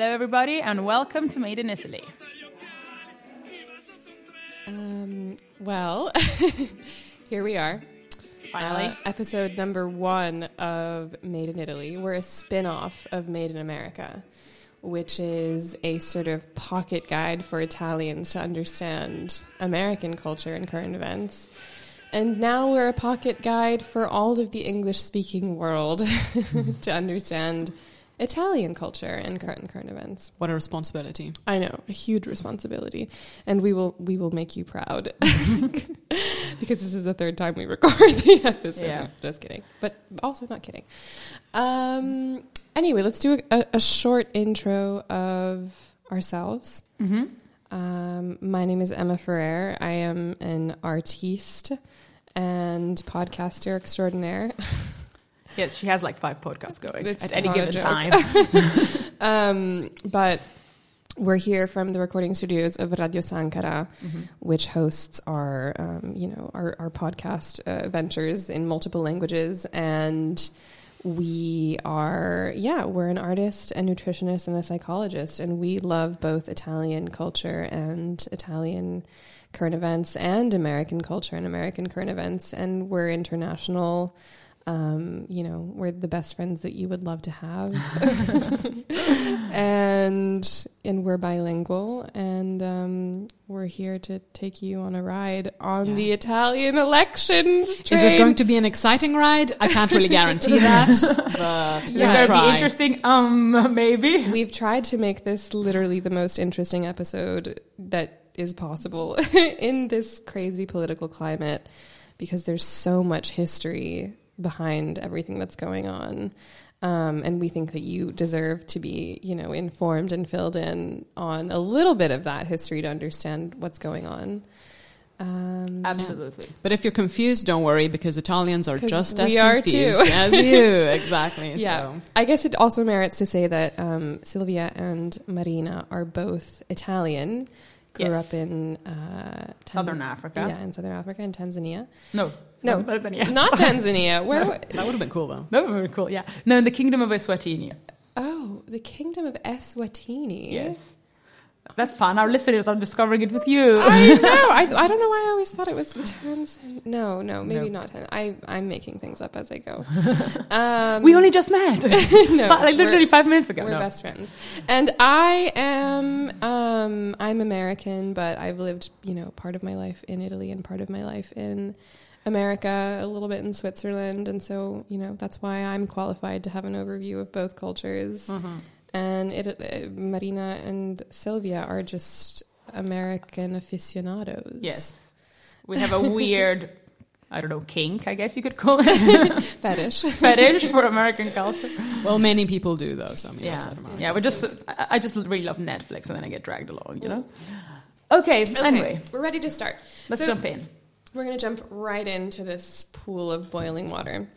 Hello, everybody, and welcome to Made in Italy. Um, well, here we are. Finally. Uh, episode number one of Made in Italy. We're a spin off of Made in America, which is a sort of pocket guide for Italians to understand American culture and current events. And now we're a pocket guide for all of the English speaking world to understand Italian culture and current current events. What a responsibility. I know, a huge responsibility, and we will we will make you proud because this is the third time we record the episode. Yeah. Just kidding, but also not kidding. Um, anyway, let's do a, a short intro of ourselves. Mm-hmm. Um, my name is Emma Ferrer. I am an artiste and podcaster extraordinaire. Yes, she has like five podcasts going It's at any given time. Um, but we're here from the recording studios of Radio Sankara, Mm-hmm. which hosts our, um, you know, our, our podcast uh, ventures in multiple languages. And we are, yeah, we're an artist, a nutritionist, and a psychologist. And we love both Italian culture and Italian current events and American culture and American current events. And we're international. Um, you know, we're the best friends that you would love to have. and and we're bilingual and um, we're here to take you on a ride on Yeah. the Italian elections Is it going to be an exciting ride? I can't really guarantee that, but Yeah. It'll be interesting. Um, maybe. We've tried to make this literally the most interesting episode that is possible in this crazy political climate because there's so much history behind everything that's going on. Um, and we think that you deserve to be, you know, informed and filled in on a little bit of that history to understand what's going on. Um, Absolutely. But if you're confused, don't worry because Italians are just as we are confused too. as you. Exactly. Yeah. So. I guess it also merits to say that um, Sylvia and Marina are both Italian. Grew Yes. up in uh, Tan- Southern Africa. Yeah, in Southern Africa and Tanzania. No. No, Tanzania. not Tanzania. Where? That would have been cool though. No, very cool. Yeah. No, in the Kingdom of Eswatini. Oh, the Kingdom of Eswatini. Yes. That's fun. Our listeners are discovering it with you. I know. I, I don't know why I always thought it was Tanzania. No, no, maybe No. not. I I'm making things up as I go. Um, we only just met. no, But, like literally we're- five minutes ago. We're no. best friends. And I am um I'm American, but I've lived, you know, part of my life in Italy and part of my life in America, a little bit in Switzerland, and so, you know, that's why I'm qualified to have an overview of both cultures. Mm-hmm. And it, uh, Marina and Sylvia are just American aficionados. Yes. We have a weird, I don't know, kink, I guess you could call it, Fetish. fetish for American culture. Well, many people do though. So I mean, Yeah. outside of Yeah, we just, so- I I just really love Netflix and then I get dragged along, you know? Okay, anyway, we're ready to start. let's So- jump in. We're going to jump right into this pool of boiling water.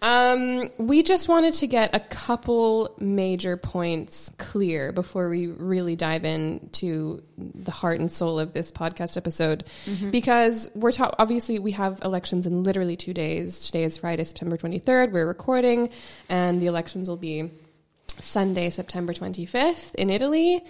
Um, we just wanted to get a couple major points clear before we really dive into the heart and soul of this podcast episode, because we're ta- obviously we have elections in literally two days. Today is Friday, September twenty third. We're recording, and the elections will be Sunday, September 25th in Italy.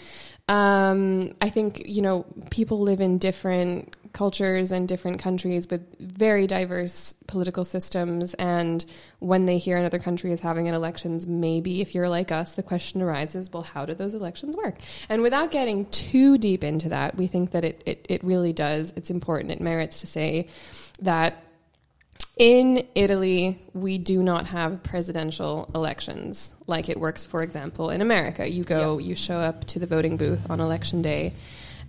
Um, I think, you know, people live in different cultures and different countries with very diverse political systems. And when they hear another country is having an elections, maybe if you're like us, the question arises well, how do those elections work? And without getting too deep into that, we think that it, it, it really does, it's important, it merits to say that in Italy, we do not have presidential elections like it works, for example, in America. You go, you show up to the voting booth on election day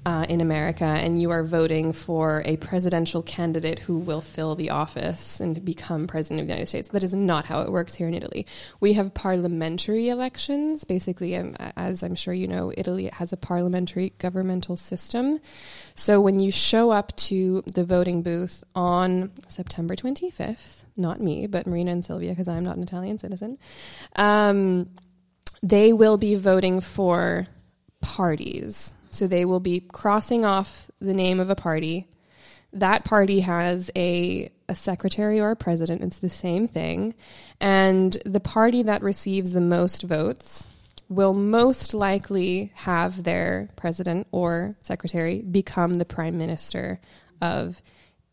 uh, in America, and you are voting for a presidential candidate who will fill the office and become president of the United States. That is not how it works here in Italy. We have parliamentary elections. Basically, um, as I'm sure you know, Italy has a parliamentary governmental system. So when you show up to the voting booth on September 25th, not me, but Marina and Sylvia, because I'm not an Italian citizen, um, they will be voting for parties. So they will be crossing off the name of a party. That party has a, a secretary or a president. It's the same thing. And the party that receives the most votes will most likely have their president or secretary become the prime minister of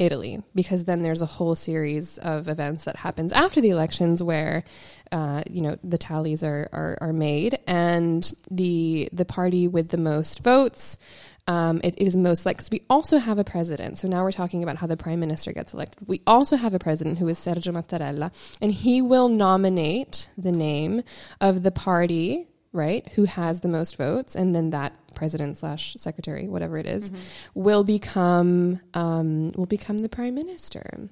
Italy because then there's a whole series of events that happens after the elections where uh, you know the tallies are, are are made and the the party with the most votes um, it, it is most like because we also have a president. So now we're talking about how the prime minister gets elected. We also have a president who is Sergio Mattarella, and he will nominate the name of the party right who has the most votes and then that president slash secretary whatever it is, will become um, will become the prime minister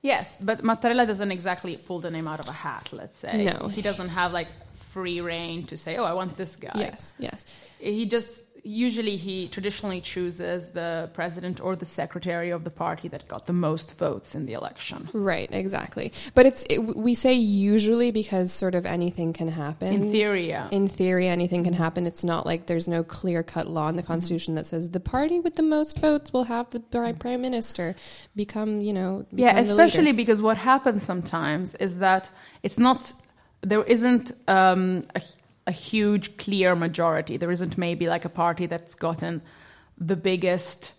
Yes, but Mattarella doesn't exactly pull the name out of a hat, let's say. No. He doesn't have like free rein to say, oh, I want this guy. yes yes He just, usually, he traditionally chooses the president or the secretary of the party that got the most votes in the election. right exactly. But it's it, we say usually because sort of anything can happen. In theory, yeah. in theory anything can happen. It's not like there's no clear cut law in the constitution that says the party with the most votes will have the prime minister. Become you know yeah, become the especially because what happens sometimes is that it's not there isn't um, a, a huge clear majority. There isn't maybe like a party that's gotten the biggest.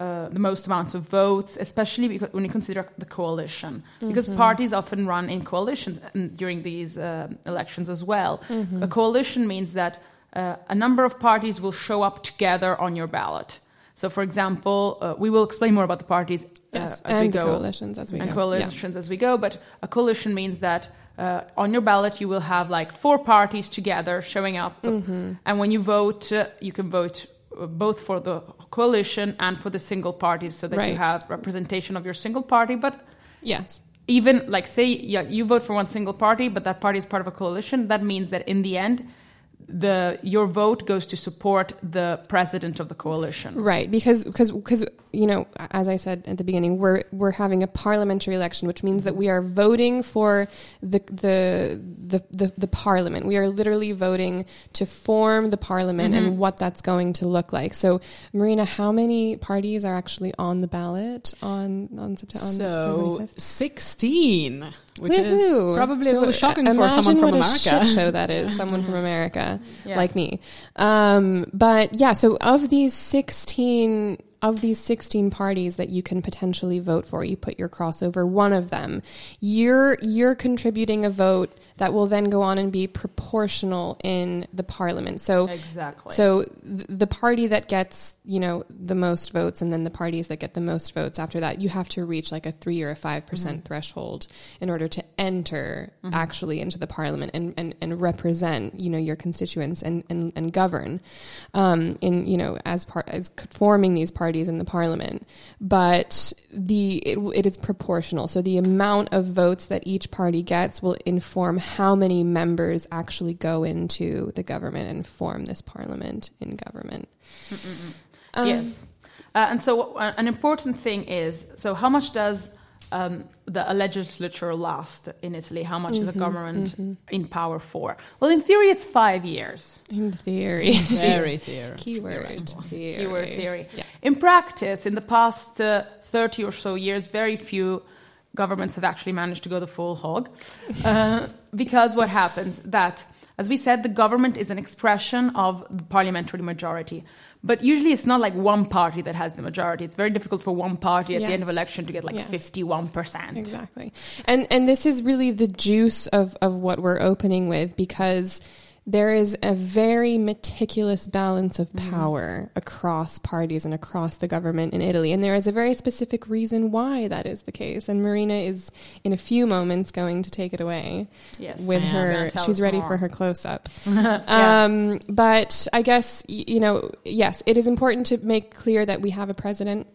Uh, the most amounts of votes, especially because when you consider the coalition, because parties often run in coalitions during these uh, elections as well. A coalition means that uh, a number of parties will show up together on your ballot. So, for example, uh, we will explain more about the parties uh, yes as we and the go coalitions as we and go coalitions as we go. But a coalition means that uh, on your ballot you will have like four parties together showing up, Mm-hmm. and when you vote, uh, you can vote uh, both for the coalition and for the single parties, so that you have representation of your single party. But yes even like say yeah, you vote for one single party, but that party is part of a coalition. That means that in the end. The your vote goes to support the president of the coalition. Right, because because because you know, as I said at the beginning, we're we're having a parliamentary election, which means that we are voting for the the the the, the parliament. We are literally voting to form the parliament Mm-hmm. and what that's going to look like. So, Marina, how many parties are actually on the ballot on on September? On So September 25th? 16, which Woohoo! is probably a little shocking for someone from America. Show that is someone from America Yeah. like me. Um, but yeah, so of these sixteen of these 16 parties that you can potentially vote for you put your crossover one of them you're you're contributing a vote that will then go on and be proportional in the parliament. So Exactly. so th- the party that gets you know the most votes and then the parties that get the most votes after that you have to reach like a 3 or a 5% threshold in order to enter actually into the parliament and, and, and represent you know your constituents and, and, and govern um, in you know as part as forming these parties in the parliament. But the it, it is proportional. So the amount of votes that each party gets will inform how many members actually go into the government and form this parliament in government. Um, yes. Uh, and so, uh, an important thing is so, how much does um, the a legislature lasts in Italy? How much is Mm-hmm, a government in power for? Well, in theory, it's five years. in theory Very theoretical. keyword theory. Keyword theory. Yeah. In practice, in the past uh, 30 or so years, very few governments have actually managed to go the full hog. Uh, because what happens that, as we said, the government is an expression of the parliamentary majority. But usually it's not like one party that has the majority. It's very difficult for one party at the end of election to get like Yes. 51%. Exactly. And and this is really the juice of, of what we're opening with because there is a very meticulous balance of power across parties and across the government in Italy. And there is a very specific reason why that is the case. And Marina is in a few moments going to take it away Yes. with her she's ready more. for her close up. Yeah. Um, but I guess, you know, yes, it is important to make clear that we have a president.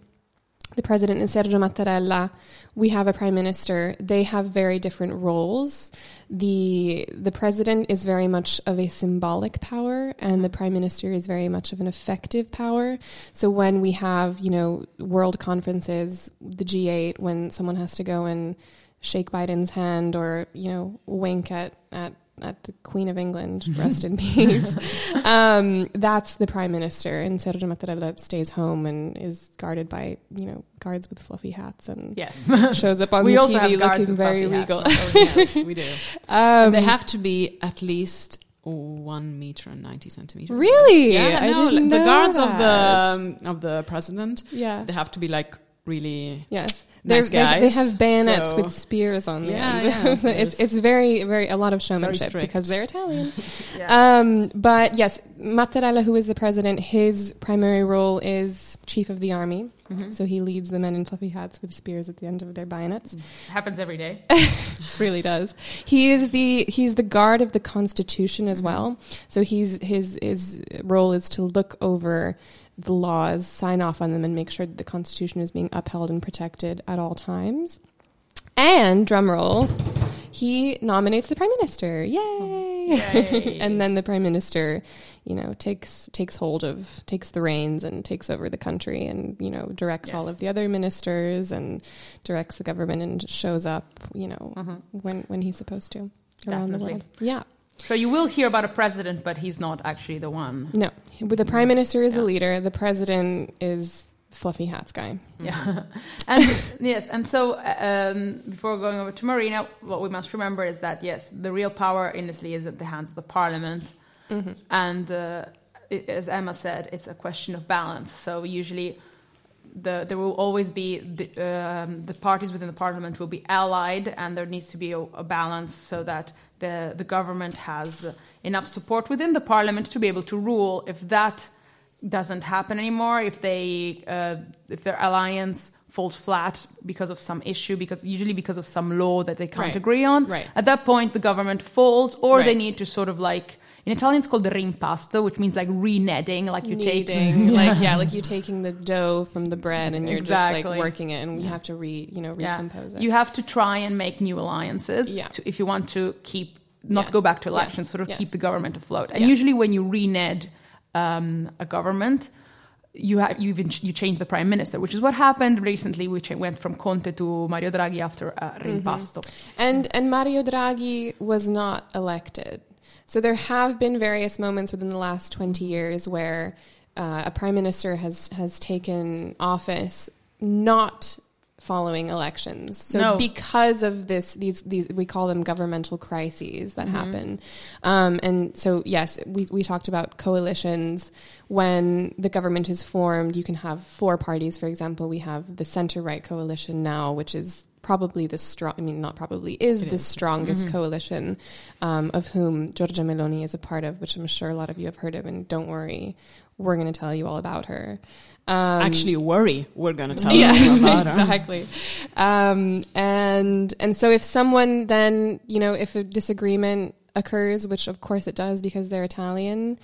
The president is Sergio Mattarella. We have a prime minister. They have very different roles. The the president is very much of a symbolic power, and the prime minister is very much of an effective power. So when we have, you know, world conferences, the G8, when someone has to go and shake Biden's hand or you know wink at at at the Queen of England, rest in peace. Um, that's the prime minister, and Sergio Mattarella stays home and is guarded by you know guards with fluffy hats and Yes. shows up on We the also TV looking very fluffy hats, regal. Oh, yes, we do. Um, they have to be at least one meter and ninety centimeters. Really? Yeah, I no, didn't the guards of the um, of the president. yeah. They have to be like really. Yes, Nice They're- they, they have bayonets so- with spears on the Yeah, end. yeah, so it's it's very very a lot of showmanship because they're Italian. Yeah. Um, but yes, Mattarella, who is the president, his primary role is chief of the army. Mm-hmm. So he leads the men in fluffy hats with spears at the end of their bayonets. Happens every day. really does. He is the he's the guard of the constitution as well. So he's his his role is to look over the laws, sign off on them, and make sure that the constitution is being upheld and protected at all times. And drum roll, he nominates the prime minister. Yay! Yay. and then the prime minister, you know, takes takes hold of takes the reins and takes over the country and you know directs all of the other ministers and directs the government and shows up, you know, mm-hmm. when when he's supposed to around the Definitely. world. Yeah. So you will hear about a president, but he's not actually the one. No, the prime mm. minister is the leader. The president is fluffy hats guy. Yeah. and yes, and so um, before going over to Marina, what we must remember is that yes, the real power in Italy is at the hands of the parliament, and uh, it, as Emma said, it's a question of balance. So usually. The, there will always be the, um, the parties within the parliament will be allied, and there needs to be a, a balance so that the the government has enough support within the parliament to be able to rule. If that doesn't happen anymore if they uh, if their alliance falls flat because of some issue because usually because of some law that they can't Right. agree on Right. at that point the government falls or they need to sort of like in Italian it's called the rimpasto which means like renetting like you take Kneading, like yeah, like you taking the dough from the bread and you're just like working it, and you have to re you know yeah. recompose it. you have to try and make new alliances Yeah. to, if you want to keep not Yes. go back to Yes. elections sort of Yes. keep the government afloat and Yeah. usually when you rened um, a government you have you even you change the prime minister, which is what happened recently. We went from Conte to Mario Draghi after uh, Mm-hmm. And and Mario Draghi was not elected. So there have been various moments within the last 20 years where uh, a prime minister has has taken office not following elections. So No. because of this these these we call them governmental crises that happen. Um, and so yes, we we talked about coalitions when the government is formed, you can have four parties for example. We have the center right coalition now which is probably the strong I mean not probably is the strongest coalition um, of whom Giorgia Meloni is a part of which I'm sure a lot of you have heard of and don't worry we're going to tell you all about her. Um, Actually, worry. We're gonna tell yes, you about her. exactly. Um, and and so if someone then you know if a disagreement occurs, which of course it does because they're Italian,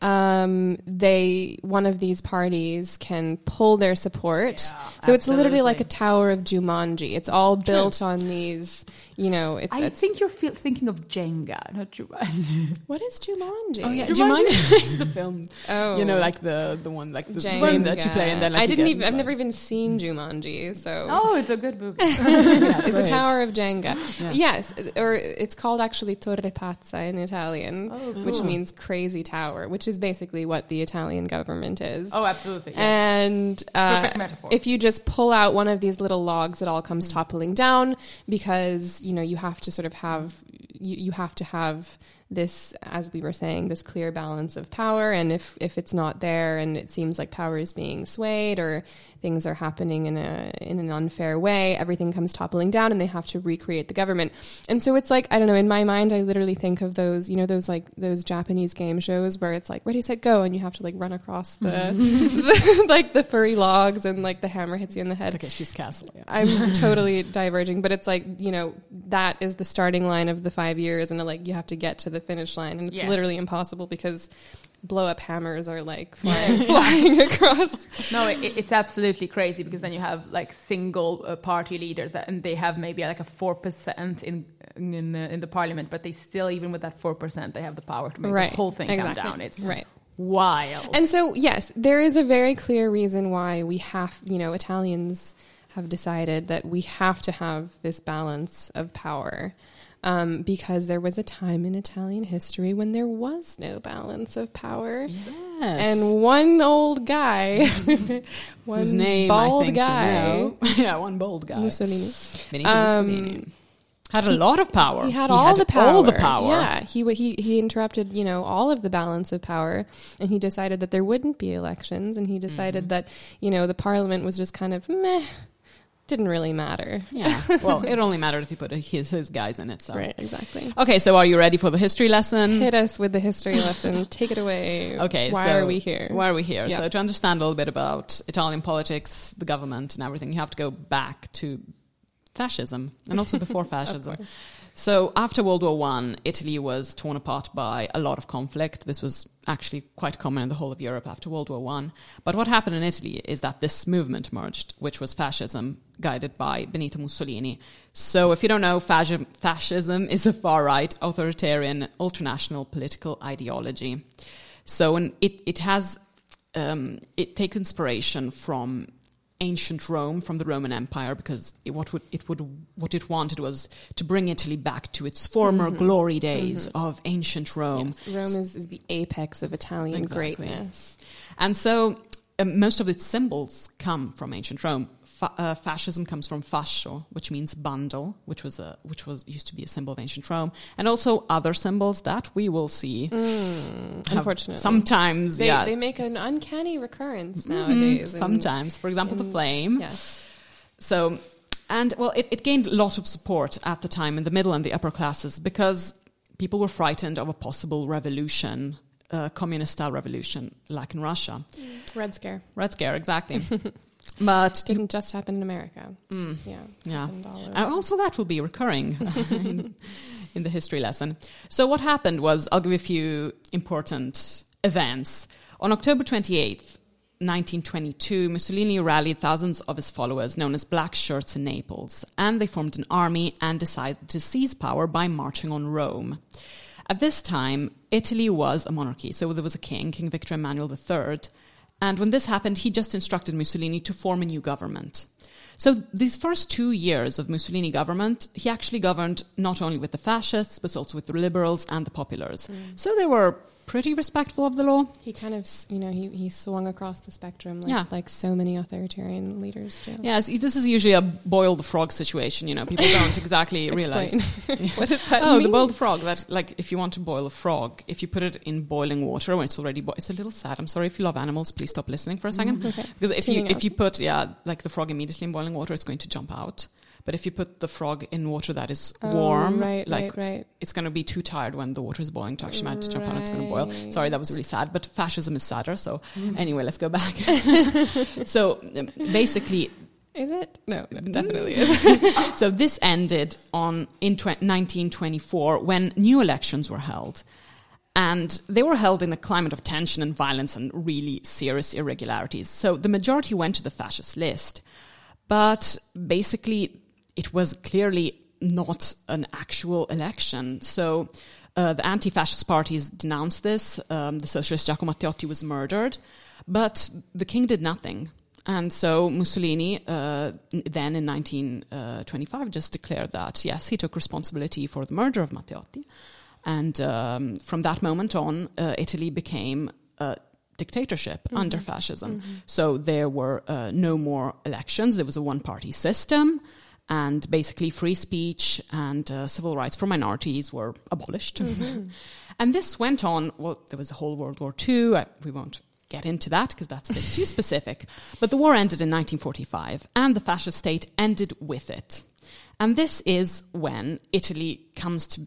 um, they one of these parties can pull their support. so it's literally like a tower of Jumanji. It's all built on these. You know, it's, I it's think you're feel, thinking of Jenga, not Jumanji. what is Jumanji? Oh yeah, Jumanji, do you you mind? mind? it's the film. Oh. You know, like the the one like the Jenga. game that you play, and then like I didn't get even. I've never even seen Jumanji, so oh, it's a good movie. it's a tower of Jenga. Yeah. Yes, or it's called actually Torre Pazza in Italian, Oh, which means crazy tower, which is basically what the Italian government is. oh, absolutely. Yes. And uh, Perfect metaphor. if you just pull out one of these little logs, it all comes toppling down because you know you have to sort of have you, you have to have this, as we were saying, this clear balance of power. And if, if it's not there and it seems like power is being swayed or things are happening in a in an unfair way, everything comes toppling down and they have to recreate the government. And so it's like, I don't know, in my mind I literally think of those, you know, those like those Japanese game shows where it's like ready, set, go and you have to like run across the, the like the furry logs and like the hammer hits you in the head. Takeshi's castle. Yeah. I'm totally diverging, but it's like you know that is the starting line of the five years, and like you have to get to the finish line, and it's Yes. literally impossible because blow up hammers are like flying, flying across. No, it, it's absolutely crazy because then you have like single uh, party leaders that, and they have maybe like a four percent in in the, in the parliament, but they still, even with that four percent, they have the power to make Right, the whole thing exactly. come down. It's Right. wild. And so, yes, there is a very clear reason why we have, you know, Italians have decided that we have to have this balance of power. Um, because there was a time in Italian history when there was no balance of power. Yes. And one old guy, one whose name bald guy, You know. yeah, one bold guy. Mussolini. Benito Um, Had a lot of power. He had all the power. All the power. Yeah, he he he interrupted, you know, all of the balance of power, and he decided that there wouldn't be elections, and he decided Mm-hmm. that you know the parliament was just kind of meh, didn't really matter. Yeah. Well, it only mattered if you put his his guys in it. So. Right, exactly. Okay, so are you ready for the history lesson? Hit us with the history lesson. Take it away. Okay, why so are we here? Why are we here? Yeah. So to understand a little bit about Italian politics, the government, and everything, you have to go back to fascism and also before fascism. So after World War One, Italy was torn apart by a lot of conflict. This was actually quite common in the whole of Europe after World War One. But what happened in Italy is that this movement emerged, which was fascism, guided by Benito Mussolini. So if you don't know, fascism, fascism is a far right, authoritarian, ultranational political ideology. So and it it has um, it takes inspiration from ancient Rome, from the Roman Empire, because it, what would it would what it wanted was to bring Italy back to its former glory days of ancient Rome. Rome is, is the apex of Italian Exactly. greatness. And so um, most of its symbols come from ancient Rome. Fa- uh, fascism comes from fascio, which means bundle, which was a which was used to be a symbol of ancient Rome, and also other symbols that we will see. have unfortunately. sometimes, They, yeah, they make an uncanny recurrence nowadays. and- sometimes. For example, the flame. Yes. So, and well, it, it gained a lot of support at the time in the middle and the upper classes because people were frightened of a possible revolution, uh, communist style revolution, like in Russia. Red Scare. Red Scare, exactly. but Didn't just happen in America. Mm. Yeah. yeah, happened all over. and also that will be recurring in, in the history lesson. So what happened was, I'll give you a few important events. On October 28th, 1922, Mussolini rallied thousands of his followers, known as Black Shirts in Naples, and they formed an army and decided to seize power by marching on Rome. At this time, Italy was a monarchy, so there was a king, King Victor Emmanuel III, and when this happened, he just instructed Mussolini to form a new government. So these first two years of Mussolini government, he actually governed not only with the fascists, but also with the liberals and the populars. Mm. So they were pretty respectful of the law. He kind of, you know, he, he swung across the spectrum like, Yeah. like so many authoritarian leaders do. Yes, this is usually a boil the frog situation. You know, people don't exactly realize. what does that oh, mean? the boiled frog. That like if you want to boil a frog, if you put it in boiling water when it's already boiled, it's a little sad. I'm sorry if you love animals. Please stop listening for a second. Mm, okay. Because if you if you put yeah like the frog immediately in boiling water, it's going to jump out. But if you put the frog in water that is Oh, warm, right, like right, right. it's going to be too tired when the water is boiling to actually manage to jump and it's going to boil. Sorry, that was really sad. But fascism is sadder. So anyway, let's go back. so um, basically, Is it? No, Mm. it definitely is. so this ended on in tw- 1924 when new elections were held. And they were held in a climate of tension and violence and really serious irregularities. So the majority went to the fascist list. But basically, it was clearly not an actual election. So uh, the anti fascist parties denounced this. Um, the socialist Giacomo Matteotti was murdered. But the king did nothing. And so Mussolini, uh, then in 1925, just declared that, yes, he took responsibility for the murder of Matteotti. And um, from that moment on, uh, Italy became a dictatorship under fascism. So there were uh, no more elections. There was a one party system. And basically free speech and uh, civil rights for minorities were abolished. Mm-hmm. and this went on, well, there was the whole World War II. I, uh, we won't get into that because that's a bit too specific. But the war ended in 1945 and the fascist state ended with it. And this is when Italy comes to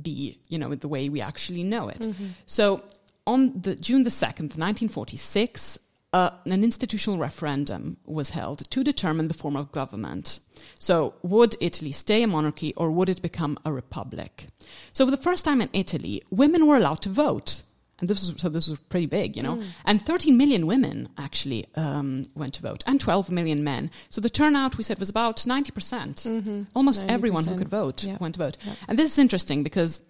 be, you know, the way we actually know it. Mm-hmm. So on the June the 2nd, 1946, uh, an institutional referendum was held to determine the form of government. So, would Italy stay a monarchy or would it become a republic? So, for the first time in Italy, women were allowed to vote. And this was, so this was pretty big, you know. And 13 million women actually um, went to vote, and 12 million men. So the turnout we said was about 90%. percent Almost everyone who could vote Yeah. went to vote. And this is interesting because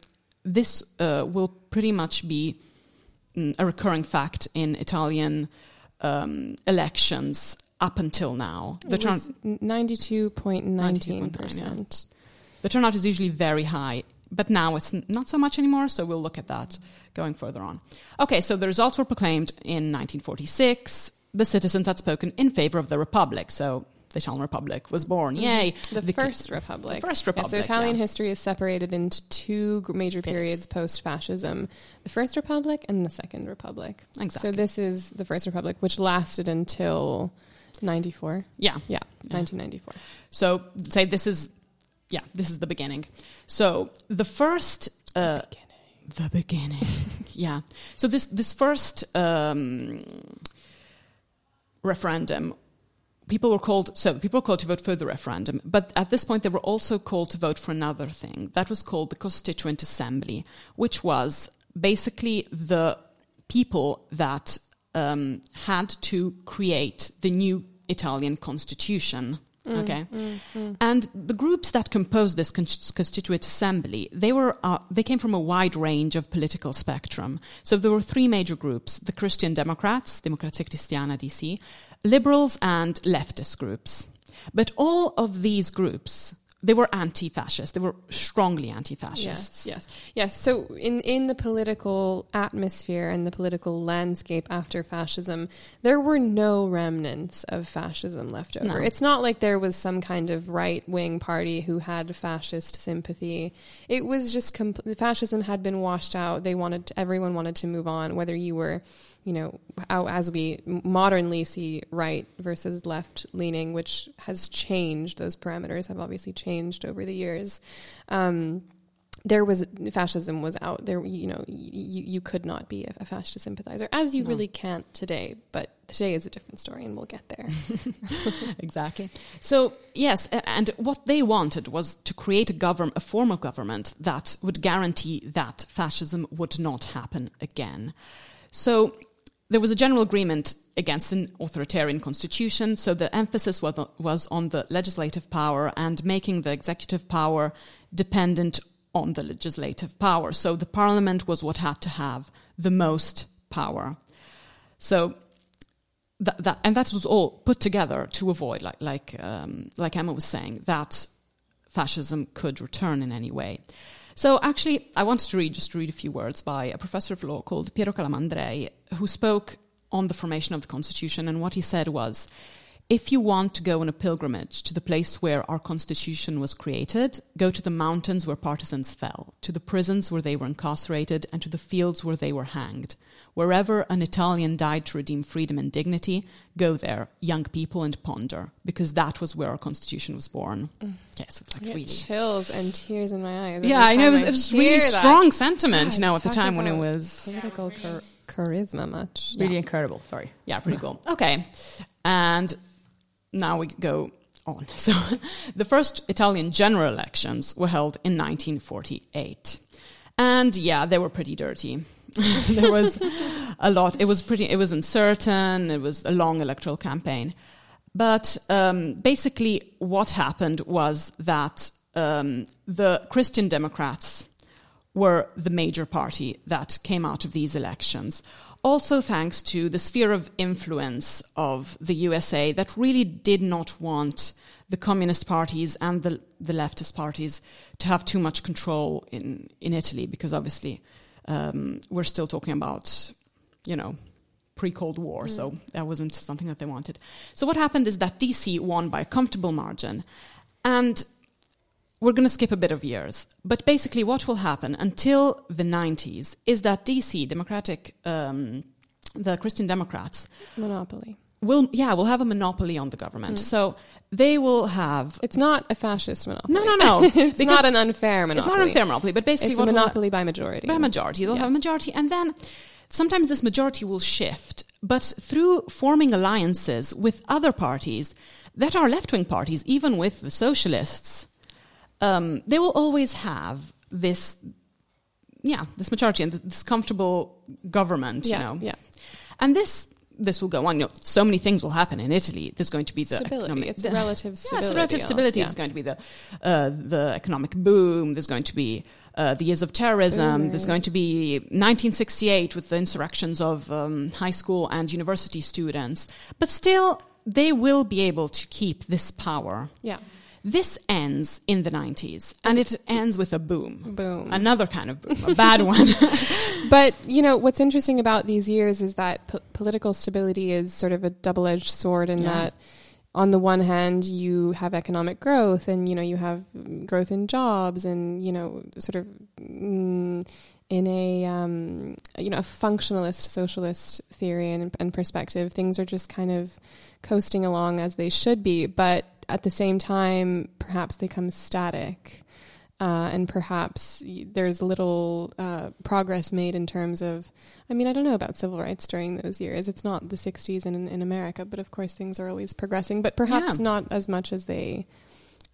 this uh, will pretty much be mm, a recurring fact in Italian um, elections up until now. The, It turn- was 92.19%. the turnout is usually very high, but now it's n- not so much anymore, so we'll look at that going further on. Okay, so the results were proclaimed in 1946. The citizens had spoken in favor of the Republic, so the Italian Republic was born. Mm-hmm. Yay! The, first republic. The first Yeah, republic. so Italian yeah. history is separated into two major periods post fascism the First Republic and the Second Republic. Exactly. So this is the First Republic, which lasted until 94. Yeah. Yeah, 1994. So say this is, yeah, this is the beginning. So the first, uh, the beginning, yeah. So this this first um, referendum, people were called. So people were called to vote for the referendum, but at this point they were also called to vote for another thing that was called the Constituent Assembly, which was basically the people that um, had to create the new Italian constitution. Okay, and the groups that composed this con- constituent assembly, they were uh, they came from a wide range of political spectrum. So there were three major groups: the Christian Democrats, Democrazia Cristiana (DC), liberals, and leftist groups. But all of these groups, they were anti-fascist. They were strongly anti-fascist. Yes, yes, yes. So in in the political atmosphere and the political landscape after fascism, there were no remnants of fascism left over. No. It's not like there was some kind of right wing party who had fascist sympathy. It was just compl- fascism had been washed out. They wanted to, everyone wanted to move on, whether you were. You know, how, as we modernly see right versus left leaning, which has changed. Those parameters have obviously changed over the years. Um, there was fascism was out there you know you, you could not be a, a fascist sympathizer as you really can't today but today is a different story and we'll get there exactly. So yes, and what they wanted was to create a govern a form of government that would guarantee that fascism would not happen again. So there was a general agreement against an authoritarian constitution. So the emphasis was on the legislative power and making the executive power dependent on the legislative power. So the parliament was what had to have the most power. So that, that and that was all put together to avoid, like like um, like Emma was saying, that fascism could return in any way. So actually, I wanted to read just read a few words by a professor of law called Piero Calamandrei, who spoke on the formation of the constitution, and what he said was. If you want to go on a pilgrimage to the place where our constitution was created, go to the mountains where partisans fell, to the prisons where they were incarcerated, and to the fields where they were hanged. Wherever an Italian died to redeem freedom and dignity, go there, young people, and ponder, because that was where our constitution was born. Mm. Yes, it's like really. chills and tears in my eyes Yeah, I know it was, it was really that. strong sentiment, you God, know, at the time when it was. political char- charisma much Really incredible. Sorry. Yeah, pretty cool. Okay. And now we go on. So the first Italian general elections were held in 1948. And yeah, they were pretty dirty. there was a lot. It was pretty, it was uncertain. It was a long electoral campaign. But um, basically, what happened was that um, the Christian Democrats were the major party that came out of these elections. Also, thanks to the sphere of influence of the USA that really did not want the communist parties and the, the leftist parties to have too much control in, in Italy, because obviously um, we're still talking about, you know, pre Cold War, so that wasn't something that they wanted. So, what happened is that DC won by a comfortable margin. And we're going to skip a bit of years, but basically, what will happen until the 90s is that DC, Democratic, um, the Christian Democrats, Monopoly. Will yeah will have a monopoly on the government. So they will have It's not a fascist monopoly. no no no. it's not an unfair it's monopoly. not an unfair monopoly, but basically It's a what will ha- monopoly by majority. by majority. They'll have a majority, and then sometimes this majority will shift. But through forming alliances with other parties that are left wing parties, even with the socialists, um, they will always have this, yeah, this majority and this comfortable government, Yeah, you know. yeah. And this this will go on. You know, so many things will happen in Italy. There's going to be the Stability. economic, It's the- relative stability. relative stability. Yeah. Going to be the uh, the economic boom. There's going to be uh, the years of terrorism. There's going to be 1968 with the insurrections of um, high school and university students. But still, they will be able to keep this power. Yeah. This ends in the 90s, and it ends with a boom. Boom. Another kind of boom, a bad one. But you know what's interesting about these years is that po- political stability is sort of a double-edged sword in Yeah. that on the one hand you have economic growth and you know you have growth in jobs and you know sort of mm, in a um, you know a functionalist socialist theory and, and perspective things are just kind of coasting along as they should be but at the same time perhaps they come static uh, and perhaps there's little uh, progress made in terms of. I mean, I don't know about civil rights during those years. It's not the 60s in, in America, but of course things are always progressing. But perhaps Yeah. not as much as they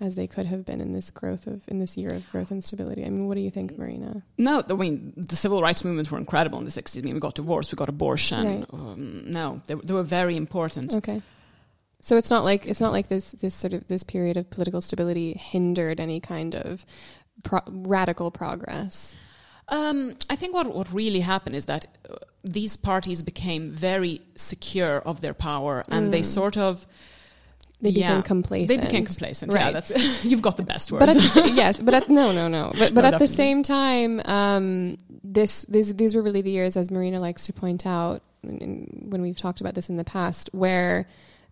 as they could have been in this growth of in this year of growth and stability. I mean, what do you think, Marina? No, I mean the civil rights movements were incredible in the sixties. I mean, we got divorce, we got abortion. Right. Um, no, they, they were very important. Okay. So it's not like it's not like this this sort of this period of political stability hindered any kind of pro- radical progress. Um, I think what what really happened is that uh, these parties became very secure of their power, and they sort of Mm. They yeah, became complacent. They became complacent. Yeah, Right. that's you've got the best words. but the, yes, but at, no, no, no. But but No, at the same time, um, this these these were really the years, as Marina likes to point out, in, in- when we've talked about this in the past, where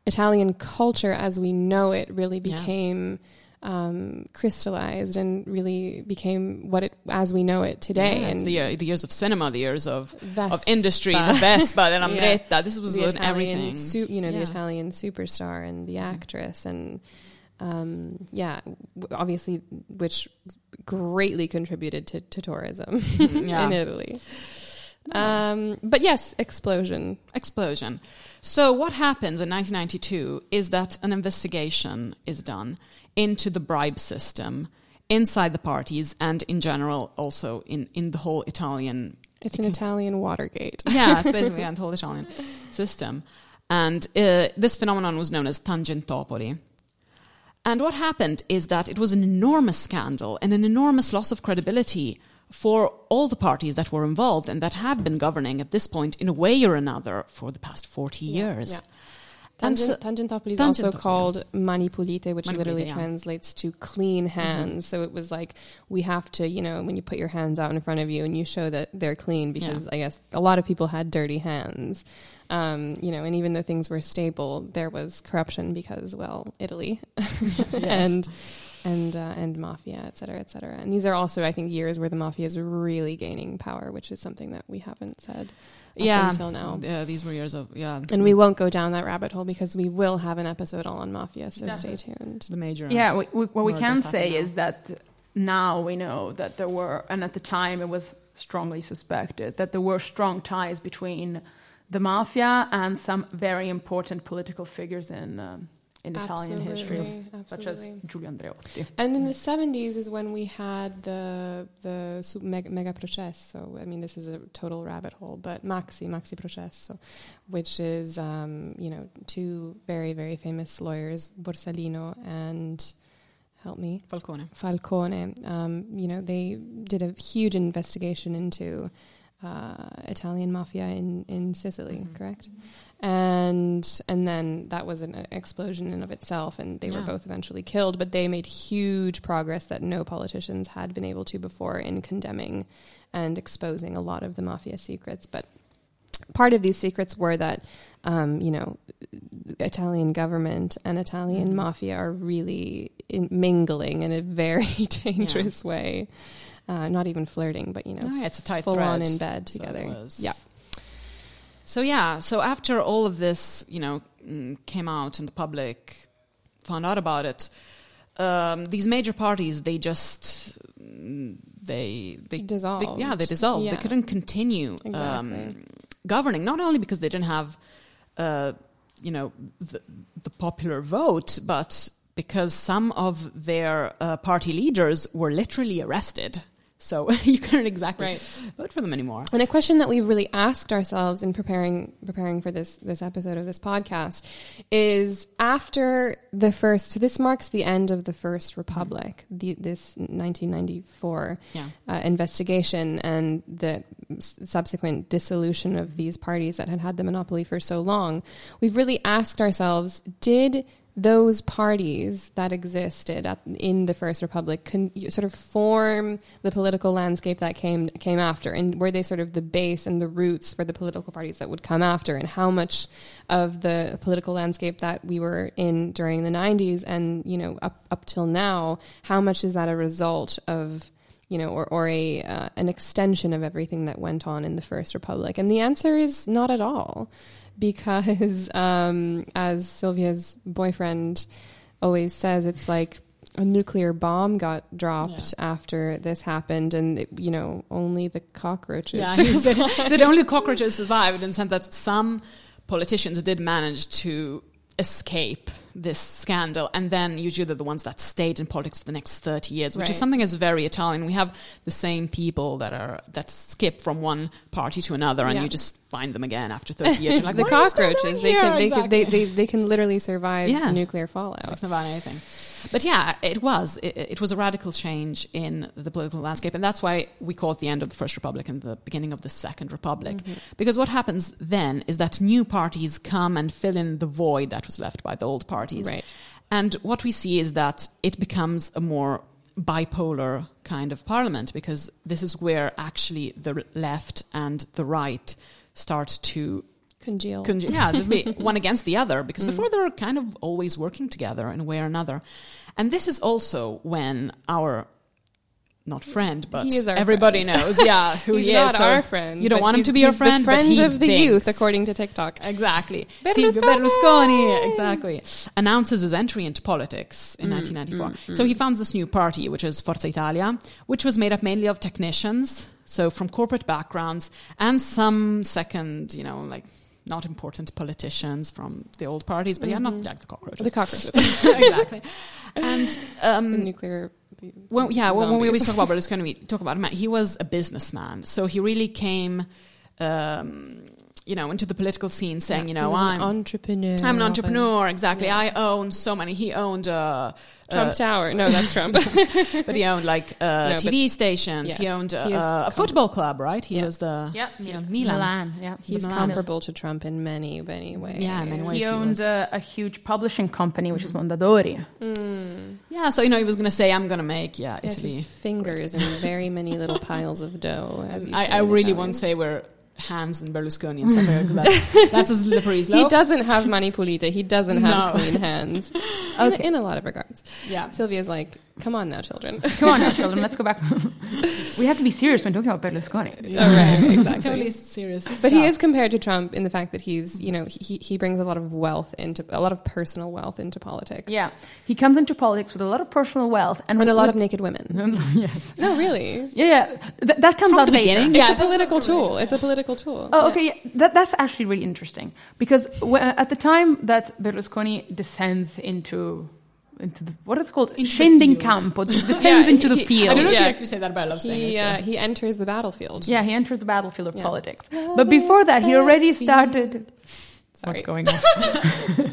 Italian culture, as we know it, really Yeah. became um, crystallized and really became what it as we know it today. Yeah, it's and the, year, the years of cinema, the years of of industry, the Vespa, the Yeah. Lambretta. This was when everything. su- you know, the Italian superstar and the actress, and um, yeah, w- obviously, which greatly contributed to, to tourism in Italy. Um, but yes, explosion. explosion. So what happens in 1992 is that an investigation is done into the bribe system inside the parties and in general also in, in the whole Italian It's an Italian Watergate. yeah, it's basically the whole Italian system. And uh, this phenomenon was known as Tangentopoli. And what happened is that it was an enormous scandal and an enormous loss of credibility for all the parties that were involved and that have been governing at this point in a way or another for the past 40 years. yeah. And so- Tangent, Tangentopoli is also called Mani pulite, which Mani pulite, literally yeah. Mm-hmm. translates to clean hands. So it was like we have to, you know, when you put your hands out in front of you and you show that they're clean, because I guess a lot of people had dirty hands, um, you know, and even though things were stable, there was corruption because, well, Italy and and uh, and mafia, et cetera, et cetera. And these are also, I think, years where the mafia is really gaining power, which is something that we haven't said up yeah, until now. Yeah, these were years of yeah, And we won't go down that rabbit hole because we will have an episode all on mafia, so Definitely. stay tuned. the major. Yeah, we, we, what we can say now. is that now we know that there were, and at the time it was strongly suspected, that there were strong ties between the mafia and some very important political figures in, um, in Italian history, Absolutely, such as. Giulio Andreotti. And in the 70s is when we had the the mega, mega processo. I mean, this is a total rabbit hole, but Maxi, Maxi processo, which is, um, you know, two very, very famous lawyers, Borsellino and, help me, Falcone. Falcone, um, you know, they did a huge investigation into uh, Italian mafia in, in Sicily, correct? And and then that was an explosion in of itself, and they were both eventually killed. But they made huge progress that no politicians had been able to before in condemning and exposing a lot of the mafia secrets. But part of these secrets were that um, you know, Italian government and Italian Mm-hmm. mafia are really in, mingling in a very dangerous way. Uh, not even flirting, but you know, yeah, it's a tight full on thread. in bed together. was- Yeah. So yeah, so after all of this, you know, mm, came out and the public found out about it, um, these major parties they just mm, they they Dissolved. They, yeah, they dissolved. Yeah. They couldn't continue um, governing. Not only because they didn't have, uh, you know, the, the popular vote, but because some of their uh, party leaders were literally arrested. So you couldn't exactly Right. vote for them anymore. And a question that we've really asked ourselves in preparing preparing for this this episode of this podcast is after the first. This marks the end of the First Republic, the, this 1994 Yeah. uh, investigation and the s- subsequent dissolution of these parties that had had the monopoly for so long. We've really asked ourselves: Did those parties that existed at, in the First Republic con, sort of form the political landscape that came came after, and were they sort of the base and the roots for the political parties that would come after, and how much of the political landscape that we were in during the '90s and you know up up till now, how much is that a result of you know, or, or a uh, an extension of everything that went on in the First Republic? And the answer is not at all, because um, as Sylvia's boyfriend always says, it's like a nuclear bomb got dropped after this happened, and it, you know, only the cockroaches. Yeah, said, said only the cockroaches survived in the sense that some politicians did manage to escape this scandal and then usually they're the ones that stayed in politics for the next 30 years which Right. is something that's very italian we have the same people that are that skip from one party to another and Yeah. you just find them again after 30 years like the "What are you still doing cockroaches, they can, they, can, they, they, they can literally survive Yeah. nuclear fallout. Talks about anything. But yeah, it was. It, it was a radical change in the political landscape. And that's why we call it the end of the First Republic and the beginning of the Second Republic. Mm-hmm. Because what happens then is that new parties come and fill in the void that was left by the old parties. Right. And what we see is that it becomes a more bipolar kind of parliament because this is where actually the left and the right start to Congeal. Conge- yeah, one against the other Mm. because before they were kind of always working together in a way or another. And this is also when our not friend, but He is our everybody knows, yeah, who He's he not is. So our friend. You don't want him to be your friend, The friend of the thinks. youth, according to TikTok. Exactly. Berlusconi! Silvio Berlusconi, exactly, announces his entry into politics Mm, in 1994. So he founds this new party, which is Forza Italia, which was made up mainly of technicians, so from corporate backgrounds, and some second, you know, like not important politicians from the old parties, but yeah, not like the cockroaches. Mm-hmm. The cockroaches. exactly. And um, the nuclear. The well, yeah, when, when we always talk about Berlusconi, we talk about him. He was a businessman, so he really came, um, you know, into the political scene, saying, you He know, was I'm an entrepreneur. I'm an entrepreneur, exactly. I own so many. He owned, uh, Trump uh, Tower. No, that's Trump. but he owned like uh, No, TV stations. yes, he owned uh, he uh, a football club, right? He Yeah. was the Yeah, he yeah. Milan. Milan. Yeah, He's Milan. comparable to Trump in many, many ways. Yeah, many ways. He he owned was. a, a huge publishing company, which is Mondadori. Yeah, so you know he was going to say, "I'm going to make yeah Yes, Italy." his fingers in very many little piles of dough. As you I, I really won't say we're hands and Berlusconi and stuff like that. That's, that's a slippery He doesn't have mani pulite. He doesn't have No. clean hands. Okay. in, in a lot of regards. Yeah. Sylvia's like, come on now, children. Come on now, children, let's go back. we have to be serious when talking about Berlusconi. All right, exactly. Totally serious. But he is compared to Trump in the fact that he's, you know, he, he brings a lot of wealth into a lot of personal wealth into politics. Yeah, he comes into politics with a lot of personal wealth and, and a lot of naked women. yes. No, really. Yeah, yeah. Th- that comes From out the later. beginning? It's Yeah, a political tool. It's a political tool. Oh, Yeah. okay. Yeah. That, that's actually really interesting because w- at the time that Berlusconi descends into into the what is it called Into the scending campo descends Yeah, into the he- field. I don't know if Yeah. you actually say that, but I love saying He it. so. uh, he enters the battlefield. Yeah, he enters the battlefield of Yeah. politics. But before that, he already started. Sorry. What's going on?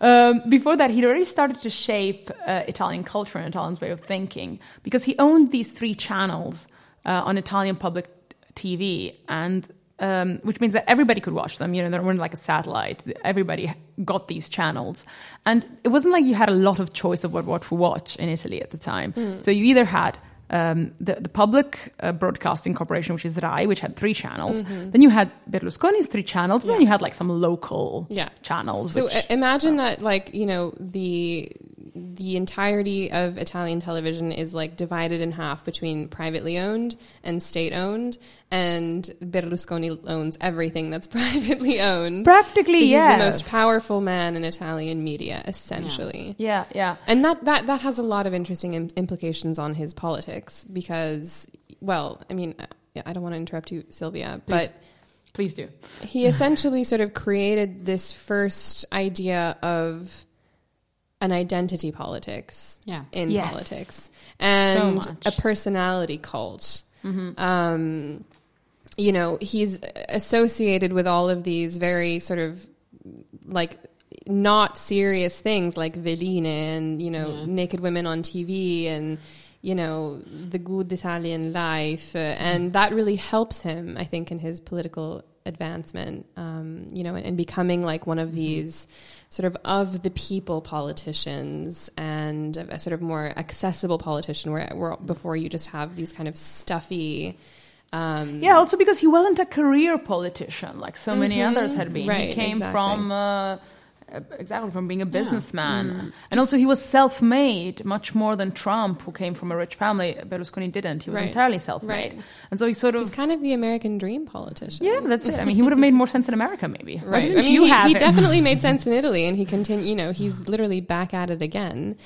um, before that, he'd already started to shape uh, Italian culture and Italian's way of thinking because he owned these three channels uh, on Italian public TV, and um, which means that everybody could watch them. You know, they weren't like a satellite. Everybody got these channels, and it wasn't like you had a lot of choice of what what to watch in Italy at the time. So you either had um, the, the public uh, broadcasting corporation, which is RAI, which had three channels. Mm-hmm. Then you had Berlusconi's three channels. And then you had like some local Yeah. channels. So which, uh, imagine that, like you know, the the entirety of Italian television is like divided in half between privately owned and state owned, and Berlusconi owns everything that's privately owned. Practically, so yes. the most powerful man in Italian media, essentially. yeah, yeah. And that, that, that has a lot of interesting Im- implications on his politics because, well, I mean, I don't want to interrupt you, Sylvia, but Please do. he essentially sort of created this first idea of an identity politics Yeah. in Yes. politics and much. a personality cult. Um, you know, he's associated with all of these very sort of like not serious things like Veline and, you know, Yeah. naked women on TV and, you know, the good Italian life. Uh, and that really helps him, I think, in his political advancement, um, you know, and, and becoming like one of these sort of of the people politicians and a sort of more accessible politician where, where before you just have these kind of stuffy, um, Yeah, also because he wasn't a career politician like so many others had been. he came exactly. from uh, exactly from being a businessman, mm. and also he was self-made much more than Trump, who came from a rich family. Berlusconi didn't; he was Right, entirely self-made, right. and so he sort of. he's kind of the American dream politician. yeah, that's it. I mean, he would have made more sense in America, maybe. Right. I didn't mean, you he, have he definitely made sense in Italy, and he continue. You know, he's literally back at it again.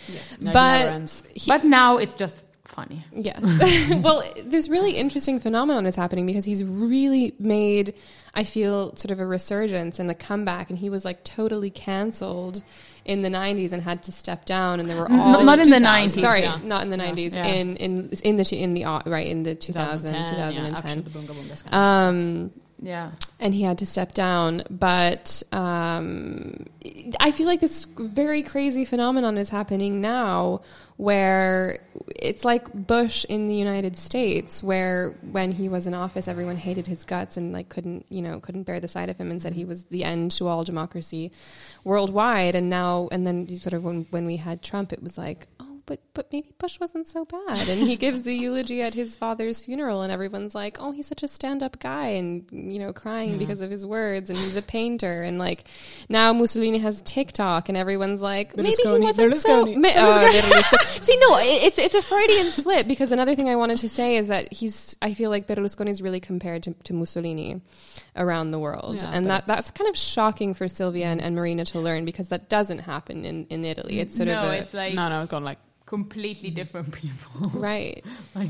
No, but he- But now it's just funny. Yeah. well, this really interesting phenomenon is happening because he's really made, I feel, sort of a resurgence and a comeback. And he was like totally canceled in the 90s and had to step down. And there were all. N- not in the 90s. Sorry, yeah. not in the 90s. Yeah. In, in, in the, in the, right, in the 2000, 2010, 2010. after the Bunga Bunga. Um, Yeah. and he had to step down. But um, I feel like this very crazy phenomenon is happening now, where it's like Bush in the United States, where when he was in office, everyone hated his guts and like couldn't you know couldn't bear the sight of him and said he was the end to all democracy worldwide. And now, and then sort of when when we had Trump, it was like oh. But but maybe Bush wasn't so bad, and he gives the eulogy at his father's funeral, and everyone's like, "Oh, he's such a stand-up guy," and you know, crying because of his words, and he's a painter, and like now Mussolini has TikTok, and everyone's like, maybe he wasn't so. Berlusconi. Ma- oh, See, no, it's it's a Freudian slip because another thing I wanted to say is that he's I feel like Berlusconi is really compared to, to Mussolini around the world, Yeah, and that that's kind of shocking for Sylvia and, and Marina to learn because that doesn't happen in, in Italy. It's sort no, of a, it's like no, no, it's gone like completely different people. right. like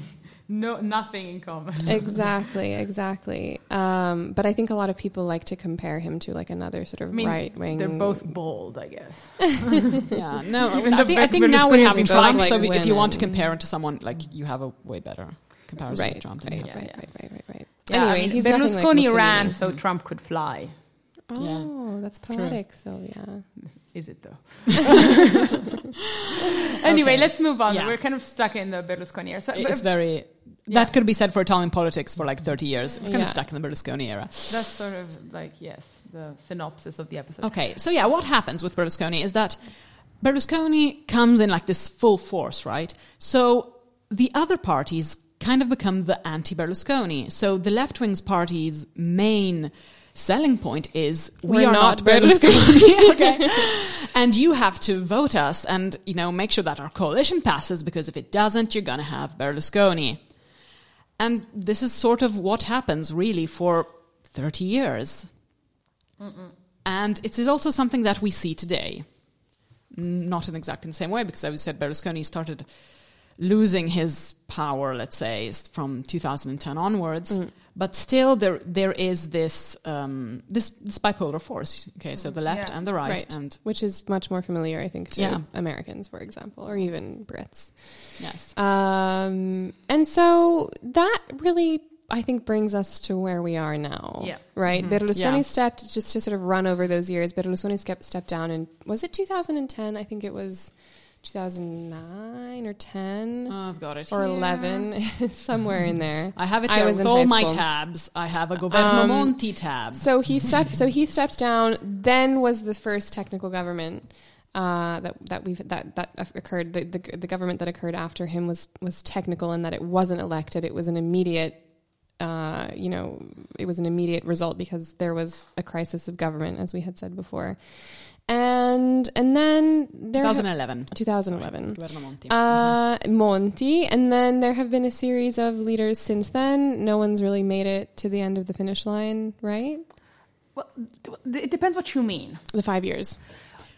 no, nothing in common. exactly, exactly. Um, but I think a lot of people like to compare him to like another sort of I mean, right wing. they're both bold, I guess. yeah. No, I think, I think now we have Trump. both, so like, if you want to compare him to someone like you have a way better comparison right, with Trump. right, than you have. Yeah, right, yeah. right, right, right, right. Yeah, anyway, I mean, he's nothing like ran so Trump could fly. Oh, that's poetic, Sylvia. Is it though? anyway, Okay. let's move on. Yeah. We're kind of stuck in the Berlusconi era. So, It's very. Yeah. That could be said for Italian politics for like 30 years. We're kind Yeah. of stuck in the Berlusconi era. that's sort of like yes, the synopsis of the episode. Okay, so yeah, what happens with Berlusconi is that Berlusconi comes in like this full force, right? So the other parties kind of become the anti Berlusconi. So the left wing's party's main selling point is we We're are not not, Berlusconi. okay. And you have to vote us and, you know, make sure that our coalition passes because if it doesn't, you're going to have Berlusconi. And this is sort of what happens really for 30 years. And it is also something that we see today. Not in exactly the same way, because as we said, Berlusconi started losing his power, let's say, from 2010 onwards. Mm. But still, there there is this um, this, this bipolar force. Okay, so the left Yeah. and the right, Right. and Which is much more familiar, I think, to Yeah. Americans, for example, or even Brits. yes, Um, and so that really, I think, brings us to where we are now. Yeah. Right? Berlusconi Yeah. stepped, just to sort of run over those years, Berlusconi stepped, stepped down and was it 2010? I think it was 2009 or 10 Oh, I've got it or here. 11, somewhere in there. I have it I was with all my tabs. I have a Governo Um, Monti tab. So he stepped. So he stepped down. Then was the first technical government, uh, that that we've that that occurred. The, the the government that occurred after him was was technical in that it wasn't elected. It was an immediate. Uh, you know, it was an immediate result because there was a crisis of government, as we had said before, and and then there 2011. 2011. Governo Monti. Uh, Monti, and then there have been a series of leaders since then. No one's really made it to the end of the finish line, right? Well, it depends what you mean. The five years.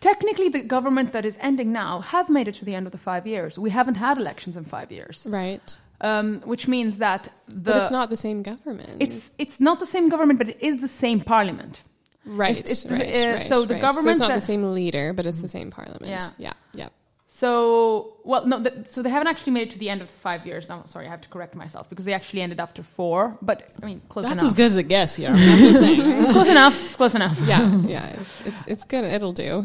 Technically, the government that is ending now has made it to the end of the five years. We haven't had elections in five years, Right. um, which means that the but it's not the same government. it's it's not the same government, but it is the same parliament. Right. it's- it's the- right, uh, right, so the right. government it's not that- the same leader, but it's the same parliament. Yeah. Yeah. Yeah. So, well, no, th- so they haven't actually made it to the end of the five years. No, sorry, I have to correct myself because they actually ended after four. But I mean, close That's enough. as good as a guess here. I'm just saying. It's close enough. It's close enough. Yeah. Yeah. It's, it's, it's good. It'll do.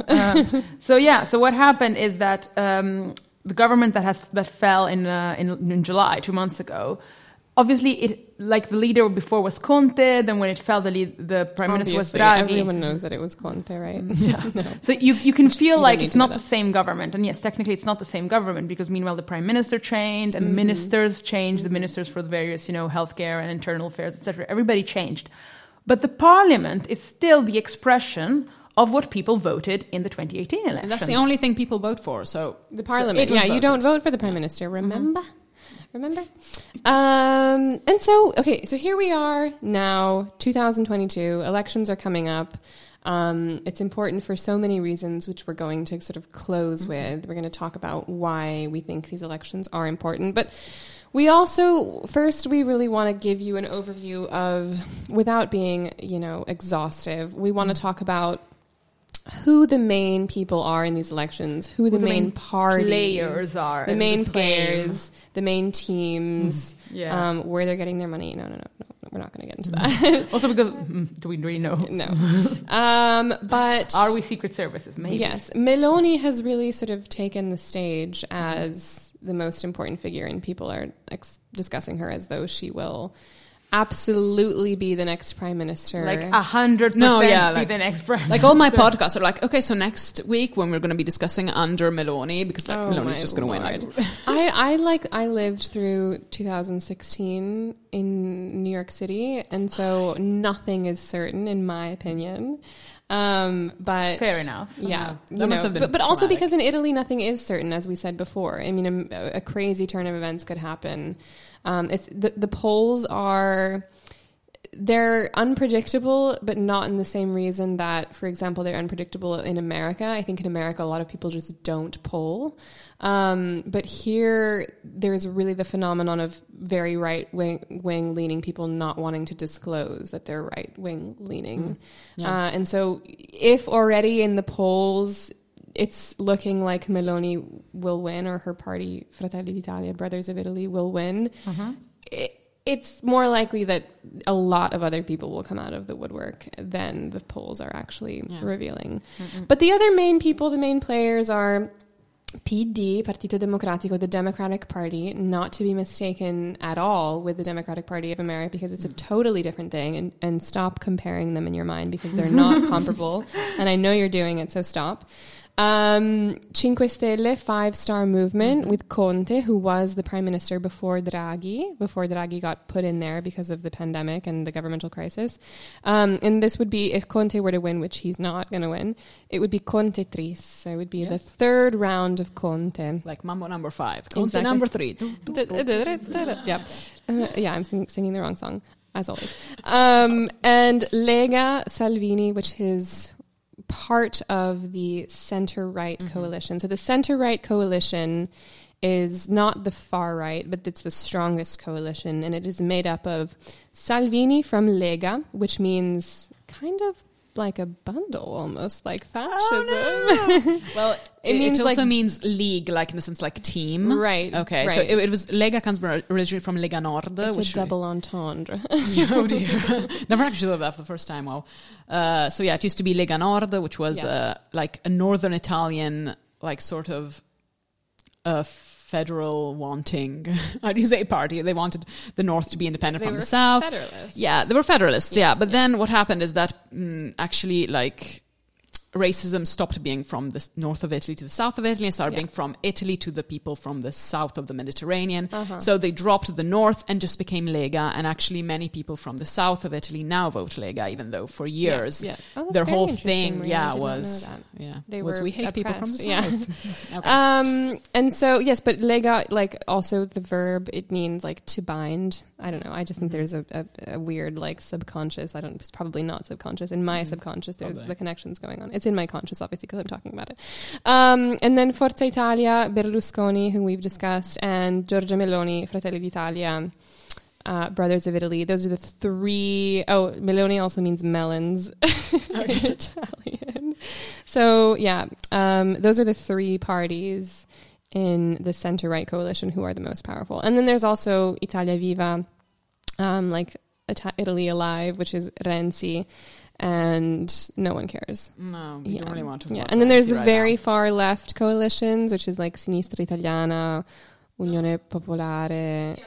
So yeah, so what happened is that um, the government that has that fell in, uh, in in July two months ago, obviously it like the leader before was Conte. Then when it fell, the lead, the prime minister was Obviously, Draghi. everyone knows that it was Conte, right? Yeah. So you you can feel don't like it's not the same government, and yes, technically it's not the same government because meanwhile the prime minister changed Mm-hmm. and ministers changed, the ministers for the various you know healthcare and internal affairs, etc. Everybody changed, but the parliament is still the expression of what people voted in the 2018 elections. And that's the only thing people vote for. So The parliament. was yeah, you don't vote for the prime minister, remember? Remember? Um, and so, okay, so here we are now, 2022. Elections are coming up. Um, it's important for so many reasons, which we're going to sort of close with. We're going to talk about why we think these elections are important. But we also, first, we really want to give you an overview of, without being, you know, exhaustive, we want to talk about who the main people are in these elections, who the, the main, main parties, players are the main this game. players, the main teams, Yeah. um, where they're getting their money. No, no, no, no, we're not going to get into that. also because mm, do we really know? no, um, but Are we secret services? Maybe. Yes, Meloni has really sort of taken the stage as the most important figure, and people are ex- discussing her as though she will absolutely be the next prime minister. Like a hundred No, percent be like- the next prime like all my podcasts are like, okay, so next week when we're going to be discussing under Meloni, because like Oh Meloni's just going to win. I, I like I lived through 2016 in New York City, and so nothing is certain in my opinion. Um, but Fair enough. Yeah, that you must know, but, but also because in Italy nothing is certain, as we said before. I mean, a, a crazy turn of events could happen. Um, it's the the polls are they're unpredictable, but not in the same reason that, for example, they're unpredictable in America. I think in America, a lot of people just don't poll. Um, but here, there's really the phenomenon of very right wing, wing leaning people not wanting to disclose that they're right wing leaning. Uh, and so, if already in the polls, it's looking like Meloni will win, or her party, Fratelli d'Italia, Brothers of Italy, will win. It, it's more likely that a lot of other people will come out of the woodwork than the polls are actually Yeah. revealing. But the other main people, the main players are PD, Partito Democratico, the Democratic Party, not to be mistaken at all with the Democratic Party of America because it's a mm. totally different thing. And, and stop comparing them in your mind because they're not comparable. And I know you're doing it, so stop. Um, Cinque Stelle, five star movement with Conte, who was the prime minister before Draghi, before Draghi got put in there because of the pandemic and the governmental crisis. Um, and this would be, if Conte were to win, which he's not going to win, it would be Conte Tris. So it would be the third round of Conte. like Mambo number five, Conte Exactly. number three. yeah, Uh, yeah, I'm sing- singing the wrong song as always. Um, and Lega Salvini, which is part of the center right mm-hmm. coalition. So the center right coalition is not the far right, but it's the strongest coalition, and it is made up of Salvini from Lega, which means kind of like a bundle, almost like fascism. Well, It it, means it also like- means league, like in the sense like team. Right, Okay. So it, it was Lega comes originally from Lega Nord, it's which a double entendre. oh dear. Never actually thought of that for the first time. Wow. Uh, so yeah, it used to be Lega Nord, which was Yeah. uh, like a northern Italian, like sort of a federal wanting. How do you say party? They wanted the north to be independent They from the south. Federalists. Yeah, they were federalists. Yeah, but then what happened is that mm, actually, like racism stopped being from the north of Italy to the south of Italy and started Yeah. being from Italy to the people from the south of the Mediterranean. Uh-huh. So they dropped the north and just became Lega. And actually, many people from the south of Italy now vote Lega, even though for years yeah. Oh, their whole thing. I yeah, did not know was yeah, They was we hate people from the south. yeah. Okay. Um, and so yes, but lega, like also the verb, it means like to bind. I don't know. I just think there's a, a, a weird like subconscious. I don't. It's probably not subconscious. In my subconscious, there's Probably. the connections going on. It's in my conscious, obviously, because I'm talking about it. Um, and then Forza Italia, Berlusconi, who we've discussed, and Giorgia Meloni, Fratelli d'Italia. Uh, Brothers of Italy. Those are the three oh Meloni also means melons in Italian. So yeah, um, those are the three parties in the center right coalition who are the most powerful. And then there's also Italia Viva, um, like Italy Alive, which is Renzi, and no one cares. No, we Yeah. don't really want to. Yeah, and then there's the right very now. far left coalitions, which is like Sinistra Italiana, Unione Popolare.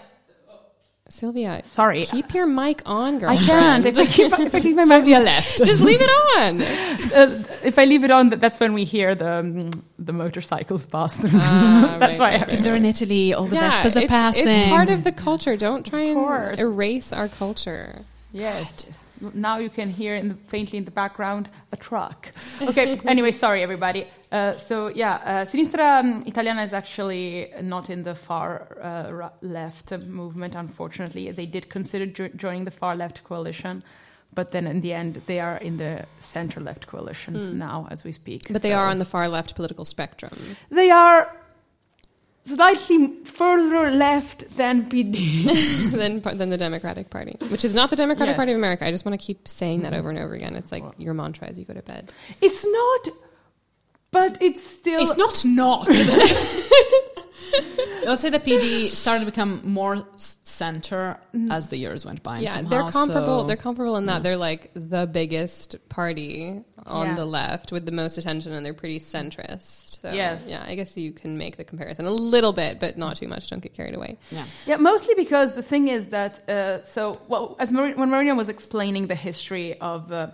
Sylvia, Sorry. keep your mic on, girl. I can't. If I keep, if I keep my mouth Sylvia left. Just leave it on. uh, if I leave it on, that's when we hear the um, the motorcycles pass. through. Ah, that's why. right, I right, Because we're in Italy, all the yeah, Vespas are it's, passing. it's part of the culture. Don't try and erase our culture. Yes. Now you can hear in the, faintly in the background a truck. Okay. anyway, sorry everybody. Uh, so yeah, uh, Sinistra um, Italiana is actually not in the far uh, ra- left movement. Unfortunately, they did consider jo- joining the far left coalition, but then in the end, they are in the center left coalition now as we speak. But they So are on the far left political spectrum. They are slightly further left than PD. than than the Democratic Party, which is not the Democratic Yes. Party of America. I just want to keep saying that mm-hmm. over and over again. It's like your mantra as you go to bed. it's not, but it's still. It's not not. Let's say the PD started to become more center as the years went by. yeah, somehow, they're comparable. so- they're comparable in that they're like the biggest party on Yeah. the left with the most attention, and they're pretty centrist. So, Yes. yeah, I guess you can make the comparison a little bit, but not too much. Don't get carried away. yeah. Yeah, mostly because the thing is that uh, so well as Mar- when Marina was explaining the history of uh,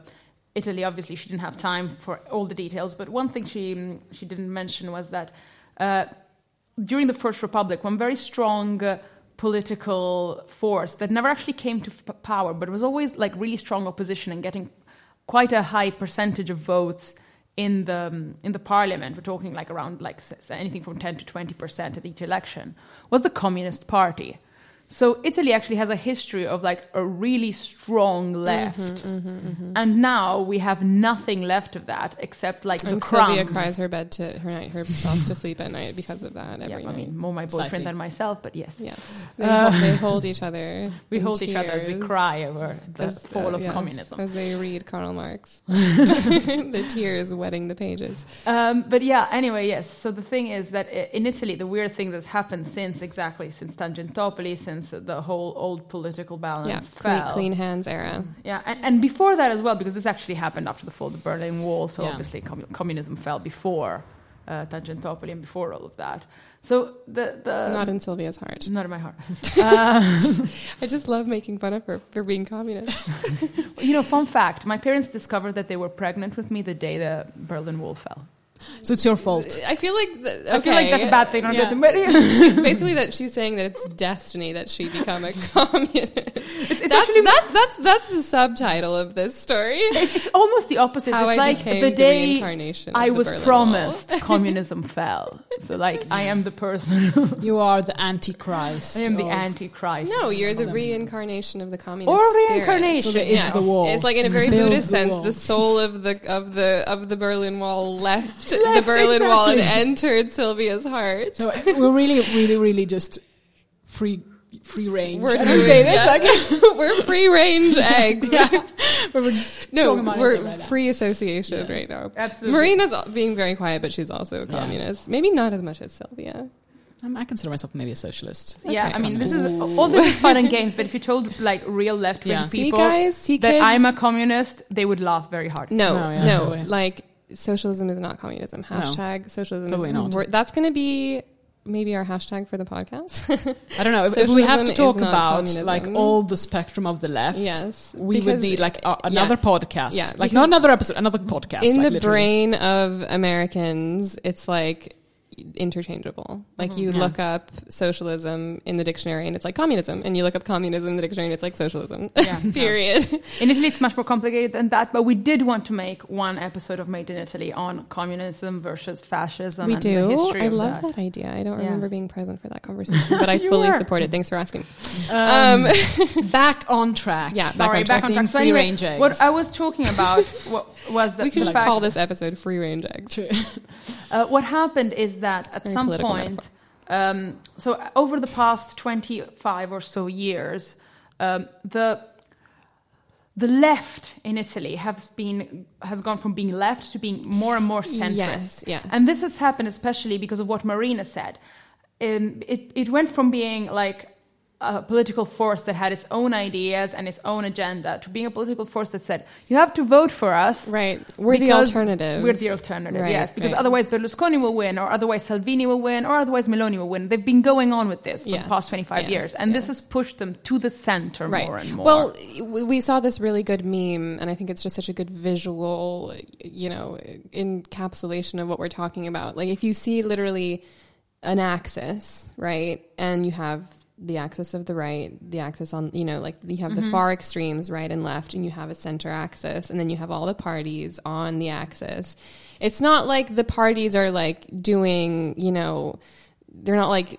Italy, obviously she didn't have time for all the details, but one thing she she didn't mention was that uh, during the First Republic, one very strong uh, political force that never actually came to f- power, but was always like really strong opposition and getting quite a high percentage of votes in the um, in the parliament. We're talking like around like anything from ten to twenty percent at each election. Was the Communist Party. So Italy actually has a history of like a really strong left, and now we have nothing left of that except like the And crumbs. Sylvia cries her bed to her night herself to sleep at night because of that. Every Yeah, I night. mean more my boyfriend Slightly. than myself, but yes, Yeah, they, Uh, hold, they hold each other. we in hold each other as we cry over the as- fall uh, of yes, communism. as they read Karl Marx. the tears wetting the pages. Um, but yeah, anyway, yes. So the thing is that in Italy, the weird thing that's happened since exactly since Tangentopoli, since the whole old political balance Yeah, clean, fell. clean hands era. Yeah, and, and before that as well, because this actually happened after the fall of the Berlin Wall. So Yeah. obviously, commu- communism fell before uh, Tangentopoli and before all of that. So the the Not in Sylvia's heart. not in my heart. Uh, I just love making fun of her for being communist. you know, fun fact: my parents discovered that they were pregnant with me the day the Berlin Wall fell. So it's your fault. I feel like th- okay. I feel like that's a bad thing, Yeah. good. But basically, that she's saying that it's destiny that she become a communist. it's That's, actually that's that's that's the subtitle of this story. it's almost the opposite. How it's I like the the day of I was promised communism fell. So like I am the person. You are the antichrist. I am the antichrist. No, you're the reincarnation of the communist Or reincarnation. So it's yeah. the wall. It's like in a very Build Buddhist the sense, wall. the soul of the of the of the Berlin Wall left, the Left, Berlin Wall and entered Sylvia's heart. So we're really, really, really just free, free range. we're doing say this. yeah. Like, we're free range eggs. but we're No, talking about it we're right now. free association Yeah. right now. Absolutely. Marina's being very quiet, but she's also a Yeah. communist. Maybe not as much as Sylvia. Um, I consider myself maybe a socialist. Yeah, I mean, this is all this is fun and games. But if you told like real left wing Yeah. See, people guys, see, that kids. I'm a communist, they would laugh very hard. no, No, yeah, no, totally. like socialism is not communism. Hashtag socialism Totally is not. That's going to be maybe our hashtag for the podcast. I don't know if, if we have to talk about communism. like all the spectrum of the left. Yes, we would need like a, another podcast. yeah, like not another episode, another podcast. in like, the literally. brain of Americans, it's like interchangeable. Like you Yeah. look up socialism in the dictionary and it's like communism, and you look up communism in the dictionary and it's like socialism. Yeah. Period. In Italy, it's much more complicated than that, but we did want to make one episode of Made in Italy on communism versus fascism. we and The do. history I love that. that. idea. I don't Yeah. remember being present for that conversation, but I fully were. support it. Thanks for asking. Um, back on track. Yeah, back Sorry, on back on track. So free anyway, range eggs. what I was talking about wa- was that we could the just fact- call this episode "Free Range Eggs." True. Uh, what happened is that at some point, um, so over the past 25 or so years, um, the the left in Italy has been has gone from being left to being more and more centrist. Yes, yes. And this has happened especially because of what Marina said. Um, it it went from being like a political force that had its own ideas and its own agenda to being a political force that said you have to vote for us Right. We're the alternative. We're the alternative, Right, yes. Because right. otherwise Berlusconi will win, or otherwise Salvini will win, or otherwise Meloni will win. They've been going on with this for Yes, the past 25 yes, years. And this has pushed them to the center right. more and more. Well, we we saw this really good meme, and I think it's just such a good visual, you know, encapsulation of what we're talking about. Like if you see literally an axis, right, and you have the axis of the right, the axis on, you know, like you have the mm-hmm. far extremes, right and left, and you have a center axis, and then you have all the parties on the axis. It's not like the parties are like doing, you know, they're not like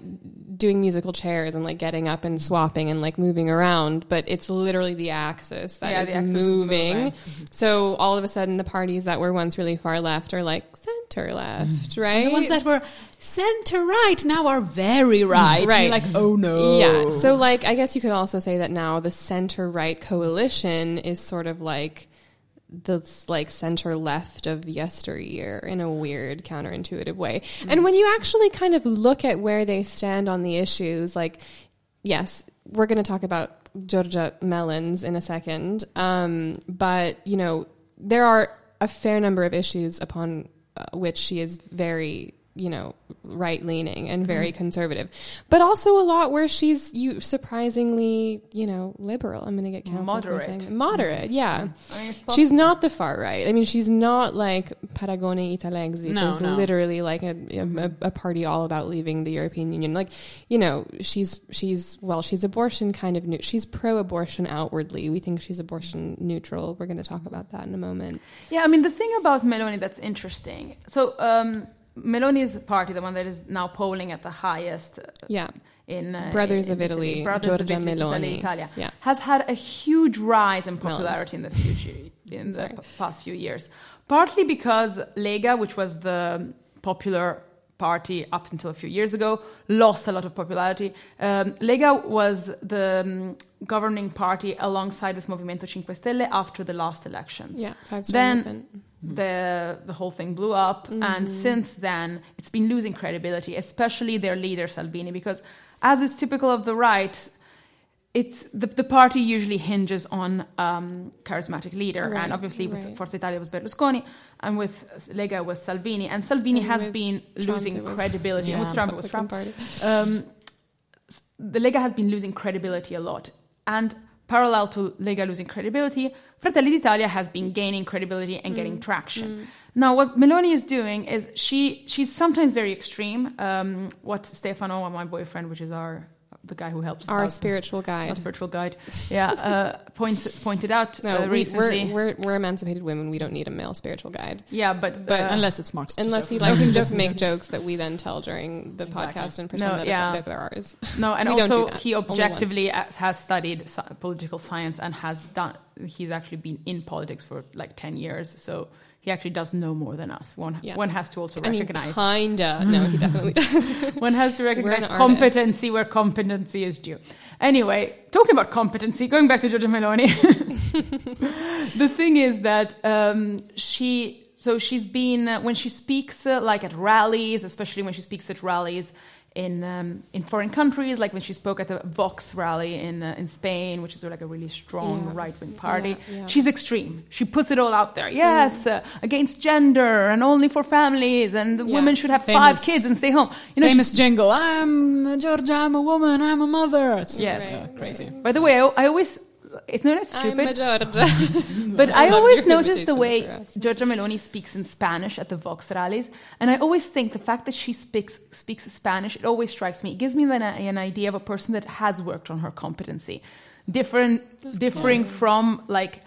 doing musical chairs and like getting up and swapping and like moving around, but it's literally the axis that Yeah, is axis is moving. moving. So all of a sudden, the parties that were once really far left are like center left, right? The ones that were center right now are very right. Right. you're like, oh no. Yeah. So, like, I guess you could also say that now the center right coalition is sort of like the like center left of yesteryear in a weird counterintuitive way. And when you actually kind of look at where they stand on the issues, like, yes, we're going to talk about Giorgia Melons in a second, um, but you know there are a fair number of issues upon uh, which she is very you know right leaning and very conservative. But also a lot where she's you surprisingly you know liberal. I'm gonna get canceled Moderate. for saying moderate yeah. I mean, she's not the far right. I mean she's not like paragone italexit No, is no. literally like a, a, a party all about leaving the european union. Like you know she's she's well she's abortion kind of new she's pro-abortion outwardly. We think she's abortion neutral. We're going to talk about that in a moment. Yeah, I mean, the thing about Meloni that's interesting. So, um, Meloni's party, the one that is now polling at the highest uh, yeah in uh, Brothers in of Italy, Brothers Giorgia of Italy, Meloni. Italia, Yeah. has had a huge rise in popularity in the future in the p- past few years. Partly because Lega, which was the popular party up until a few years ago, lost a lot of popularity. Um, Lega was the um, governing party alongside with Movimento Cinque Stelle after the last elections. yeah five Then movement. The the whole thing blew up, and since then it's been losing credibility, especially their leader Salvini, because as is typical of the right, it's the, the party usually hinges on um, charismatic leader, Right, and obviously with right. Forza Italia was Berlusconi, and with Lega was Salvini, and Salvini And has been Trump losing was- credibility, and with Trump it was Trump. Party. Um, the Lega has been losing credibility a lot. And parallel to Lega losing credibility, Fratelli d'Italia has been gaining credibility and Mm. getting traction. Now, what Meloni is doing is she she's sometimes very extreme. Um, what Stefano, my boyfriend, which is our the guy who helps Our out, spiritual our guide. spiritual guide, yeah, uh, points pointed out No, uh, we, recently. we're, we're we're emancipated women. We don't need a male spiritual guide, yeah, but but uh, Unless it's Marx. unless he likes to just make jokes that we then tell during the Exactly. podcast and pretend No, that, yeah. it's, that they're ours. No, and also he objectively has studied political science and has done. He's actually been in politics for like ten years, so he actually does know more than us. One Yeah. one has to also I mean, recognize. kinda. No, he definitely does. one has to recognize competency where competency is due. Anyway, talking about competency, going back to Giorgia Meloni, the thing is that um, she, so she's been, uh, when she speaks uh, like at rallies, especially when she speaks at rallies in um, in foreign countries, like when she spoke at the Vox rally in uh, in Spain, which is like a really strong Yeah. right wing party. Yeah, yeah. She's extreme. She puts it all out there. Yes, uh, against gender and only for families, and women should have Famous- five kids and stay home. You know, she- Famous jingle. I'm Giorgia. I'm a woman. I'm a mother. It's Yes. uh, crazy. By the way, I, I always. It's not as I'm stupid. But I love always notice the way. Giorgia Meloni speaks in Spanish at the Vox rallies, and I always think the fact that she speaks speaks Spanish, it always strikes me. It gives me an, an idea of a person that has worked on her competency, different, differing from like,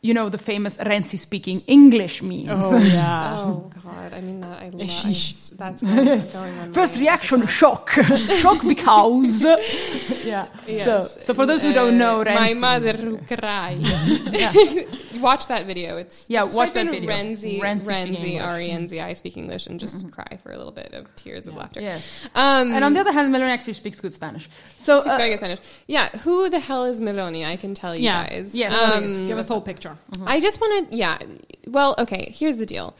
you know, the famous Renzi speaking English memes. Oh yeah. oh God! I mean that I love. I Sheesh. just- that's going, Yes. going on. First my- reaction, shock, shock because, yeah. Yes. So, so for those who don't know, Uh, Renzi, my mother who cried. Watch that video. It's Yeah, just watch that video. Renzi, Renzi Renzi, English. R E N Z I speak English, and just cry for a little bit of tears of laughter. Yes. Um, And on the other hand, Meloni actually speaks good Spanish. So speaks uh, very good Spanish. Yeah, who the hell is Meloni? I can tell you Yeah. guys. Yes, Um. Give us the whole picture. I just want to, yeah. Well, okay, here's the deal.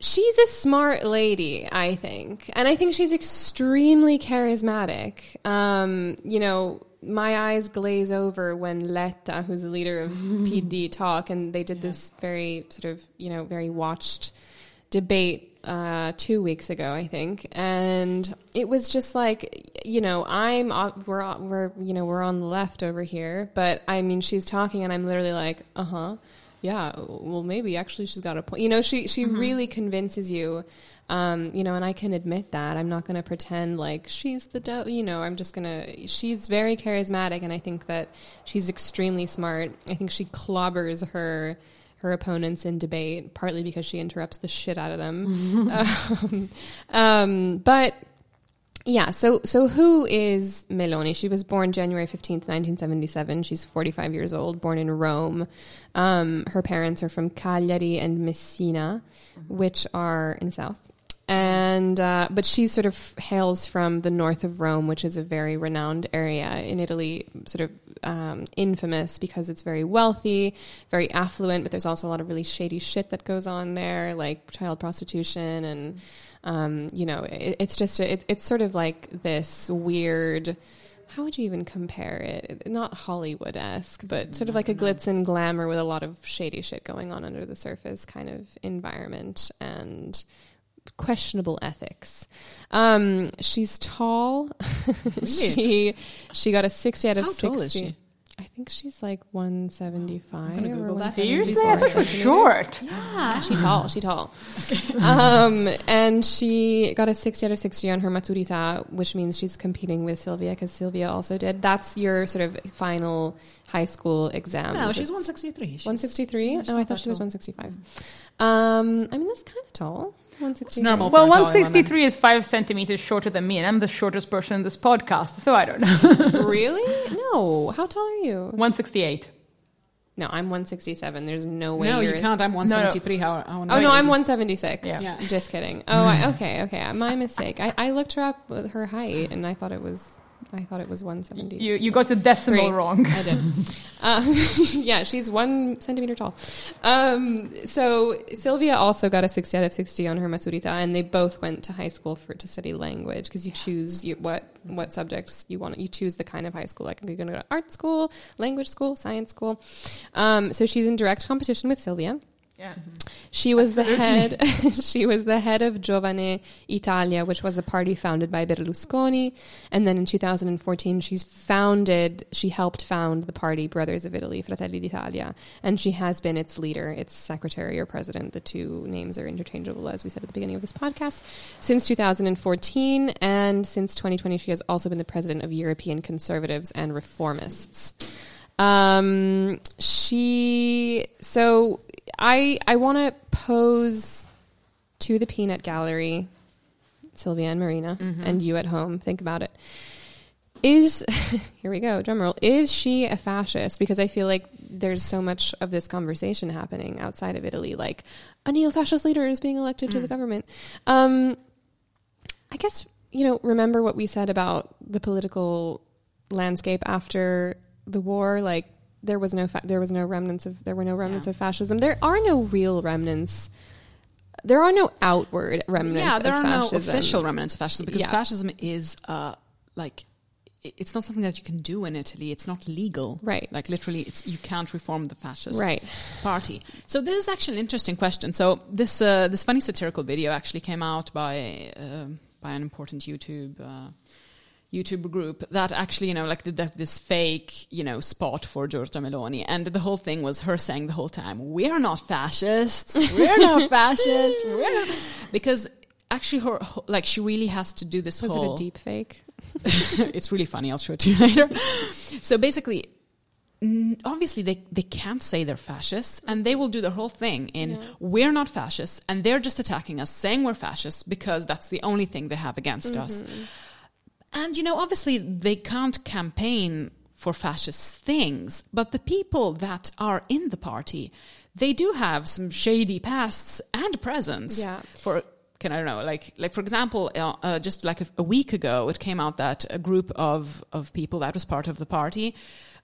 She's a smart lady, I think. And I think she's extremely charismatic. Um, you know, my eyes glaze over when Letta, who's the leader of PD, talk, and they did this very sort of, you know, very watched debate uh, two weeks ago, I think, and it was just like, you know, I'm we're we're you know we're on the left over here, but I mean, she's talking, and I'm literally like, uh huh, yeah, well, maybe actually she's got a point. You know, she she really convinces you. Um, you know, and I can admit that I'm not going to pretend like she's the devil. You know, I'm just gonna. She's very charismatic, and I think that she's extremely smart. I think she clobbers her her opponents in debate, partly because she interrupts the shit out of them. um, um, but yeah, so so who is Meloni? She was born January fifteenth, nineteen seventy seven. She's forty five years old, born in Rome. Um, her parents are from Cagliari and Messina, which are in the south. And uh, but she sort of hails from the north of Rome, which is a very renowned area in Italy, sort of um, infamous because it's very wealthy, very affluent. But there's also a lot of really shady shit that goes on there, like child prostitution, and um, you know, it, it's just a, it, it's sort of like this weird. How would you even compare it? Not Hollywood esque, but sort of like a glitz and glamour with a lot of shady shit going on under the surface kind of environment and questionable ethics. Um, she's tall. she she got a sixty out of How sixty. tall is she? I think she's like one seventy five. gonna that. seriously, I thought she was short. She tall. She tall. um, and she got a 60 out of 60 on her maturita, which means she's competing with Sylvia because Sylvia also did. That's your sort of final high school exam. No, she's 163. She's- 163. Oh, I thought she was 165. Um, I mean, that's kind of tall. 163. normal Well, for Italian 163 is five centimeters shorter than me, and I'm the shortest person in this podcast, so I don't know. really? No. How tall are you? 168. No, I'm 167. There's no way No, you're. you can't. I'm 173. How, how Oh no, I'm 176. Yeah. Yeah. Just kidding. Oh, I, okay, okay. My mistake. I, I looked her up with her height, and I thought it was I thought it was 170. You, you got the decimal wrong. I did. um, yeah, she's one centimeter tall. Um, so Sylvia also got a 60 out of 60 on her maturita, and they both went to high school for to study language because you choose you, what what subjects you want. You choose the kind of high school. Like you're going to go to art school, language school, science school. Um, so she's in direct competition with Sylvia. Yeah. She was the head. she was the head of Giovane Italia, which was a party founded by Berlusconi. And then in 2014, she's founded. She helped found the party Brothers of Italy, Fratelli d'Italia, and she has been its leader, its secretary or president. The two names are interchangeable, as we said at the beginning of this podcast, since 2014, and since 2020, she has also been the president of European Conservatives and Reformists. Um, she so I I want to pose to the peanut gallery, Sylvia and Marina, and you at home. Think about it. Is here we go. Drum roll. Is she a fascist? Because I feel like there's so much of this conversation happening outside of Italy, like a neo-fascist leader is being elected to the government. Um, I guess you know. Remember what we said about the political landscape after the war? Like there was no fa- there was no remnants of there were no remnants of fascism. There are no real remnants there are no outward remnants of fascism. yeah, there are fascism. no official remnants of fascism because Yeah. fascism is uh, like it's not something that you can do in Italy. It's not legal, Right. Like literally, it's you can't reform the fascist Right. party. So this is actually an interesting question. So this uh, this funny satirical video actually came out by um by an important YouTube. YouTube group that actually, you know, like did that, this fake, you know, spot for Giorgia Meloni, and the whole thing was her saying the whole time, "We're not fascists. We're not fascists. We're not," because actually, her like she really has to do this Was whole. it a deep fake? it's really funny. I'll show it to you later. so basically, obviously they, they can't say they're fascists and they will do the whole thing in we're not fascists and they're just attacking us saying we're fascists because that's the only thing they have against us. Mm-hmm. And you know, obviously they can't campaign for fascist things, but the people that are in the party, they do have some shady pasts and presents. Yeah. For can I don't know, like like for example, uh, uh, just like a, a week ago, it came out that a group of of people that was part of the party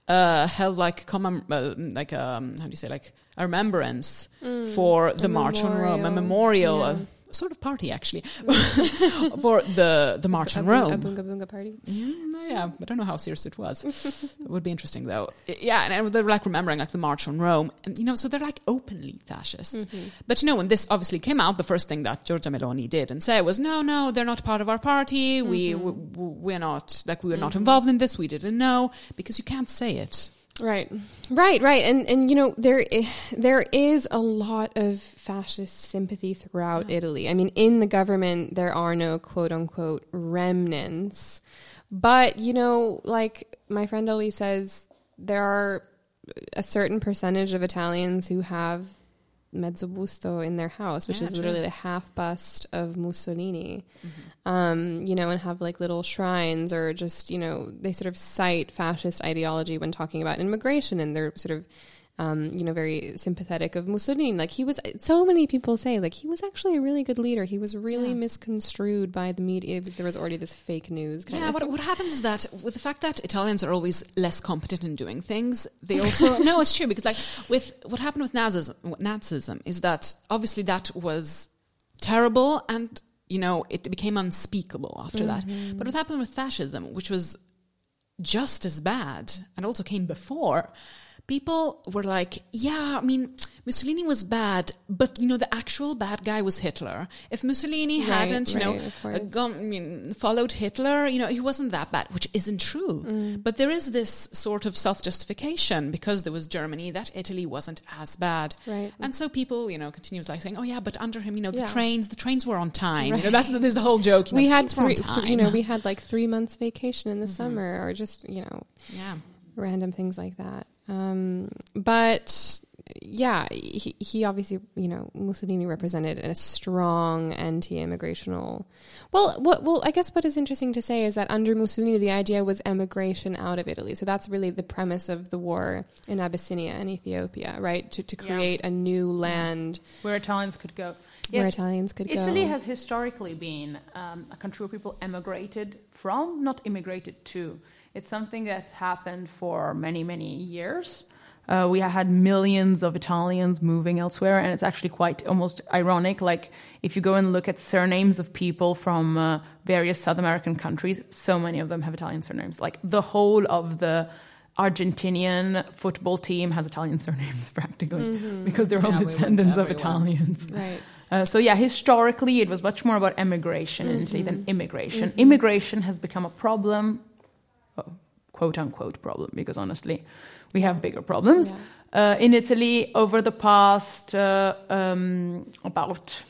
uh, held like common uh, like um, how do you say like a remembrance for the March on Rome, a memorial. memorial. Yeah. Sort of party actually mm. for the the march on Rome. A bunga bunga party. Mm, yeah, I don't know how serious it was. it would be interesting though. Yeah, and they're like remembering like the March on Rome, and you know, so they're like openly fascists. Mm-hmm. But you know, when this obviously came out, the first thing that Giorgia Meloni did and said was, "No, no, they're not part of our party. We, mm-hmm. we we're not like we were not mm-hmm. involved in this. We didn't know because you can't say it." Right, right, right, and and you know there there is a lot of fascist sympathy throughout Italy. I mean, in the government there are no quote unquote remnants, but you know, like my friend always says, there are a certain percentage of Italians who have mezzo busto in their house, which Yeah, is true. literally the half bust of Mussolini. Um, you know, and have like little shrines or just, you know, they sort of cite fascist ideology when talking about immigration and they're sort of um, you know, very sympathetic of Mussolini. Like he was so many people say like he was actually a really good leader. He was really misconstrued by the media. There was already this fake news Yeah, what, what happens is that with the fact that Italians are always less competent in doing things, they also no, it's true because like with what happened with Nazism, Nazism is that obviously that was terrible and you know it became unspeakable after that. But what happened with fascism, which was just as bad and also came before, people were like, yeah, I mean, Mussolini was bad, but you know, the actual bad guy was Hitler. If Mussolini Right, hadn't, you know, right, course. uh, gone, I mean, followed Hitler, you know, he wasn't that bad, which isn't true. Mm. But there is this sort of self justification because there was Germany that Italy wasn't as bad. Right. And so people, you know, continues like saying, oh yeah, but under him, you know, the Yeah. trains, the trains were on time. You know, that's the, there's the whole joke. You know, we had trains were on three, th- you know, we had like three months vacation in the summer, or just you know, yeah. random things like that. Um, but yeah, he, he obviously, you know, Mussolini represented a strong anti-immigrational. Well, what, well, I guess what is interesting to say is that under Mussolini, the idea was emigration out of Italy. So that's really the premise of the war in Abyssinia and Ethiopia, right? To to Yeah. create a new land where Italians could go. where Italians could Italy go. Italy has historically been um, a country where people emigrated from, not immigrated to. It's something that's happened for many, many years. Uh, we had millions of Italians moving elsewhere, and it's actually quite almost ironic. Like, if you go and look at surnames of people from uh, various South American countries, so many of them have Italian surnames. Like, the whole of the Argentinian football team has Italian surnames practically because they're all Yeah, we descendants of. Italians. right. Uh, so yeah, historically it was much more about emigration in Italy than immigration. Immigration has become a problem, quote unquote problem, because honestly, we have bigger problems uh, in Italy over the past uh, um, about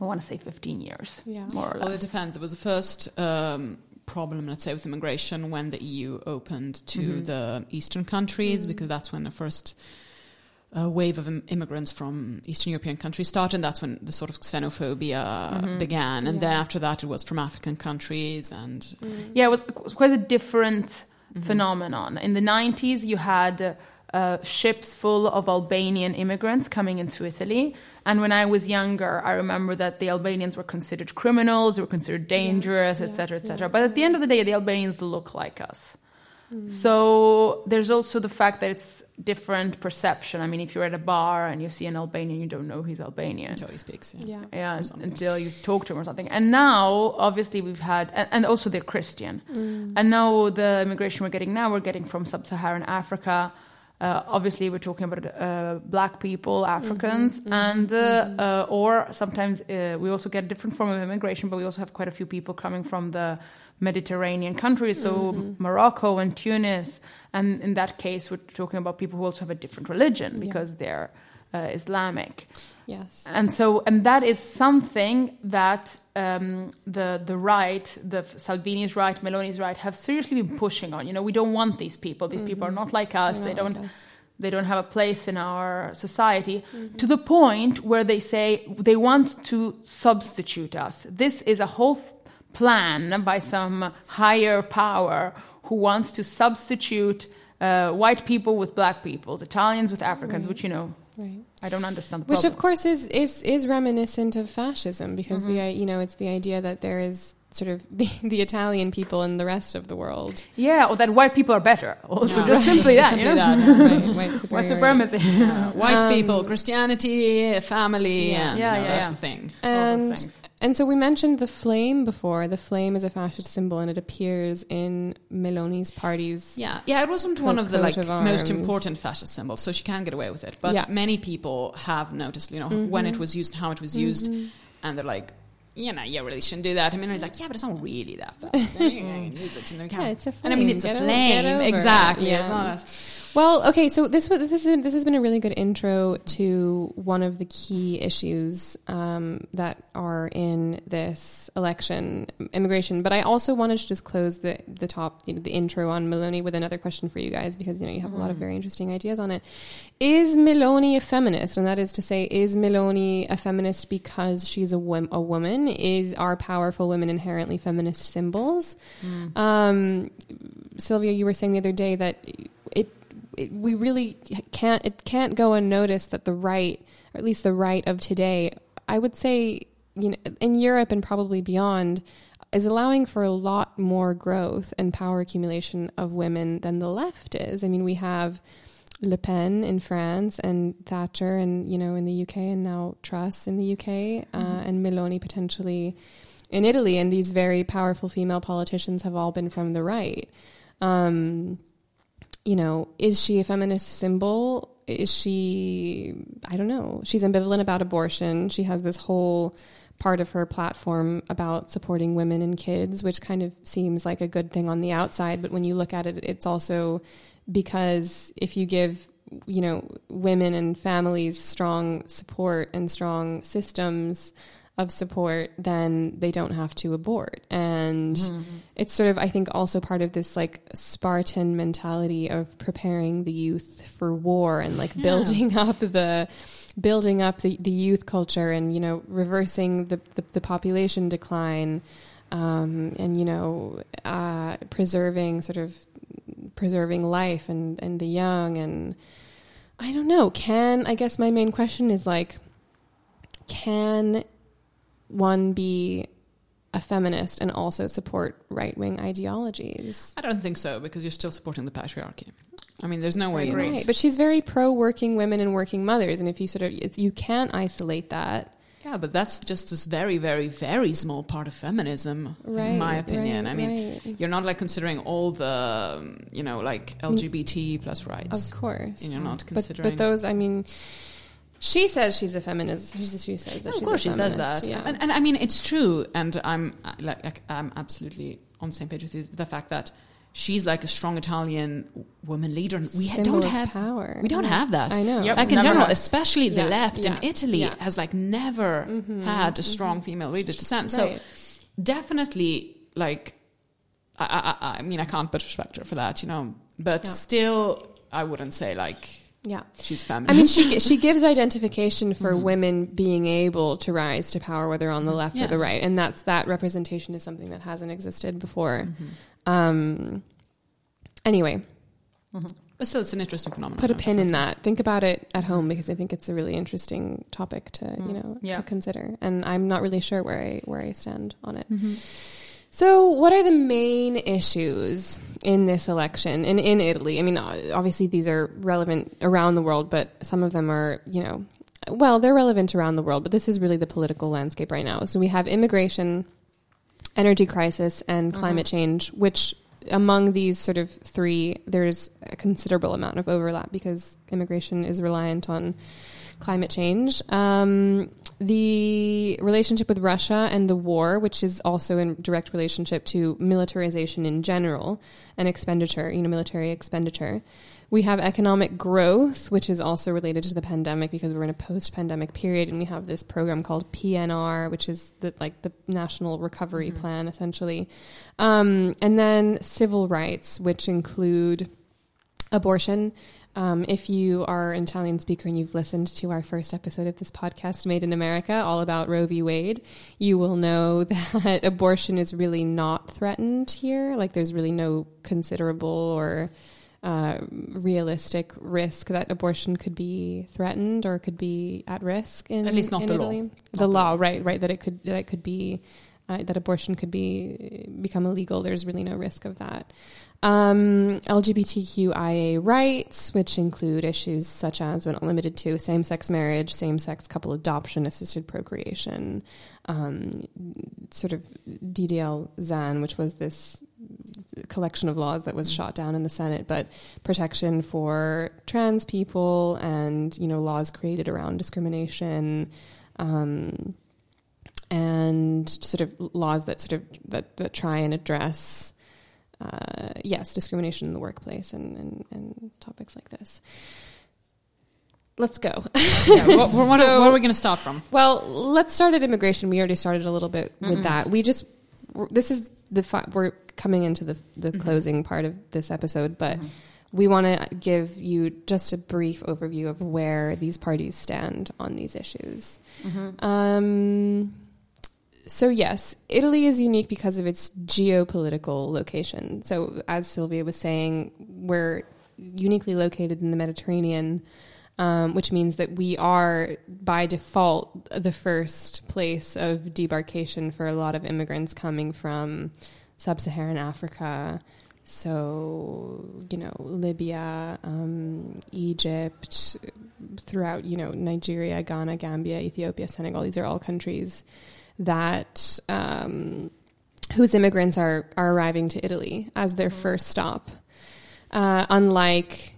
I want to say 15 years, Yeah. more or less. Well, it depends. There was the first um, problem, let's say, with immigration when the EU opened to the eastern countries, because that's when the first uh, wave of im- immigrants from Eastern European countries started. And that's when the sort of xenophobia began. And then after that, it was from African countries. And Yeah, it was, it was quite a different phenomenon. In the 90s, you had uh, ships full of Albanian immigrants coming into Italy. And when I was younger, I remember that the Albanians were considered criminals, they were considered dangerous, etc., etc. But at the end of the day, the Albanians look like us. So there's also the fact that it's different perception. I mean, if you're at a bar and you see an Albanian, you don't know he's Albanian. Until he speaks. Yeah. Yeah. Yeah, until you talk to him or something. And now, obviously, we've had, and, and also they're Christian. And now the immigration we're getting now, we're getting from sub-Saharan Africa. Uh, obviously, we're talking about uh, black people, Africans, and uh, uh, or sometimes uh, we also get a different form of immigration, but we also have quite a few people coming from the Mediterranean countries, so Morocco and Tunis. And in that case, we're talking about people who also have a different religion because they're uh, Islamic Yes. and so and that is something that um, the the right, the Salvini's right, Meloni's right, have seriously been pushing on. You know, we don't want these people. These people are not like us. They don't. like us. They don't have a place in our society to the point where they say they want to substitute us. This is a whole plan by some higher power who wants to substitute uh, white people with black people, Italians with Africans, which you know Right. I don't understand the Which, problem. of course, is is is reminiscent of fascism because Mm-hmm. the you know it's the idea that there is sort of the, the Italian people and the rest of the world. Yeah, or that white people are better. Also, Yeah. just simply Just that. simply you know? that, yeah. Right, white What's the superiority. premise? Uh, white Um, people, Christianity, family, Yeah. and Yeah, you know, yeah, that's yeah. the thing. All those And things. and so we mentioned the flame before. The flame is a fascist symbol, and it appears in Meloni's party's. Yeah, yeah, it wasn't one of the like of most important fascist symbols, so she can get away with it. But Yeah. Mm-hmm. many people have noticed, you know, when it was used, and how it was used, and they're like, you know, you really shouldn't do that. I mean, he's like, yeah, but it's not really that fascist. you can use it, you know, you. Yeah, it's a and I mean, it's Get a flame, over exactly. Yeah. It's not a, Well, okay, so this was this has been, this has been a really good intro to one of the key issues um, that are in this election, immigration. But I also wanted to just close the the top, you know, the intro on Meloni with another question for you guys because you know you have a lot of very interesting ideas on it. Is Meloni a feminist? And that is to say, is Meloni a feminist because she's a, wom- a woman? Is are powerful women inherently feminist symbols? Um, Sylvia, you were saying the other day that it, we really can't it can't go unnoticed that the right, or at least the right of today, I would say, you know, in Europe and probably beyond, is allowing for a lot more growth and power accumulation of women than the left is. I mean, we have Le Pen in France and Thatcher and you know in the UK and now Truss in the UK uh, and Meloni potentially in Italy and these very powerful female politicians have all been from the right. Um, you know, is she a feminist symbol? Is she, I don't know. She's ambivalent about abortion. She has this whole part of her platform about supporting women and kids, which kind of seems like a good thing on the outside. But when you look at it, it's also because if you give, you know, women and families strong support and strong systems, of support, then they don't have to abort. And it's sort of, I think, also part of this like Spartan mentality of preparing the youth for war and like building up the building up the, the youth culture and you know reversing the the, the population decline um, and you know uh, preserving sort of preserving life and and the young and I don't know. Can I guess my main question is like can one be a feminist and also support right wing ideologies. I don't think so because you're still supporting the patriarchy. I mean, there's no way. you're Right, but she's very pro working women and working mothers, and if you sort of it's, you can't isolate that. Yeah, but that's just this very, very, very small part of feminism, Right, in my opinion. right, I mean, right. you're not like considering all the, you know, like LGBT plus rights. Of course, And you're not but considering. but those, I mean, she says she's a feminist. She, she says that of she's course, a she says that, Yeah. and, and I mean, it's true. And I'm uh, like, like, I'm absolutely on the same page with you. The fact that she's like a strong Italian woman leader, and we Symbol don't have power. We don't Yeah. have that. I know. Yep. Like in general, had. especially the Yeah, left in Italy yeah. has like never had a strong female leader's descent. So Right. definitely, like, I, I, I- I mean, I can't but respect her for that, you know. But Yeah. still, I wouldn't say like yeah. she's family. I mean, she she gives identification for Mm-hmm. women being able to rise to power, whether on the left or the right, and that's that representation is something that hasn't existed before. Mm-hmm. Um, anyway, but still, it's an interesting phenomenon. put a pin in that. Think about it at home because I think it's a really interesting topic to you know Yeah. to consider, and I'm not really sure where I where I stand on it. So, what are the main issues in this election and in Italy? I mean, obviously, these are relevant around the world, but some of them are, you know, well, they're relevant around the world, but this is really the political landscape right now. So, we have immigration, energy crisis, and mm-hmm. climate change, which among these sort of three, there's a considerable amount of overlap because immigration is reliant on climate change. Um, the relationship with Russia and the war, which is also in direct relationship to militarization in general and expenditure, you know, military expenditure. We have economic growth, which is also related to the pandemic because we're in a post-pandemic period, and we have this program called PNR, which is the, like the National Recovery Plan, essentially, um, and then civil rights, which include abortion. Um, if you are an Italian speaker and you've listened to our first episode of this podcast, Made in America, all about Roe v. Wade, you will know that abortion is really not threatened here. Like, there's really no considerable or uh, realistic risk that abortion could be threatened or could be at risk in At least not in the law. Italy. The law, right? Right. That it could that it could be uh, that abortion could be become illegal. There's really no risk of that. Um, LGBTQIA rights, which include issues such as, but not limited to, same sex marriage, same sex couple adoption, assisted procreation, um, sort of DDL ZAN, which was this collection of laws that was shot down in the Senate, but protection for trans people and, you know, laws created around discrimination. Um, and sort of laws that sort of that, that try and address uh, yes discrimination in the workplace and, and, and topics like this. Let's go. Yeah, what, what, what are we going to start from? well let's start at immigration. We already started a little bit with that. We just this is the fi- we're coming into the, the closing part of this episode but we want to give you just a brief overview of where these parties stand on these issues. Um, so yes, Italy is unique because of its geopolitical location. So as Sylvia was saying, we're uniquely located in the Mediterranean, um, which means that we are by default the first place of debarkation for a lot of immigrants coming from sub-Saharan Africa. So you know Libya, um, Egypt, throughout you know Nigeria, Ghana, Gambia, Ethiopia, Senegal. These are all countries that um, whose immigrants are are arriving to Italy as their first stop. Uh, unlike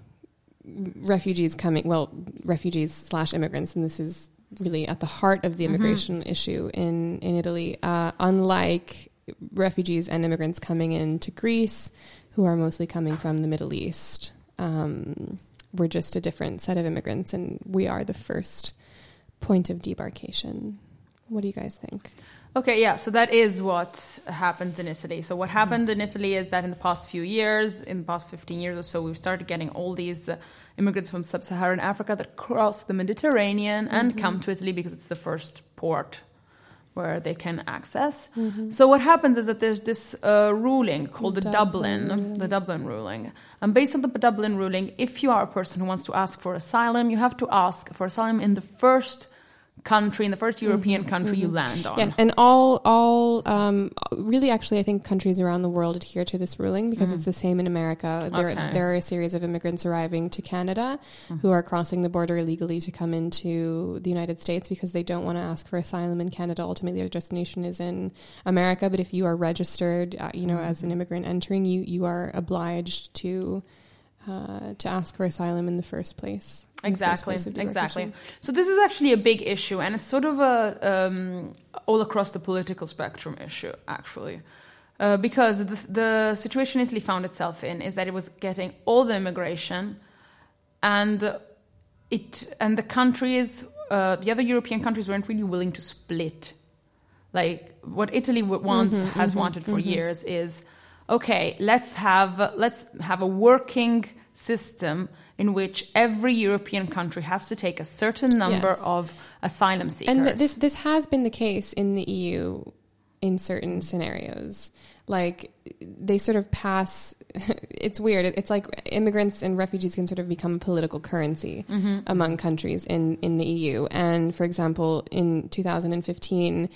refugees coming, well, refugees slash immigrants, and this is really at the heart of the immigration issue in in Italy. Uh, unlike refugees and immigrants coming into Greece, who are mostly coming from the Middle East, um, we're just a different set of immigrants, and we are the first point of debarkation. What do you guys think? Okay, yeah, so that is what happened in Italy. So, what happened in Italy is that in the past few years, in the past 15 years or so, we've started getting all these uh, immigrants from sub Saharan Africa that cross the Mediterranean and come to Italy because it's the first port where they can access. So, what happens is that there's this uh, ruling called the Dublin, the Dublin ruling. And based on the Dublin ruling, if you are a person who wants to ask for asylum, you have to ask for asylum in the first country, in the first European mm-hmm, country you mm-hmm. land on. Yeah, and all all um, really actually I think countries around the world adhere to this ruling because it's mm. the same in America. There Okay. there are a series of immigrants arriving to Canada mm. who are crossing the border illegally to come into the United States because they don't want to ask for asylum in Canada. Ultimately, their destination is in America. But if you are registered, uh, you know, as an mm. immigrant entering, you you are obliged to. Uh, to ask for asylum in the first place. the first Exactly, place exactly. So this is actually a big issue, and it's sort of a um, all across the political spectrum issue, actually, uh, because the, the situation Italy found itself in is that it was getting all the immigration, and it and the countries, uh, the other European countries, weren't really willing to split. Like what Italy wants has wanted for years is okay. Let's have let's have a working system in which every European country has to take a certain number Yes. of asylum seekers. And th- this this has been the case in the EU in certain scenarios. Like they sort of pass. It's weird. It's like immigrants and refugees can sort of become a political currency mm-hmm. among countries in in the EU. And for example, in 2015,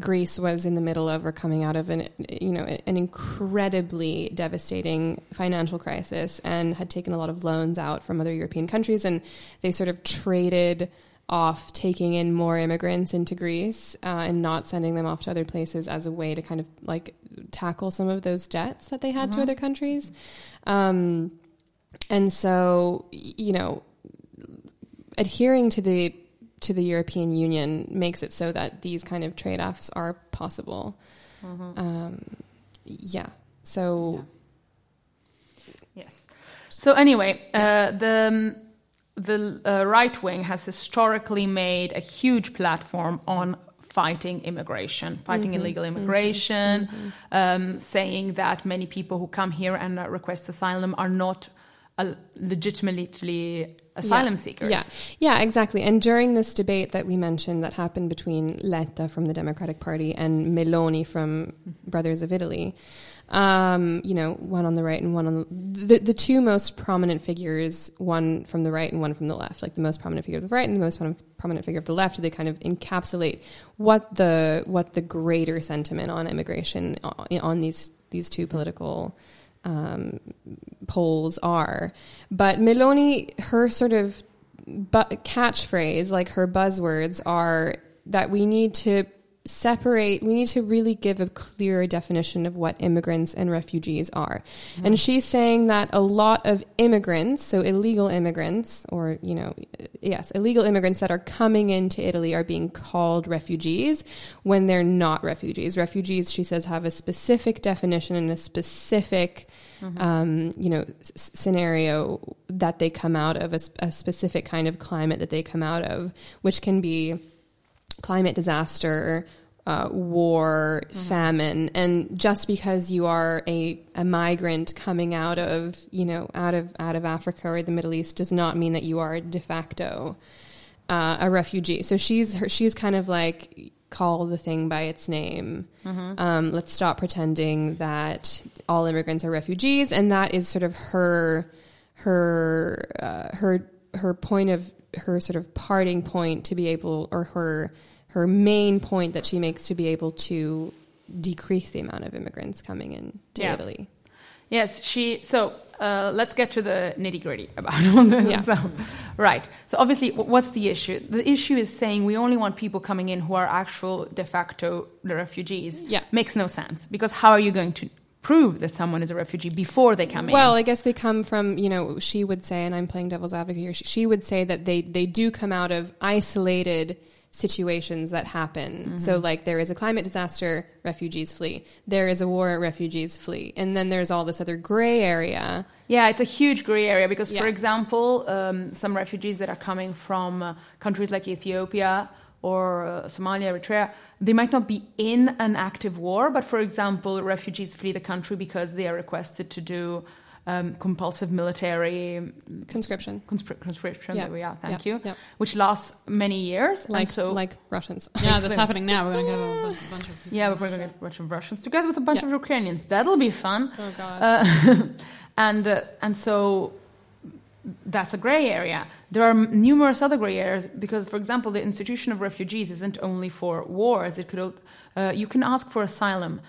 Greece was in the middle of or coming out of an you know an incredibly devastating financial crisis and had taken a lot of loans out from other European countries, and they sort of traded off taking in more immigrants into Greece uh, and not sending them off to other places as a way to kind of like tackle some of those debts that they had to other countries. Um, and so, you know, adhering to the to the European Union makes it so that these kind of trade offs are possible. Um, yeah. So Yes. So anyway, uh, the um, the uh, right wing has historically made a huge platform on fighting immigration, fighting illegal immigration, Um, saying that many people who come here and uh, request asylum are not uh, legitimately asylum yeah. seekers. Yeah, yeah, exactly. And during this debate that we mentioned that happened between Letta from the Democratic Party and Meloni from Brothers of Italy, um, you know, one on the right and one on the, the the two most prominent figures, one from the right and one from the left, like the most prominent figure of the right and the most prom- prominent figure of the left. They kind of encapsulate what the what the greater sentiment on immigration on, on these these two political um, polls are. But Meloni, her sort of bu- catchphrase, like her buzzwords, are that we need to separate, we need to really give a clearer definition of what immigrants and refugees are. And she's saying that a lot of immigrants, so illegal immigrants, or, you know, yes, illegal immigrants that are coming into Italy are being called refugees when they're not refugees. Refugees, she says, have a specific definition and a specific, um, you know, s- scenario that they come out of, a specific kind of climate that they come out of, which can be climate disaster, uh, war, famine, and just because you are a, a migrant coming out of you know out of out of Africa or the Middle East does not mean that you are de facto uh, a refugee. So she's her, she's kind of like call the thing by its name. Um, let's stop pretending that all immigrants are refugees, and that is sort of her her uh, her her point of her sort of parting point to be able or her her main point that she makes to be able to decrease the amount of immigrants coming in to Yeah. Italy. Yes, she. So uh, let's get to the nitty gritty about all this. Yeah. So, right. So obviously, what's the issue? The issue is saying we only want people coming in who are actual de facto refugees. Yeah. makes no sense because how are you going to prove that someone is a refugee before they come Well, in? Well, I guess they come from, you know, she would say, and I'm playing devil's advocate here, she, she would say that they, they do come out of isolated situations that happen. So, like, there is a climate disaster, refugees flee. There is a war, refugees flee. And then there's all this other gray area. Yeah, it's a huge gray area because, for example, um, some refugees that are coming from uh, countries like Ethiopia or uh, Somalia, Eritrea, they might not be in an active war, but for example, refugees flee the country because they are requested to do um, compulsive military Conscription. conscri- conscription. Yeah, There we are, thank yeah, you. yeah. Which lasts many years. and Like, so, like Russians. Yeah, that's happening now. We're going to have a bunch of people. yeah, we're going to get a bunch of Russians together with a bunch Yeah. of Ukrainians. That'll be fun. Oh, God. Uh, and uh, and so that's a gray area. There are numerous other gray areas because, for example, the institution of refugees isn't only for wars. It could uh, you can ask for asylum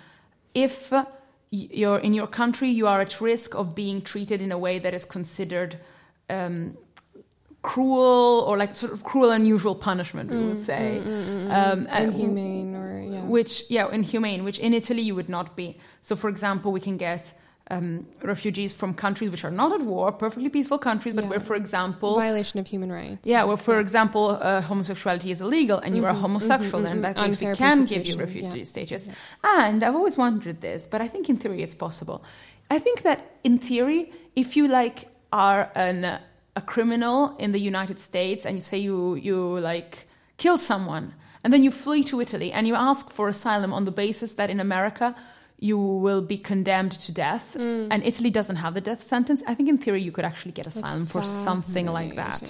if uh, y- you're in your country you are at risk of being treated in a way that is considered. Um, cruel or like sort of cruel unusual punishment we would mm, say mm, mm, um, and- Inhumane or, yeah. which yeah inhumane which in italy you would not be so for example we can get um, refugees from countries which are not at war perfectly peaceful countries but Yeah. where for example Violation of human rights. yeah where for example uh, homosexuality is illegal and you are homosexual then in that case we can give you refugee yeah. status. And i've always wondered this but i think in theory it's possible. I think that in theory if you like are an a criminal in the united states and you say you you like kill someone and then you flee to italy and you ask for asylum on the basis that in america you will be condemned to death and italy doesn't have the death sentence i think in theory you could actually get asylum for something like that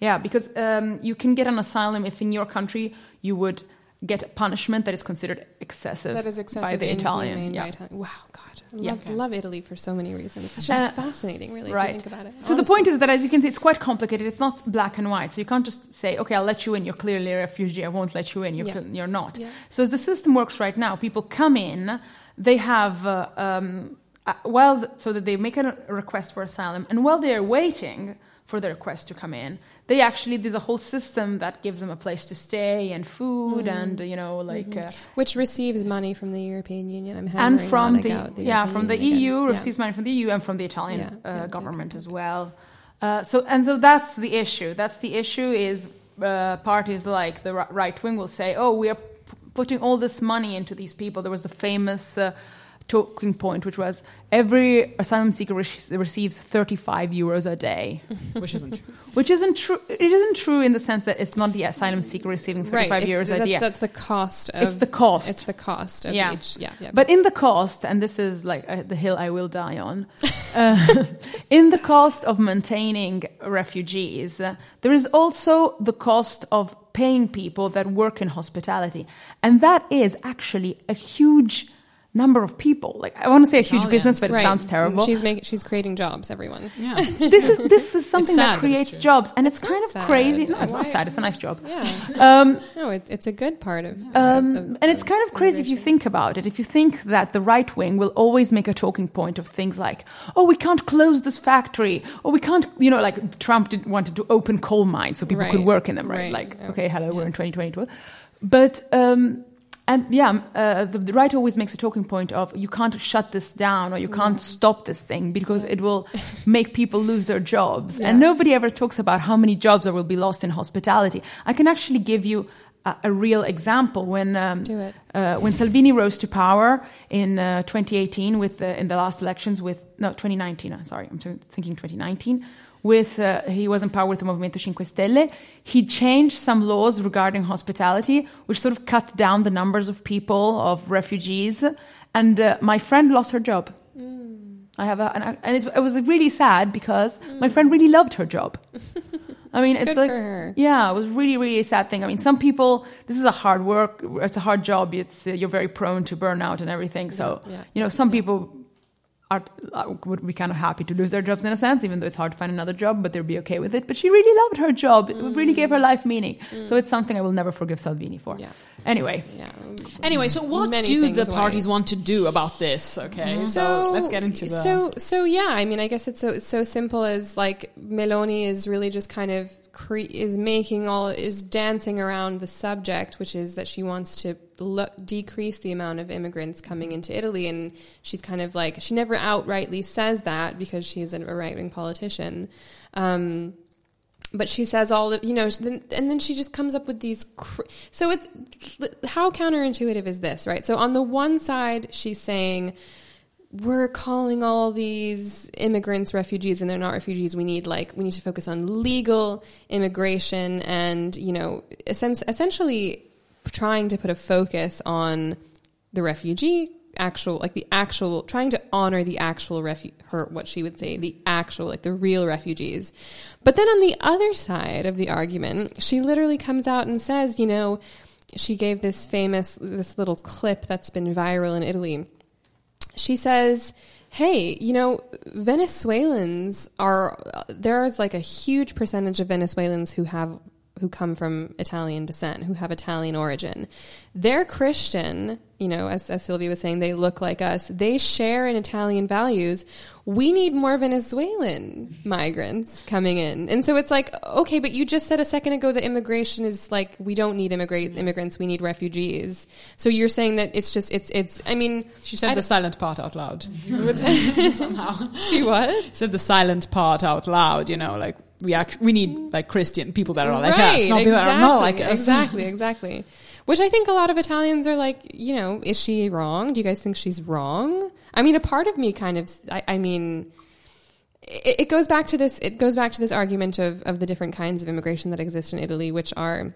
yeah, because um, you can get an asylum if in your country you would get a punishment that is considered excessive, That is excessive by the Italian. Yeah. by. Wow, God, I Yeah. love, love Italy for so many reasons. It's just Uh, fascinating, really, right. you think about it. So the point is that, as you can see, it's quite complicated. It's not black and white. So you can't just say, "Okay, I'll let you in. You're clearly a refugee. I won't let you in. You're, Yeah. cl- you're not." Yeah. So as the system works right now, people come in. They have uh, um, uh, well, so that they make a request for asylum, and while they are waiting for the request to come in, they actually there's a whole system that gives them a place to stay and food Mm-hmm. and you know like. Uh, which receives money from the European Union. I'm and from the, out, the yeah European from the Union again. EU Yeah. receives money from the EU and from the Italian Yeah, uh, yeah, yeah, government as well. Uh, so and so that's the issue. That's the issue is uh, parties like the right wing will say, oh, we are putting all this money into these people. There was a famous. Uh, Talking point, which was every asylum seeker rec- receives 35 euros a day, which isn't true. which isn't true. It isn't true in the sense that it's not the asylum seeker receiving 35 right, euros a day. that's the cost of It's the cost. It's the cost of Yeah. each. Yeah, yeah. But in the cost, and this is like uh, the hill I will die on, uh, in the cost of maintaining refugees, uh, there is also the cost of paying people that work in hospitality. And that is actually a huge number of people. Like, I want to say a huge Italians. business, but it sounds terrible. She's making. She's creating jobs. Everyone. Yeah. this is this is something sad, that creates jobs, and it's, kind of sad. crazy. No, it's not sad. It's a nice job. Yeah. Um, No, it, it's a good part of. Um, of- of- and it's kind of crazy if you think about it. If you think that the right wing will always make a talking point of things like, "Oh, we can't close this factory," or "We can't," you know, like Trump did, wanted to open coal mines so people could work in them, right? right. Like, Oh, okay, hello, we're in 2022, but um, and yeah, uh, the, the right always makes a talking point of you can't shut this down or you can't stop this thing because it will make people lose their jobs, and nobody ever talks about how many jobs there will be lost in hospitality. I can actually give you a, a real example when um, uh, when Salvini rose to power in uh, 2018 with in the last elections with no 2019 uh, sorry I'm t- thinking 2019 with uh, he was in power with the Movimento Cinque Stelle he changed some laws regarding hospitality which sort of cut down the numbers of people of refugees and uh, my friend lost her job I have a, and, and it, it was really sad because my friend really loved her job. I mean, it's Good like, yeah, it was really, really a sad thing. I mean, some people, this is a hard work, it's a hard job. It's uh, you're very prone to burnout and everything. So, Yeah, yeah. you know, some people are uh, would be kind of happy to lose their jobs in a sense, even though it's hard to find another job, but they'd be okay with it. But she really loved her job; it really gave her life meaning. So it's something I will never forgive Salvini for. Mm. Yeah. Anyway, Yeah. Anyway, so what Many do the parties want to do about this? Okay, So, let's get into the. so so yeah. I mean, I guess it's so it's so simple as like Meloni is really just kind of cre- is making all is dancing around the subject, which is that she wants to lo- decrease the amount of immigrants coming into Italy, and she's kind of like she never outrightly says that because she's a right wing politician. Um, but she says all the you know and then she just comes up with these cr- so it's how counterintuitive is this right so on the one side she's saying we're calling all these immigrants refugees and they're not refugees. We need like we need to focus on legal immigration and you know essen- essentially trying to put a focus on the refugee actual like the actual trying to honor the actual refu- her what she would say the actual like the real refugees. But then on the other side of the argument she literally comes out and says you know she gave this famous this little clip that's been viral in Italy she says hey you know venezuelans are uh, there's like a huge percentage of venezuelans who have who come from italian descent who have italian origin. They're christian you know as, as sylvia was saying they look like us. They share in italian values. We need more venezuelan migrants coming in. And so it's like okay but you just said a second ago that immigration is like we don't need immigrate mm-hmm. immigrants we need refugees. So you're saying that it's just it's it's i mean she said I the silent part out loud. Somehow, she what? She said the silent part out loud. You know, like we act- we need like Christian people that are like us, Right, not people that are not like us. Exactly, exactly. Which I think a lot of Italians are like, you know, is she wrong? Do you guys think she's wrong? I mean, a part of me kind of, I, I mean, it, it goes back to this. It goes back to this argument of of the different kinds of immigration that exist in Italy, which are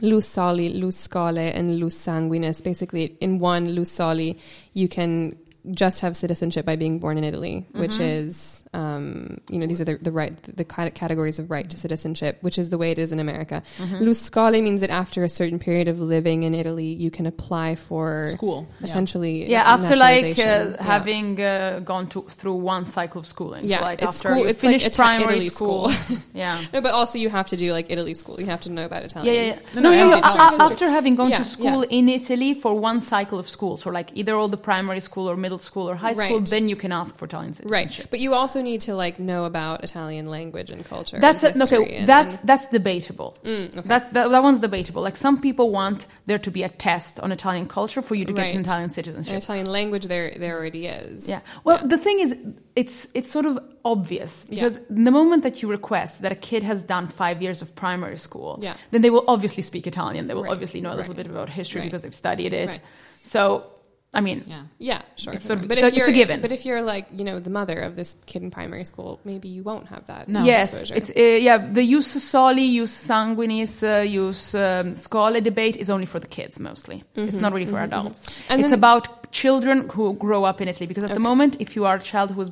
ius soli, ius scholae, and ius sanguinis. Basically, in one ius soli, you can just have citizenship by being born in Italy, which Mm-hmm. is, um, you know, these are the, the right, the cate- categories of right to citizenship, which is the way it is in America. Mm-hmm. Ius scholae means that after a certain period of living in Italy, you can apply for School. Essentially. Yeah, after like uh. Yeah. having uh, gone to, through one cycle of schooling. Yeah, so like it's after school- you it's like primary Italy school. school. yeah. No, but also you have to do like Italy school. You have to know about Italian. yeah, yeah. No, No, no, no, yeah, no. it's a- true, a- it's true. after having gone Yeah, to school yeah. in Italy for one cycle of school, so like either all the primary school or middle school or high school, Right. then you can ask for Italian citizenship. Right, but you also need to like know about Italian language and culture. That's and a, okay. and- that's and- that's debatable. Mm, okay. That, that that one's debatable. Like some people want there to be a test on Italian culture for you to get Right. Italian and citizenship. Italian language there there already is. Yeah. Well, Yeah. the thing is, it's it's sort of obvious because the moment that you request that a kid has done five years of primary school, Yeah. then they will obviously speak Italian. They will Right. obviously know a little Right. bit about history Right. because they've studied it. Right. So, I mean, Yeah. Yeah, sure. It's sure. sort of- but it's if a- you're a given. but if you're like you know the mother of this kid in primary school, maybe you won't have that. No. yes, exposure. it's uh, yeah. The ius soli, ius sanguinis, uh, use um, scholae debate is only for the kids mostly. It's not really for adults. Mm-hmm. And it's then- about children who grow up in Italy because at the moment, if you are a child who's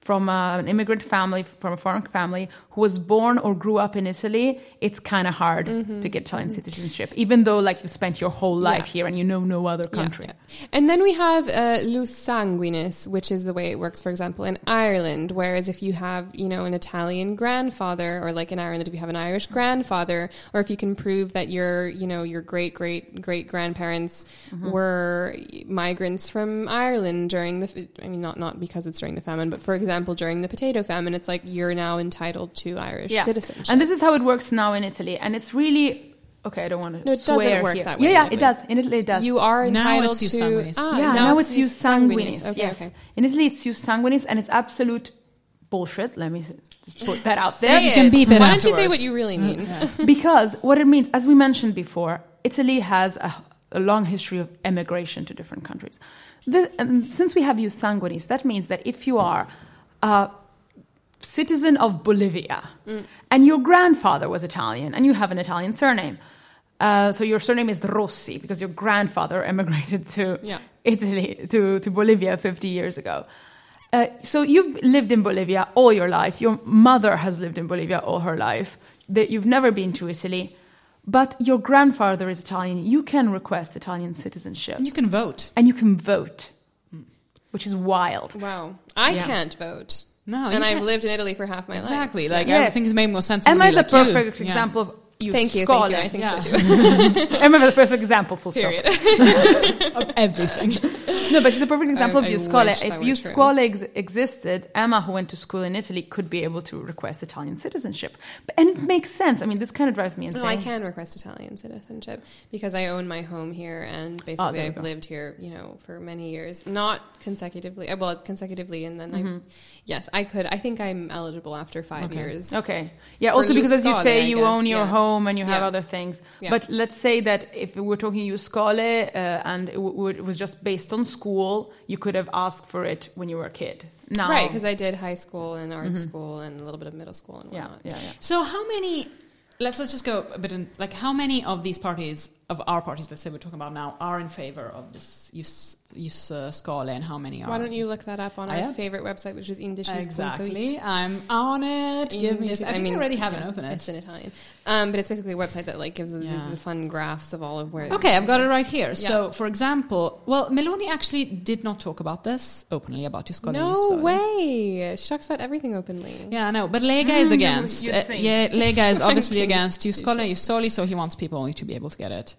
from uh, an immigrant family, from a foreign family, who was born or grew up in Italy, it's kind of hard Mm-hmm. to get Italian citizenship, even though like you spent your whole life Yeah. here and you know no other country. yeah. And then we have uh, ius sanguinis, which is the way it works, for example, in Ireland. Whereas if you have, you know, an Italian grandfather, or like in Ireland, if you have an Irish grandfather, or if you can prove that your, you know, your great great great grandparents Mm-hmm. were migrants from Ireland during the, I mean, not not because it's during the famine, but for example, during the potato famine, it's like you're now entitled to Irish citizenship. And this is how it works now in Italy, and it's really okay. I don't want to. No, it doesn't swear work here. that way Yeah, yeah, it does. In Italy, it does. you are Now entitled it's to. sanguinis. Ah, yeah, now, it's ius sanguinis. Okay, yes, okay. in Italy it's jus sanguinis, and it's absolute bullshit. Let me s- put that out there. it. can beep it Why don't you say what you really mean? because what it means, as we mentioned before, Italy has a, a long history of emigration to different countries. The, and since we have jus sanguinis, that means that if you are a citizen of Bolivia and your grandfather was Italian and you have an Italian surname, uh, so your surname is Rossi because your grandfather emigrated to Yeah. Italy, to, to Bolivia 50 years ago. Uh, so you've lived in Bolivia all your life. Your mother has lived in Bolivia all her life. That you've never been to Italy, but your grandfather is Italian. You can request Italian citizenship, And you can vote. and you can vote, which is wild. Wow. I Yeah. can't vote. No, and I've can't- lived in Italy for half my Exactly. life. Exactly. Like Yes. everything has made more sense. to Emma me is a like you. perfect Yeah. example of you. Thank you, Scholar. thank you. I think Yeah. so too. I remember the perfect example. Full stop. Of everything. No, but she's a perfect example I- of I Jus Scholae. wish that If were Jus true. Scholae ex- existed, Emma, who went to school in Italy, could be able to request Italian citizenship. But, and it makes sense. I mean, this kind of drives me insane. no, I can request Italian citizenship because I own my home here and basically Oh, I've go. lived here, you know, for many years. Not consecutively, uh, well, consecutively, and then Mm-hmm. I, yes, I could. I think I'm eligible after five Okay. years. Okay. Yeah. For Also, because as you say, you guess, own your yeah. home and you have Yeah. other things. Yeah. But let's say that if we're talking Jus Scholae uh, and it, it was just based on school, you could have asked for it when you were a kid. Now, Right, because I did high school and art school and a little bit of middle school and Mm-hmm. yeah, whatnot. yeah, yeah. So how many? Let's let's just go a bit in. Like how many of these parties of our parties, let's say we're talking about now, are in favor of this use use uh, Scale, and how many are? Why don't you look that up on I our favorite website, which is Indices. Exactly. I'm on it. Give me. Indices- I, think I already have it yeah, open. It's in Italian, um, but it's basically a website that like gives the, Yeah. the fun graphs of all of where. Okay, I've got it right here. Yeah. So, for example, well, Meloni actually did not talk about this openly about Tuscany. No way. She talks about everything openly. Yeah, I know, but Lega is Mm, against. Uh, yeah, Lega is obviously against Tuscany and Usoli, so he wants people only to be able to get it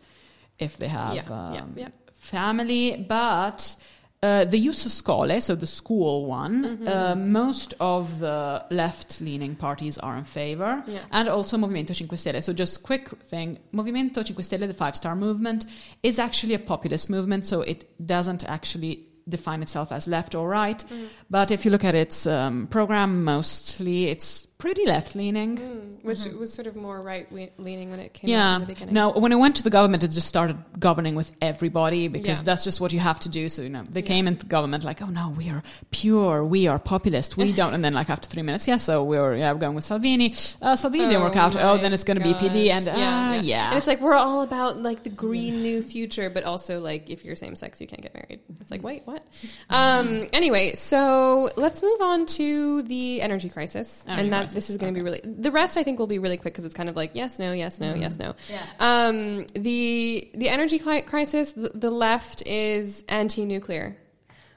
if they have Yeah, um, yeah, yeah. Family. But uh, the Ius Scholae, so the school one, Mm-hmm. uh, most of the left-leaning parties are in favor, Yeah. and also Movimento Cinque Stelle. So just quick thing, Movimento Cinque Stelle, the five-star movement, is actually a populist movement, so it doesn't actually define itself as left or right. Mm-hmm. But if you look at its um, program, mostly it's pretty left leaning. which was sort of more right leaning when it came Yeah. out in the beginning. No, when it went to the government, it just started governing with everybody because Yeah. that's just what you have to do. So, you know, they came into government like, oh no, we are pure, we are populist, we don't. And then, like, after three minutes, yeah, so we were, yeah, we're going with Salvini. Uh, Salvini didn't work out. Oh, then it's going to be PD. And, uh, yeah. And it's like we're all about like the green new future, but also like if you're same sex, you can't get married. It's like wait, what? Um, anyway, so let's move on to the energy crisis, Energy and that crisis, this is going to be really. The rest I think will be really quick because it's kind of like yes, no, yes, no, yes, no. Yeah. Um, the the energy crisis. The, the left is anti-nuclear,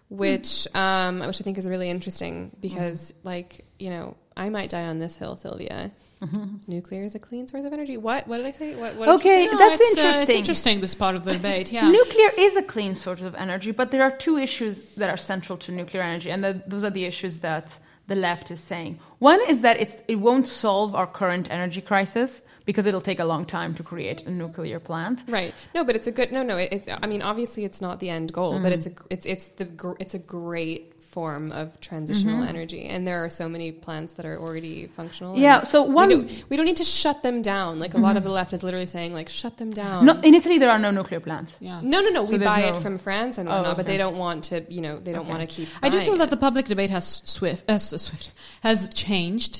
which um, which I think is really interesting because like you know I might die on this hill, Sylvia. Nuclear is a clean source of energy. What? What did I say? What? what Okay. No, that's it's, uh, it's interesting. interesting, this part of the debate. Yeah. Nuclear is a clean source of energy, but there are two issues that are central to nuclear energy, and that those are the issues that the left is saying. One is that it's, it won't solve our current energy crisis because it'll take a long time to create a nuclear plant. Right. No, but it's a good. No, no. It, it's. I mean, obviously, it's not the end goal, but mm-hmm. it's a. It's it's the. It's a great form of transitional energy, and there are so many plants that are already functional. Yeah, so one- we don't, we don't need to shut them down. Like a lot of the left is literally saying, like, shut them down. No, in Italy, there are no nuclear plants. Yeah. no, no, no. So we buy no- it from France and Oh, whatnot, but they don't want to. You know, they don't Okay. want to keep. I do feel it. that the public debate has swift, uh, swift has changed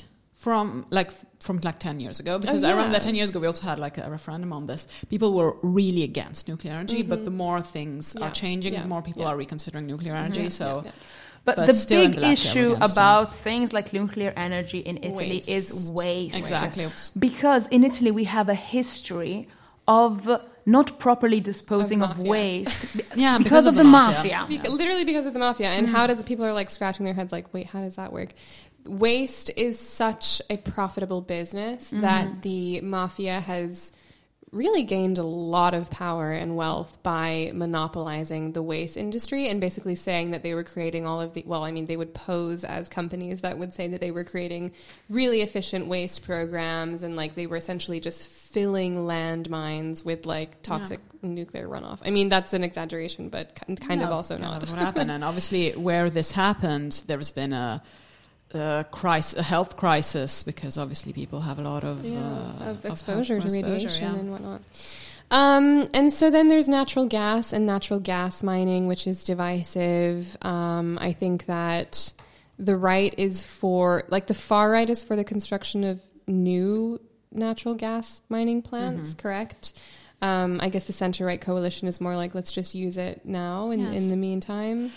from like from like 10 years ago because I remember Oh, yeah. that 10 years ago we also had like a referendum on this people were really against nuclear energy but the more things Mm-hmm. Yeah. are changing Yeah. the more people Yeah. are reconsidering nuclear energy so yeah. But, But the big the left, yeah, we're issue about things like nuclear energy in Italy Waste. is waste. Exactly. Because in Italy, we have a history of not properly disposing Of of, waste Yeah, because, because of, of the mafia. mafia. Beca- literally because of the mafia and how mm. does people are like scratching their heads like wait how does that work waste is such a profitable business mm-hmm. that the mafia has really gained a lot of power and wealth by monopolizing the waste industry and basically saying that they were creating all of the well i mean they would pose as companies that would say that they were creating really efficient waste programs and like they were essentially just filling landmines with like toxic nuclear runoff. I mean that's an exaggeration but ki- kind of also kind not what happened and obviously where this happened there's been a a, crisis, a health crisis because obviously people have a lot of, yeah, uh, of exposure to exposure, radiation yeah. and whatnot. Um, and so then there's natural gas and natural gas mining, which is divisive. Um, I think that the right is for, like, the far right is for the construction of new natural gas mining plants, Mm-hmm. correct? Um, I guess the center right coalition is more like, let's just use it now in, Yes. in the meantime.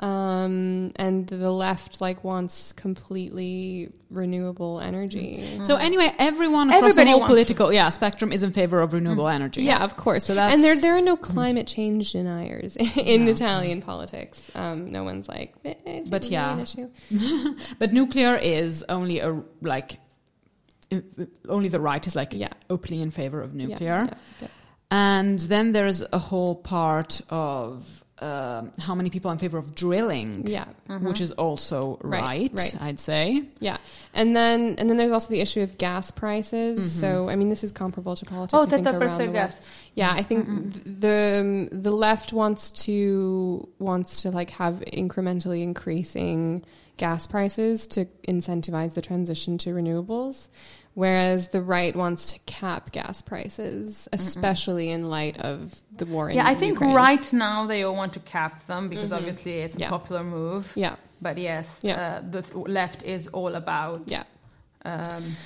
Um, and the left like wants completely renewable energy. So anyway, everyone across Everybody the whole wants to- political yeah spectrum is in favor of renewable energy. Yeah, of course. So that's- and there there are no climate change deniers in Italian politics. Um, no one's like, eh, is But yeah. an issue? But nuclear is only a like only the right is like Yeah. openly in favor of Yeah, nuclear. yeah, yeah. And then there's a whole part of um, how many people are in favor of drilling, Yeah. which is also Right, right, right. I'd say. Yeah, and then and then there's also the issue of gas prices. So I mean, this is comparable to politics. Oh, I that think, that around percent gas. Yeah, I think th- the um, the left wants to wants to like have incrementally increasing gas prices to incentivize the transition to renewables, whereas the right wants to cap gas prices, especially in light of the war in Yeah, I think Ukraine. right now they all want to cap them because obviously it's a Yeah. popular move. Yeah, But yes, Yeah. uh, the left is all about. yeah. Um,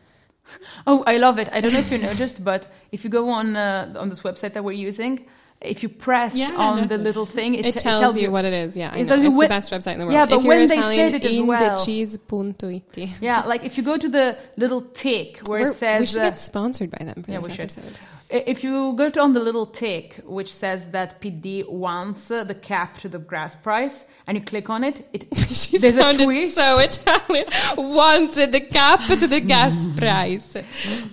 oh, I love it. I don't know if you noticed, but if you go on uh, on this website that we're using, if you press Yeah, on the little thing, it, It, t- tells, you what it is. Yeah, it tells you it's the best website in the world. Yeah, but if you're when they Italian, said it as well. indeciso.it. Yeah, like if you go to the little tick where We're- it says. we should uh, get sponsored by them for Yeah, this we should. If you go to on the little tick which says that PD wants uh, the cap to the gas price, and you click on it, it She there's a tweet. so Italian. Wanted the cap to the gas price.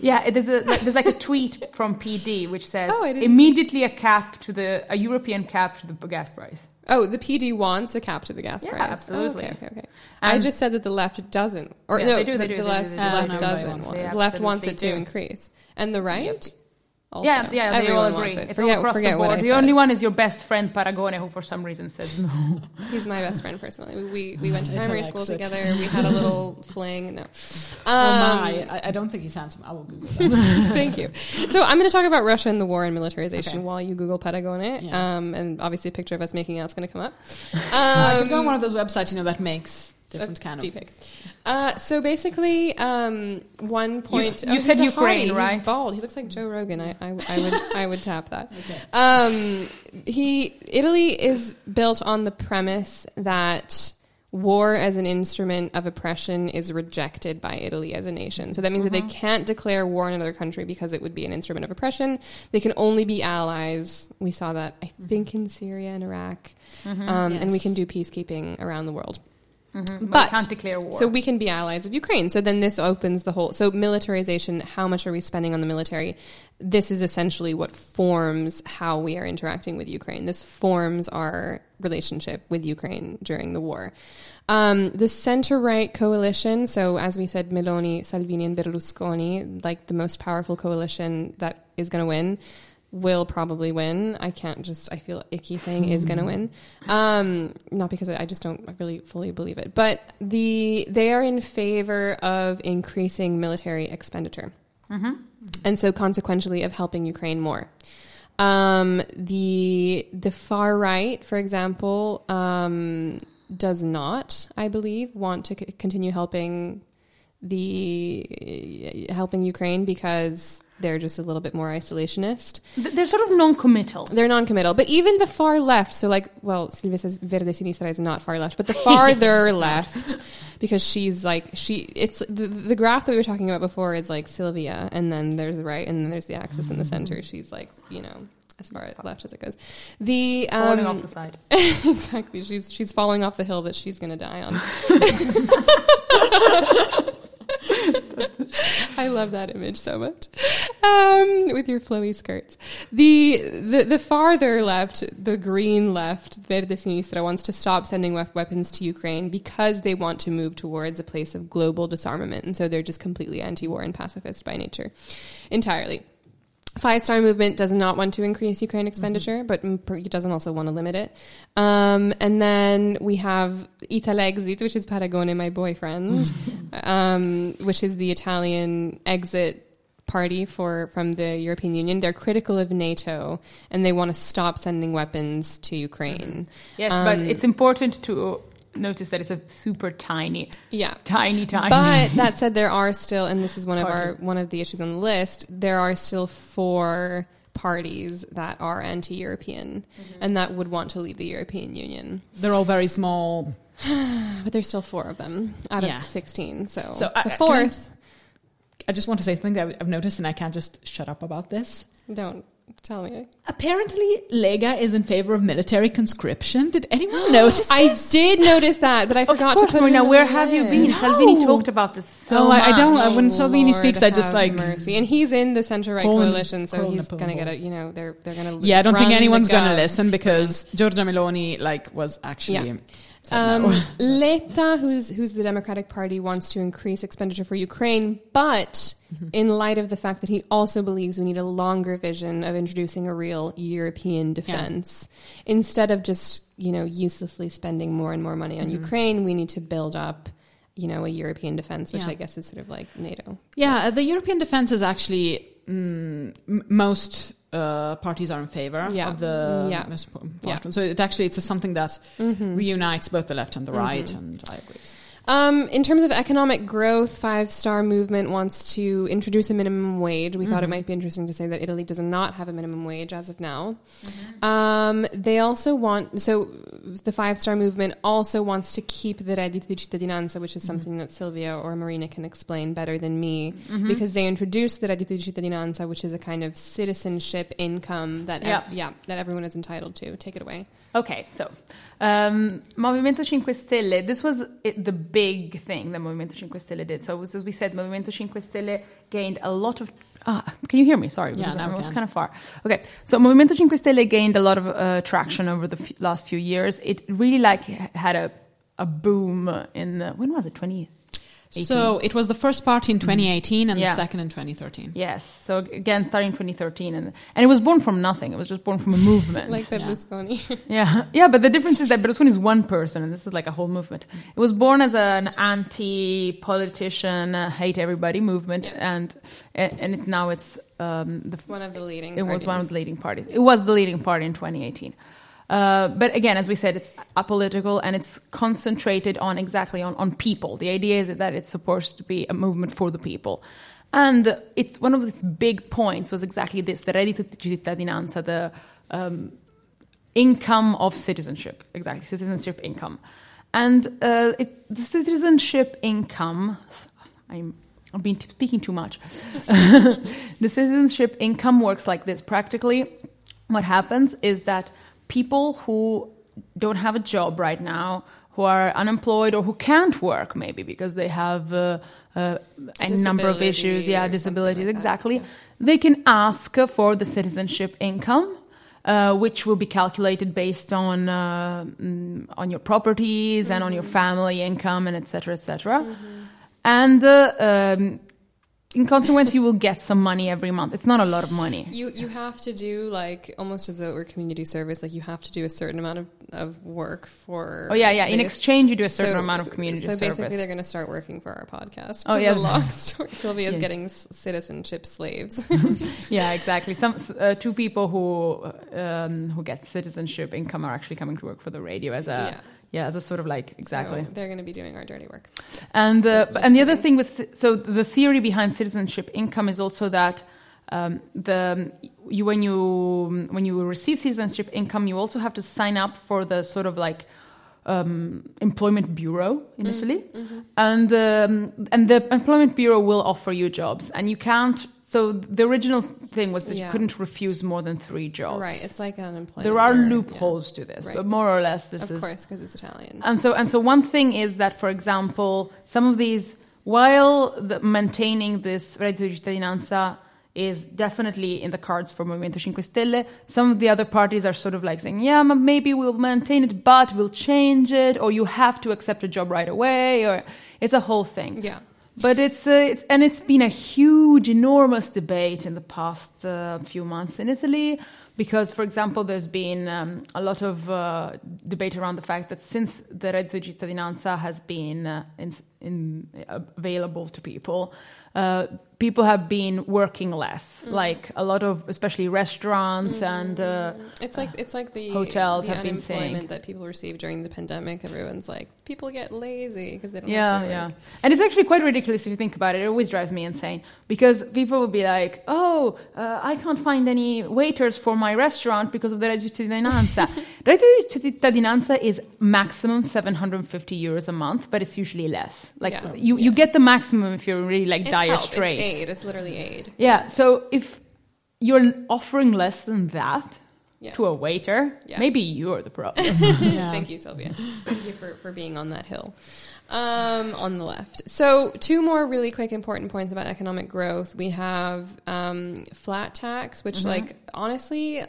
Yeah, there's a there's like a tweet from PD which says Oh, immediately a cap to the a European cap to the gas price. Oh, the PD wants a cap to the gas Yeah, price. absolutely. Oh, okay, okay, okay. I just said that the left doesn't, or Yeah, no, they do, the, do, the left, the left doesn't want it. The left wants it to increase, and the right. Also. Yeah, yeah, they Everyone all agree. it. It's forget, all across the board. The said. only one is your best friend Paragone, who for some reason says no. He's my best friend personally. We we went to It primary school it. together. We had a little fling. No. Um, oh my, I, I don't think he's handsome. I will Google that. Thank you. So I'm going to talk about Russia and the war and militarization Okay. while you Google Paragone. Yeah. Um, and obviously a picture of us making out is going to come up. I Um, could go on one of those websites, you know, that makes different kind of. DPIC. Uh, so basically, um, one point. you oh, said he's a Ukraine, hottie. right? He's bald. He looks like Joe Rogan. I, I, I would I would tap that. Um, he Italy is built on the premise that war as an instrument of oppression is rejected by Italy as a nation. So that means that they can't declare war on another country because it would be an instrument of oppression. They can only be allies. We saw that I think in Syria and Iraq, um, and we can do peacekeeping around the world. But, But- we can't declare war. So we can be allies of Ukraine. So then this opens the whole. So militarization. How much are we spending on the military? This is essentially what forms how we are interacting with Ukraine. This forms our relationship with Ukraine during the war. Um, the center right coalition. So as we said, Meloni, Salvini, and Berlusconi, like the most powerful coalition that is going to win will probably win. I can't just, I feel icky saying is going to win. Um, not because I I just don't really fully believe it, but the, they are in favor of increasing military expenditure. And so consequentially of helping Ukraine more. Um, the, the far right, for example, um, does not, I believe, want to c- continue helping the helping Ukraine because they're just a little bit more isolationist. They're sort of non-committal. They're non-committal, but even the far left. So, like, well, Silvia says Verde Sinistra is not far left, but the farther left, because she's like she. It's the, the graph that we were talking about before is like Sylvia, and then there's the right, and then there's the axis in the center. She's like, you know, as far left as it goes. The um, Falling off the side. exactly. She's she's falling off the hill that she's going to die on. I love that image so much. Um, with your flowy skirts. The, the the farther left, the green left, Verde Sinistra wants to stop sending weapons to Ukraine because they want to move towards a place of global disarmament. And so they're just completely anti-war and pacifist by nature. Entirely. Five Star Movement does not want to increase Ukraine expenditure, but mm, per- it doesn't also want to limit it. Um, and then we have Italexit, which is Paragone, my boyfriend, um, which is the Italian exit party for from the European Union. They're critical of NATO and they want to stop sending weapons to Ukraine. Yes, but Um, it's important to notice that it's a super tiny, Yeah. tiny, tiny. But that said, there are still, and this is one of our one of the issues on the list. There are still four parties that are anti-European mm-hmm. and that would want to leave the European Union. They're all very small. But there's still four of them out Yeah. of sixteen. So, So, the uh, I- I- fourth. I just want to say something that I've noticed, and I can't just shut up about this. Don't tell me. Apparently, Lega is in favor of military conscription. Did anyone notice? I this? did notice that, but I forgot course, to put it Marina, where have you list. been? Salvini oh. talked about this so Oh, I- I don't- much. I- when Salvini Lord speaks, I just, like- mercy, and he's in the center right coalition, so he's gonna get a. You know, they're they're gonna. Yeah, I don't think anyone's going to listen because Giorgia Meloni like was actually. Yeah. Said Um, no. Letta, who's who's the Democratic Party, wants to increase expenditure for Ukraine, but Mm-hmm. in light of the fact that he also believes we need a longer vision of introducing a real European defense, instead of just you know uselessly spending more and more money Mm-hmm. on Ukraine, we need to build up you know a European defense, which Yeah. I guess is sort of like NATO. Yeah, uh, the European defense is actually mm, most uh, parties are in favor Yeah. of the Yeah. Yeah. So it actually it's something that reunites both the left and the right, and I agree. Um, in terms of economic growth, Five Star Movement wants to introduce a minimum wage. We thought it might be interesting to say that Italy does not have a minimum wage as of now. Um, they also want, so the Five Star Movement also wants to keep the reddito di cittadinanza, which is something that Silvia or Marina can explain better than me, because they introduced the reddito di cittadinanza, which is a kind of citizenship income that, ev- Yeah. yeah, that everyone is entitled to. Take it away. Okay, so um, Movimento 5 Stelle, this was it, the big thing that Movimento 5 Stelle did. So, as we said, Movimento 5 Stelle gained a lot of. Ah, can you hear me? Sorry, Yeah, I was kind of far. Okay, so Movimento 5 Stelle gained a lot of uh, traction over the f- last few years. It really like had a a boom in uh, when was it 20 So it was the first part in 2018 and Yeah. the second in 2013. Yes. So again, starting 2013, and and it was born from nothing. It was just born from a movement. like Yeah. Berlusconi. yeah, yeah. But the difference is that Berlusconi is one person, and this is like a whole movement. It was born as an anti-politician, uh, hate everybody movement, Yeah. and and and it, now it's um, the one of the leading. it was one of the leading parties. It was the leading party in 2018. Uh, but again, as we said, it's apolitical and it's concentrated on exactly on, on people. The idea is that it's supposed to be a movement for the people. And it's one of its big points was exactly this, the reddito di cittadinanza, the um, income of citizenship, exactly, citizenship income. And uh, it, the citizenship income, I'm, I've been t- speaking too much. the citizenship income works like this. Practically, what happens is that people who don't have a job right now, who are unemployed or who can't work, maybe because they have uh, uh, any number of issues, yeah, disabilities, like that, exactly, yeah. they can ask for the citizenship income. Uh, which will be calculated based on uh, mm, on your properties and on your family income and etc. etc. And uh, um, in consequence, you will get some money every month. It's not a lot of money. You you have to do like almost as though it were community service. Like you have to do a certain amount of, of work for. Oh yeah, yeah. In exchange, you do a certain So- amount of community service. So basically, service. they're going to start working for our podcast. Oh, yeah. long story. Sylvia's Yeah. getting citizenship slaves. Yeah, exactly. Some uh, two people who um, who get citizenship income are actually coming to work for the radio as a yeah, Yeah. as a sort of like exactly. So they're going to be doing our dirty work. And uh, Just and the other thing with so the theory behind citizenship income is also that um, the you when you when you receive citizenship income, you also have to sign up for the sort of like um, employment bureau Mm-hmm. in Italy, and um, and the employment bureau will offer you jobs, and you can't. So the original thing was that you couldn't refuse more than three jobs. Right. It's like unemployment. there are or- loopholes to this, Right. but more or less this Yeah. Of is course, because it's Italian. and so, and so, one thing is that, for example, some of these, while the, maintaining this reddito di cittadinanza is definitely in the cards for Movimento Cinque Stelle, some of the other parties are sort of like saying, yeah, maybe we'll maintain it, but we'll change it, or you have to accept a job right away, or it's a whole thing. yeah. But it's, uh, it's and it's been a huge, enormous debate in the past uh, few months in Italy because, for example, there's been um, a lot of uh, debate around the fact that since the reddito di cittadinanza has been uh, in, in, available to people, uh, people have been working less. Like a lot of, especially restaurants and uh, It's like it's like the hotels the have been saying. that people receive during the pandemic. Everyone's like, people get lazy because they don't. Yeah, have to yeah. And it's actually quite ridiculous if you think about it. It always drives me insane because people will be like, "Oh, uh, I can't find any waiters for my restaurant because of the reddito di cittadinanza." reddito di cittadinanza is maximum 750 euros a month, but it's usually less. Like Yeah, you, you get the maximum if you're really like It's dire help. straits. It's aid. It's literally aid. Yeah. So if you're offering less than that Yeah. to a waiter, Yeah. maybe you're the problem. Thank you, Sylvia. Thank you for, for being on that hill. Um, on the left. So, two more really quick important points about economic growth. We have um, flat tax, which, like, honestly,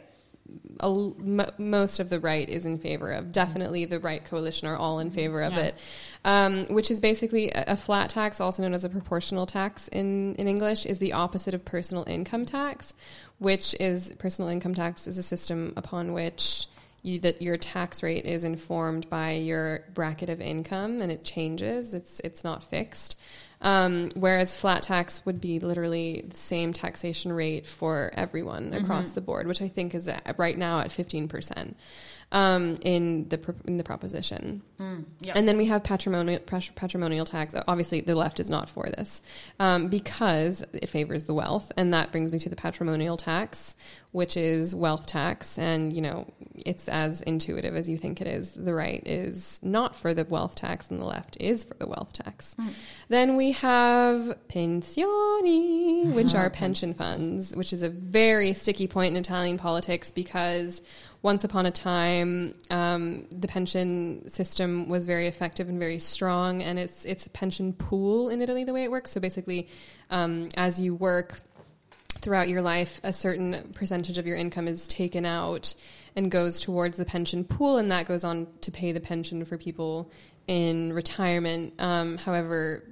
a, m- most of the right is in favor of. Definitely, the right coalition are all in favor of Yeah. it. Um, which is basically a, a flat tax, also known as a proportional tax in, in English, is the opposite of personal income tax, which is personal income tax is a system upon which you, that your tax rate is informed by your bracket of income and it changes. It's it's not fixed. Um, whereas flat tax would be literally the same taxation rate for everyone across the board, which I think is at, right now at fifteen percent um, in the in the proposition. And then we have patrimonial patrimonial tax. Obviously, the left is not for this um, because it favors the wealth, and that brings me to the patrimonial tax, which is wealth tax. And you know, it's as intuitive as you think it is. The right is not for the wealth tax, and the left is for the wealth tax. Then we have pensioni, which are pension funds, which is a very sticky point in Italian politics because once upon a time, um, the pension system was very effective and very strong, and it's it's a pension pool in Italy the way it works. So basically, um, as you work throughout your life, a certain percentage of your income is taken out and goes towards the pension pool, and that goes on to pay the pension for people in retirement. Um, however,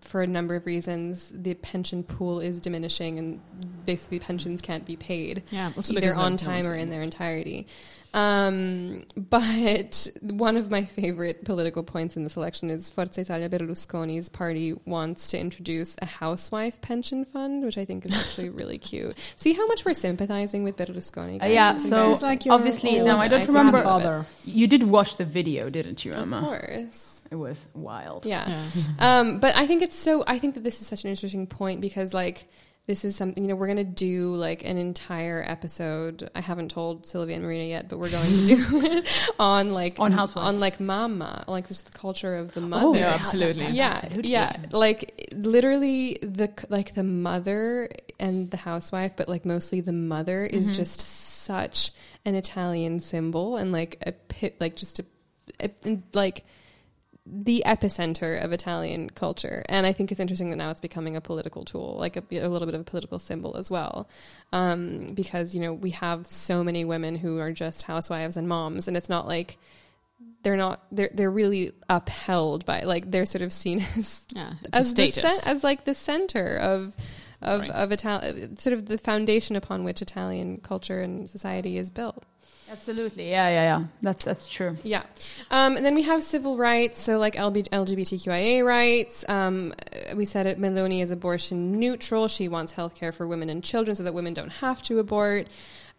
for a number of reasons, the pension pool is diminishing, and basically pensions can't be paid Yeah, either on time or in their entirety. Um, but one of my favorite political points in this election is Forza Italia Berlusconi's party wants to introduce a housewife pension fund, which I think is actually really cute. See how much we're sympathizing with Berlusconi. Uh, yeah, so like obviously old now I don't remember. grandfather. You did watch the video, didn't you, Emma? Of course. It was wild. Yeah. Yeah. Um, but I think it's so. I think that this is such an interesting point because, like, this is something you know we're going to do like an entire episode. I haven't told Sylvia and Marina yet, but we're going to do it on like On housewives. on like mama, like just the culture of the Oh, mother. yeah, absolutely. Yeah, Absolutely. yeah, like literally the like the mother and the housewife, but like mostly the mother is Mm-hmm. just such an Italian symbol and like a pit, like just a, a like the epicenter of Italian culture. And I think it's interesting that now it's becoming a political tool, like a, a little bit of a political symbol as well. Um, because, you know, we have so many women who are just housewives and moms, and it's not like they're not, they're, they're really upheld by, like, they're sort of seen as, Yeah, as, the as like the center of, of, Right. of Italian, sort of the foundation upon which Italian culture and society is built. Absolutely. Yeah, yeah, yeah. That's that's true. Yeah. Um, and then we have civil rights, so like LB, LGBTQIA rights. Um, we said it, Meloni is abortion neutral. She wants health care for women and children so that women don't have to abort.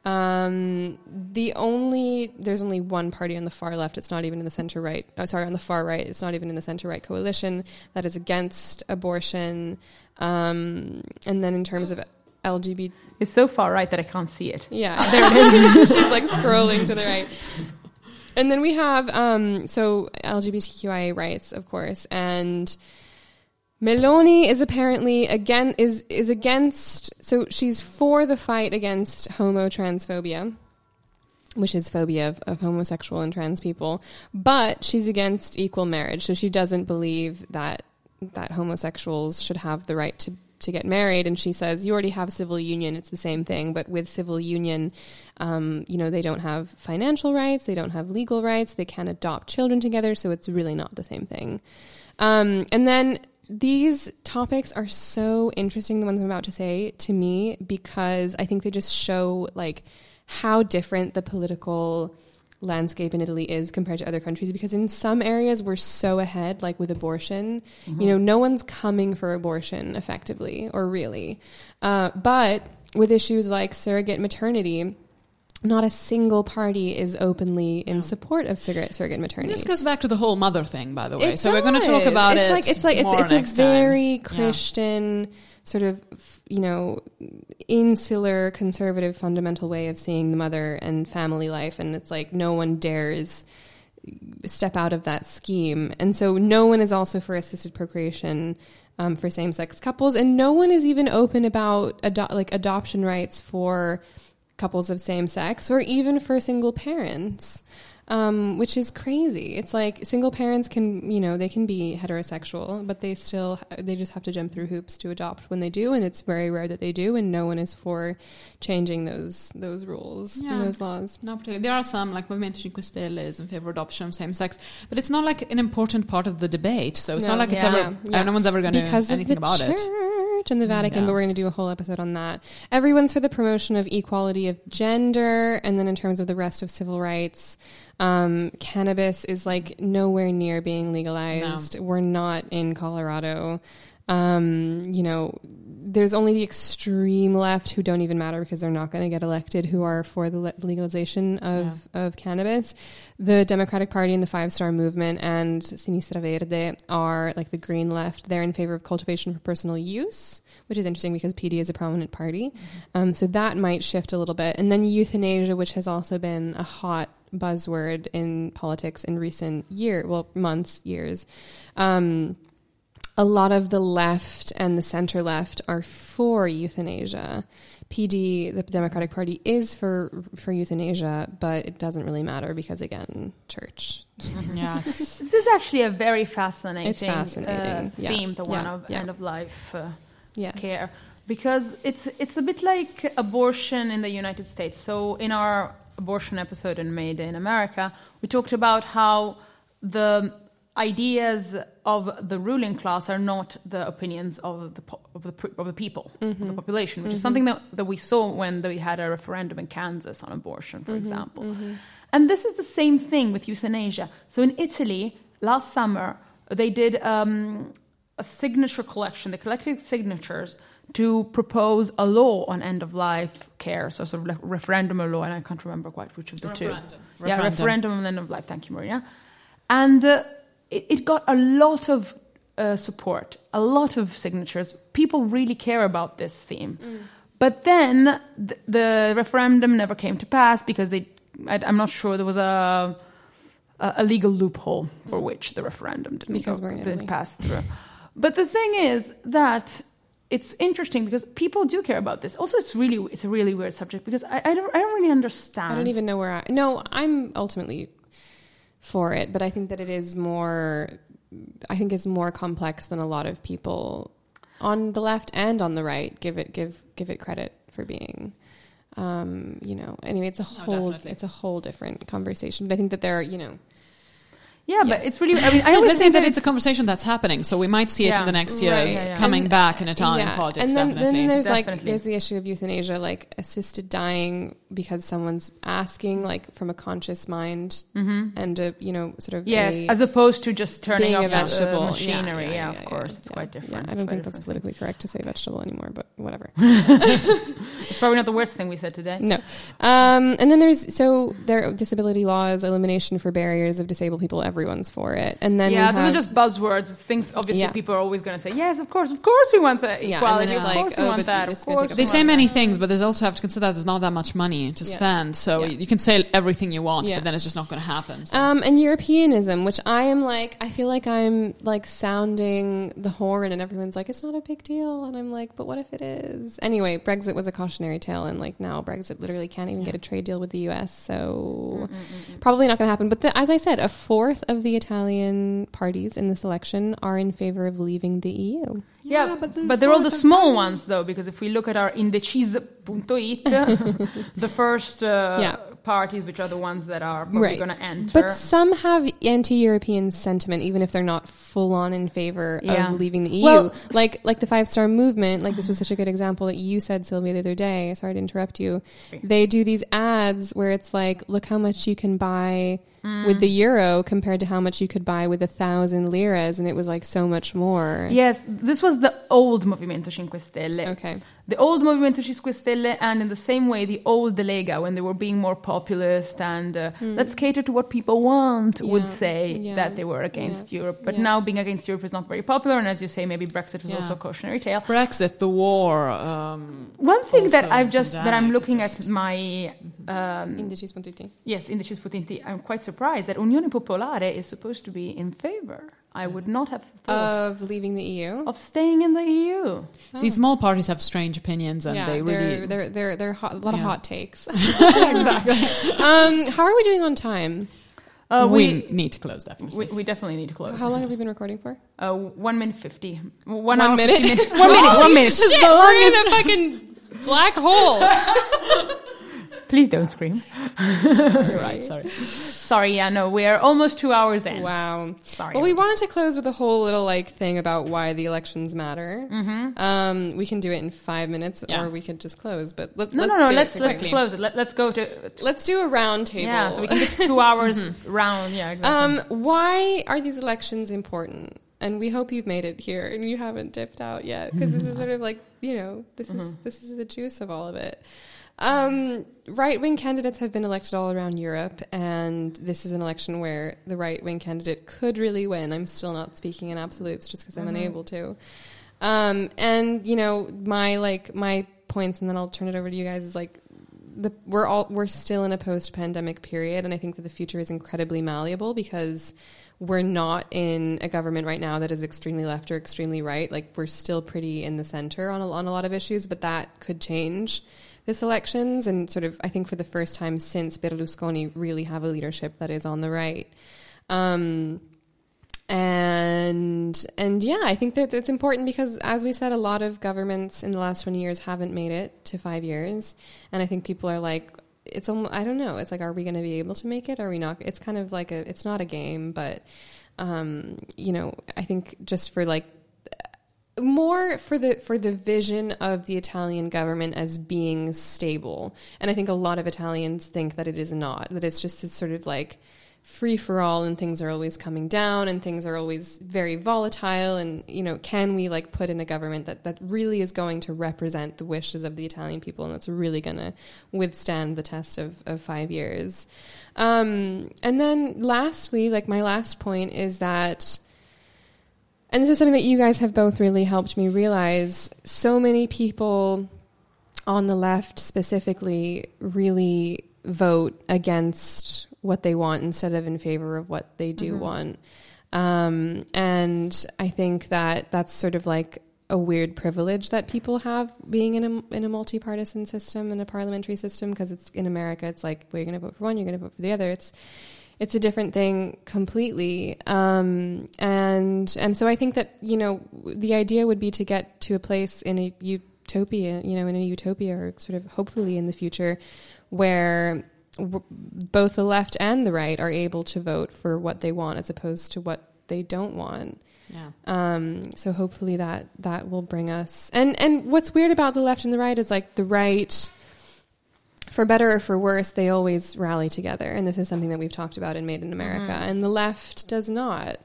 Um, the only, there's only one party on the far left. It's not even in the center right. Oh, sorry, on the far right. It's not even in the center right coalition that is against abortion. Um, and then in terms of LGBT, It's so far right that I can't see it. yeah, there it is. She's like scrolling to the right. And then we have um, so LGBTQIA rights, of course, and Meloni is apparently again is is against. So she's for the fight against homo transphobia, which is phobia of, of homosexual and trans people, but she's against equal marriage. So she doesn't believe that that homosexuals should have the right to to get married and she says you already have civil union it's the same thing but with civil union um, you know they don't have financial rights they don't have legal rights they can't adopt children together so it's really not the same thing. Um, and then these topics are so interesting the ones i'm about to say to me because i think they just show like how different the political landscape in Italy is compared to other countries because in some areas we're so ahead like with abortion you know no one's coming for abortion effectively or really uh, but with issues like surrogate maternity not a single party is openly in support of surrogate, surrogate maternity This goes back to the whole mother thing, by the way. it so we're going to talk does. about it's it. Like, it's like it's it's a time. very Yeah. Sort of you know insular conservative fundamental way of seeing the mother and family life, and it's like no one dares step out of that scheme, and so no one is also for assisted procreation. Um, for same-sex couples, and no one is even open about ado- like adoption rights for couples of same sex or even for single parents, um, which is crazy. It's like single parents can, you know, they can be heterosexual, but they still, they just have to jump through hoops to adopt when they do. And it's very rare that they do. And no one is for changing those, those rules Yeah. and those laws. No, particularly. There are some, like Movimento Cinque Stelle is in favor of adoption of same sex, but it's not like an important part of the debate. So it's No. not like it's ever, Yeah, yeah. no one's ever going to because of anything the about church it. and the Vatican, Yeah. but we're going to do a whole episode on that. Everyone's for the promotion of equality of gender, and then in terms of the rest of civil rights, um, cannabis is like nowhere near being legalized. We're not in Colorado. Um, you know, there's only the extreme left who don't even matter because they're not going to get elected who are for the le- legalization of, of cannabis. The Democratic Party and the Five Star Movement and Sinistra Verde are like the green left. They're in favor of cultivation for personal use, which is interesting because PD is a prominent party. Um, so that might shift a little bit. And then euthanasia, which has also been a hot buzzword in politics in recent year, well, months, years. Um, a lot of the left and the center left are for euthanasia. PD, the Democratic Party, is for for euthanasia, but it doesn't really matter because again, church. Yes. This is actually a very fascinating, It's fascinating. uh, Yeah. theme, the one Yeah. of Yeah. end of life uh, Yes. care, because it's it's a bit like abortion in the United States. So in our abortion episode in Made in America, we talked about how the ideas of the ruling class are not the opinions of the po- of the, of the people of the mm-hmm. population, which is mm-hmm. something that, that we saw when we had a referendum in Kansas on abortion, for mm-hmm. example. And this is the same thing with euthanasia. So in Italy, last summer, they did um, a signature collection. They collected signatures to propose a law on end of life care, so sort of referendum or law, and I can't remember quite which of the Referendum. two. Yeah, Referendum. referendum on end of life. Thank you, Maria. And uh, it, it got a lot of uh, support, a lot of signatures. People really care about this theme. But then th- the referendum never came to pass because they, I, I'm not sure there was a, a, a legal loophole for which the referendum didn't, go, didn't pass through. but the thing is that it's interesting because people do care about this. Also, it's really it's a really weird subject because I, I don't I don't really understand. I don't even know where I. No, I'm ultimately for it, but I think that it is more. I think it's more complex than a lot of people on the left and on the right give it give give it credit for being. Um, you know, anyway, it's a whole definitely. it's a whole different conversation. But I think that there are, you know, Yeah, but it's really. I mean, I always Let's say think that it's a conversation that's happening, so we might see it Yeah. in the next Right, years yeah, yeah. coming And- back in Italian yeah. politics. And then, definitely. then there's like there's the issue of euthanasia, like assisted dying because someone's asking, like from a conscious mind, and a you know sort of Yes, a- as opposed to just turning off a the, vegetable uh, machinery. Yeah, yeah, of yeah, course, yeah, it's yeah. quite different. Yeah, I don't quite think that's politically correct to say vegetable anymore, but whatever. It's probably not the worst thing we said today. no. Um, and then there's so there are disability laws, elimination for barriers of disabled people. Everyone's for it. And then yeah, we those have, are just buzzwords. It's things obviously Yeah. people are always going to say, yes, of course, of course we want that Yeah, equality, then of it's course like, we oh, want that, of course they say many that. things, but there's also have to consider that there's not that much money to Yeah. spend. So Yeah. you can say everything you want, Yeah. but then it's just not going to happen. So. Um, and Europeanism, which I am like, I feel like I'm like sounding the horn, and everyone's like, it's not a big deal, and I'm like, but what if it is? Anyway, Brexit was a cautionary tale, and like now Brexit literally can't even get a trade deal with the U.S., so mm, mm, mm, probably not going to happen. But the, as I said, a fourth of the Italian parties in this election are in favor of leaving the EU. Yeah, Yeah, but, but they're all the small tiny- ones though, because if we look at our indeciso.it, the first uh, Yeah. parties, which are the ones that are probably Right. going to enter. But some have anti-European sentiment, even if they're not full on in favor Yeah. of leaving the EU. Well, like like the Five Star Movement. Like this was such a good example that you said, Sylvia, the other day. Sorry to interrupt you. They do these ads where it's like, look how much you can buy with the euro compared to how much you could buy with a thousand liras, and it was like so much more. yes, this was the old Movimento Cinque Stelle. Okay. The old Movimento Cinque Stelle, and in the same way, the old De Lega, when they were being more populist and uh, let's cater to what people want. Yeah, would say yeah, that they were against yeah, Europe. But yeah. now being against Europe is not very popular, and as you say, maybe Brexit was Yeah. also a cautionary tale. Brexit, the war. Um, One thing that I've just that I'm looking just- at my um, indeciso.it. yes indices put in the, I'm quite surprised that Unione Popolare is supposed to be in favor. I would not have thought Of leaving the EU. of staying in the EU. These small parties have strange opinions, and yeah, they really. they're they're they're, they're hot, a lot of hot takes. exactly. um, how are we doing on time? Uh, we, we, need to close definitely. we we definitely need to close. How long have we been recording for? Uh, one minute fifty. One, One hour, minute? 50 minutes. One minute. One minute. Shit, we're in a fucking black hole. Please don't scream. You're right. Sorry. Sorry. Yeah. No. We are almost two hours in. Wow. Sorry. Well, we wanted to close with a whole little like thing about why the elections matter. Um, we can do it in five minutes, Yeah. or we could just close. But let, No, let's no, no. Let's let's close it. Let, let's go to. Let's do a round table. Yeah. So we can get two hours round. Yeah. Exactly. Um, why are these elections important? And we hope you've made it here and you haven't dipped out yet because this is sort of like you know this is this is the juice of all of it. Um, right wing candidates have been elected all around Europe, and this is an election where the right wing candidate could really win. I'm still not speaking in absolutes just because I'm unable to. Um, and you know my like my points, and then I'll turn it over to you guys. Is like the, we're all we're still in a post pandemic period, and I think that the future is incredibly malleable because we're not in a government right now that is extremely left or extremely right. Like we're still pretty in the center on a, on a lot of issues, but that could change this elections and sort of I think for the first time since Berlusconi really have a leadership that is on the right. Um, and and yeah, I think that it's important because, as we said, a lot of governments in the last twenty years haven't made it to five years, and I think people are like, it's almost, I don't know, it's like, are we going to be able to make it? Are we not? It's kind of like a, it's not a game, but um, you know, I think just for like more for the for the vision of the Italian government as being stable. And I think a lot of Italians think that it is not. That it's just it's sort of like free for all and things are always coming down and things are always very volatile and you know can we like put in a government that that really is going to represent the wishes of the Italian people and that's really going to withstand the test of of 5 years um and then lastly like my last point is that and this is something that you guys have both really helped me realize. So many people on the left specifically really vote against what they want instead of in favor of what they do want. Um, and I think that that's sort of like a weird privilege that people have being in a in a multi-partisan system and a parliamentary system because it's in America it's like well you're going to vote for one you're going to vote for the other. It's it's a different thing completely um, and and so I think that you know the idea would be to get to a place in a utopia you know in a utopia or sort of hopefully in the future where w- both the left and the right are able to vote for what they want as opposed to what they don't want Yeah. um, so hopefully that that will bring us and and what's weird about the left and the right is like the right for better or for worse they always rally together and this is something that we've talked about in Made in America. And the left does not.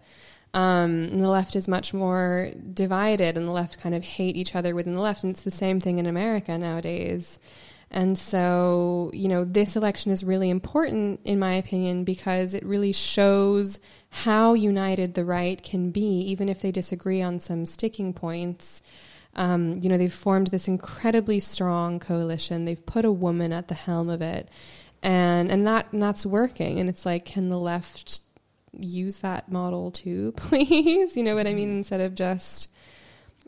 Um, and the left is much more divided and the left kind of hate each other within the left and it's the same thing in America nowadays. And so, you know, this election is really important, in my opinion, because it really shows how united the right can be, even if they disagree on some sticking points. Um, you know, they've formed this incredibly strong coalition. They've put a woman at the helm of it, and and that and that's working. And it's like, can the left use that model too, please? You know what I mean? Instead of just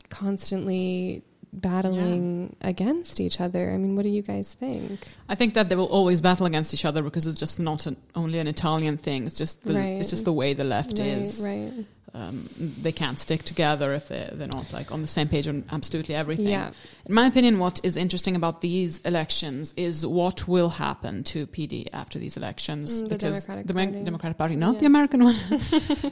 constantly battling against each other. I mean, what do you guys think? I think that they will always battle against each other because it's just not an, only an Italian thing. It's just the, Right. it's just the way the left right, is. right. Um, they can't stick together if they they're not like on the same page on absolutely everything. Yeah. In my opinion, what is interesting about these elections is what will happen to PD after these elections Mm, the because Democratic the Party. Democratic Party, not Yeah. the American one.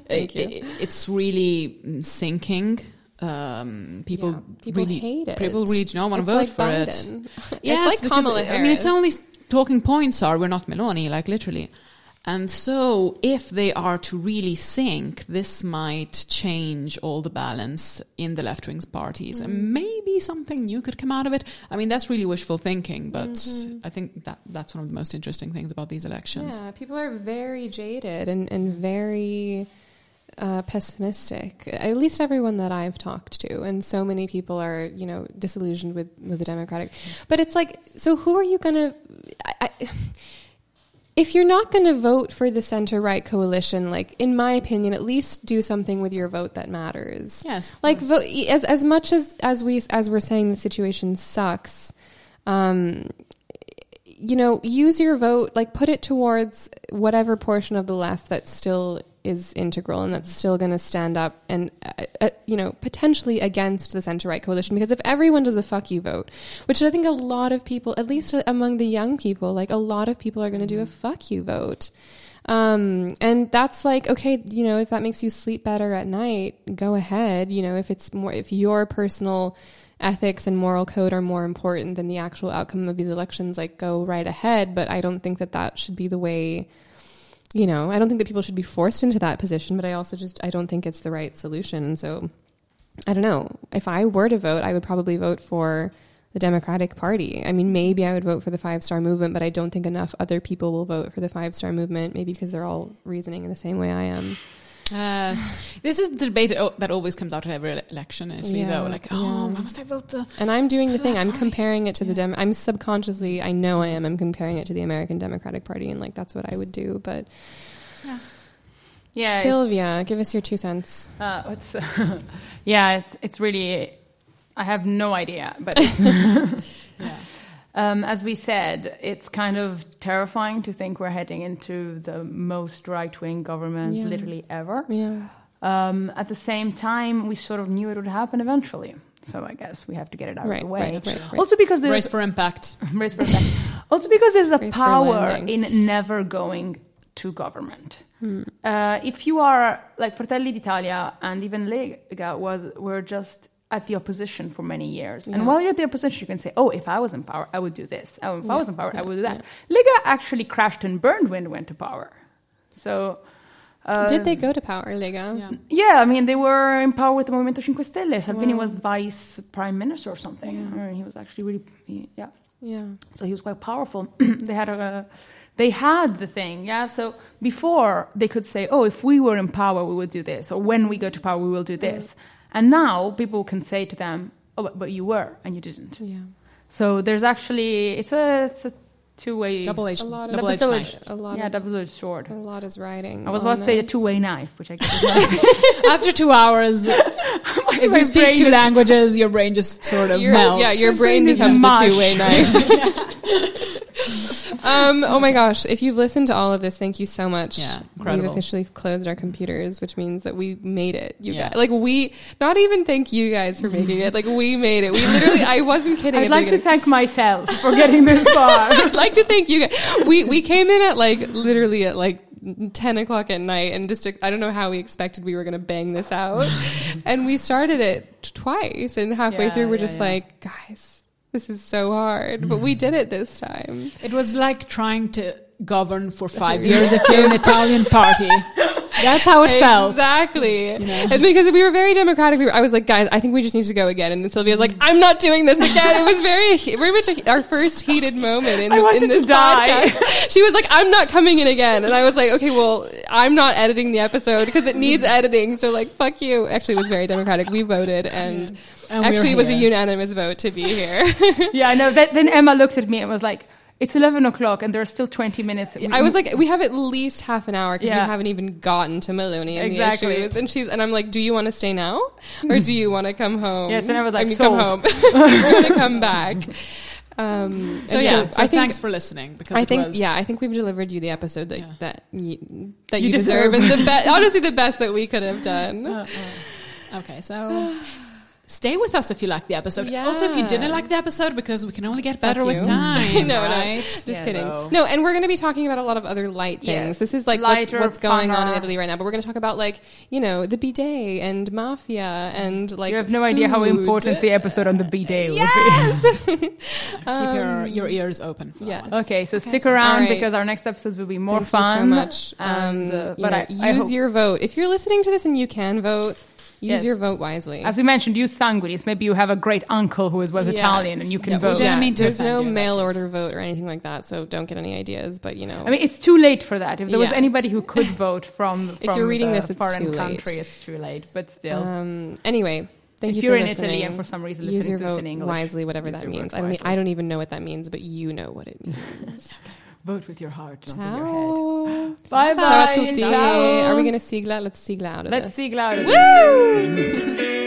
Thank you. It- it's really sinking. Um, people, Yeah. People really hate it. People really don't want to vote like for it. Biden. Yes, it's like Kamala I mean, it's only talking points are we're not Meloni, like literally. And so, if they are to really sink, this might change all the balance in the left wing parties, Mm. and maybe something new could come out of it. I mean, that's really wishful thinking, but Mm-hmm. I think that that's one of the most interesting things about these elections. Yeah, people are very jaded and, and very uh, pessimistic. At least everyone that I've talked to, and so many people are, you know, disillusioned with with the Democratic. But it's like, so who are you going to? If you're not going to vote for the center right coalition, like in my opinion, at least do something with your vote that matters. Yes, like vote as as much as as we as we're saying the situation sucks. Um, you know, use your vote, like put it towards whatever portion of the left that still is integral and that's still going to stand up and, uh, uh, you know, potentially against the center right coalition. Because if everyone does a fuck you vote, which I think a lot of people, at least among the young people, like a lot of people are going to do a fuck you vote. Um, and that's like, okay, you know, if that makes you sleep better at night, go ahead. You know, if it's more, if your personal ethics and moral code are more important than the actual outcome of these elections, like go right ahead. But I don't think that that should be the way, you know, I don't think that people should be forced into that position, but I also just, I don't think it's the right solution. So I don't know. If I were to vote, I would probably vote for the Democratic Party. I mean, maybe I would vote for the Five Star Movement, but I don't think enough other people will vote for the Five Star Movement, maybe because they're all reasoning in the same way I am. Uh, this is the debate that- always comes out at every election, actually, Yeah, though. Like, oh, yeah. why must I vote the. And I'm doing the thing. I'm comparing it to the Dem. I'm subconsciously, I know I am. I'm comparing it to the American Democratic Party, and like that's what I would do. But Yeah, Yeah, Sylvia, give us your two cents. Uh, it's, yeah, it's it's really. I have no idea, but um, as we said, it's kind of terrifying to think we're heading into the most right wing government Yeah. literally ever. Yeah, Um, at the same time, we sort of knew it would happen eventually. So I guess we have to get it out Right, of the way. right, right, right. Also because there's Race for impact. Race for Effect. Also because there's a Race power in never going to government. Uh, if you are like Fratelli d'Italia and even Lega was were just at the opposition for many years. And while you're at the opposition, you can say, "Oh, if I was in power, I would do this. Oh, if I was in power, I would do that." Lega actually crashed and burned when it went to power. So. Uh, Did they go to power, Lega? Yeah. yeah, I mean, they were in power with the Movimento 5 Stelle. Salvini was vice prime minister or something. I mean, he was actually really, he- yeah. Yeah. So he was quite powerful. they had a, they had the thing, yeah. So before they could say, "Oh, if we were in power, we would do this," or "When we go to power, we will do this." And now people can say to them, "Oh, but, but you were and you didn't." Yeah. So there's actually it's a it's a two way Double edged, A lot of- double edged knife. A lot yeah of double edged sword. a lot is riding. I was about to say a two way knife, which I guess After two hours, if you speak two languages, your brain just sort of Your- melts. yeah, your brain becomes a two-way knife. Um, oh my gosh! If you've listened to all of this, thank you so much. Yeah, We've officially closed our computers, which means that we made it. You Yeah. guys, like we, not even thank you guys for making it. Like we made it. We literally, I wasn't kidding. I'd at the like to thank myself for getting this far. I'd like to thank you guys. We we came in at like literally at like. 10 o'clock at night and just I don't know how we expected we were going to bang this out and we started it twice and halfway Yeah, through we're yeah, just yeah. like guys this is so hard but we did it this time. It was like trying to govern for five years if you're an Italian party. That's how it felt. exactly. And because we were very democratic we were, I was like guys I think we just need to go again. And then Sylvia's like I'm not doing this again. It was very very much a, our first heated moment in, I in this podcast. She was like I'm not coming in again. And I was like okay well I'm not editing the episode because it needs editing so like fuck you. Actually it was very democratic. We voted and, And actually it was a unanimous vote to be here yeah, I know. That, then Emma looked at me and was like, "It's eleven o'clock, and there are still twenty minutes." I was like, we have at least half an hour because Yeah. we haven't even gotten to Meloni and Exactly. the issues. And she's and I'm like, do you want to stay now or do you want to come home? Yes, and I was like, I mean, come home. We're gonna come back. Um, So yeah, so I think. thanks for listening because I think was, yeah, I think we've delivered you the episode that Yeah. that you, that You you, deserve, deserve. and the best honestly the best that we could have done. Okay, so stay with us if you like the episode. Also, if you didn't like the episode, because we can only get better with time. no, right? no, just Yeah, kidding. so- No, and we're going to be talking about a lot of other light things. Yes. This is like what's, Lighter, what's going on in. Italy right now. But we're going to talk about like you know the bidet and mafia and like you have no idea how important the episode on the bidet will Yes. Keep your, your ears open. For yes. that be. one. Okay, so stick around All right. because our next episodes will be more Thank fun. you so much. And, Um, uh, but know, I, I use hope- your vote. If you're listening to this and you can vote, use Yes. your vote wisely. as we mentioned, ius sanguinis. Maybe you have a great uncle who is, was Yeah. Italian and you can Yeah, vote. didn't mean to There's no mail order vote or anything like that, so don't get any ideas. But you know, I mean, it's too late for that. If there was anybody who could vote from, If you're reading the this, it's foreign too late. country, it's too late. But still, um, anyway. Thank If you you're for in listening. Italy and for some reason use listening your to this vote in English, wisely, whatever that means. I don't. I don't even know what that means, but you know what it means. vote with your heart, not with your head. Bye bye. Ciao a tutti. Ciao. Are we going to sigla? Let's sigla out of Let's this. see louder. Chi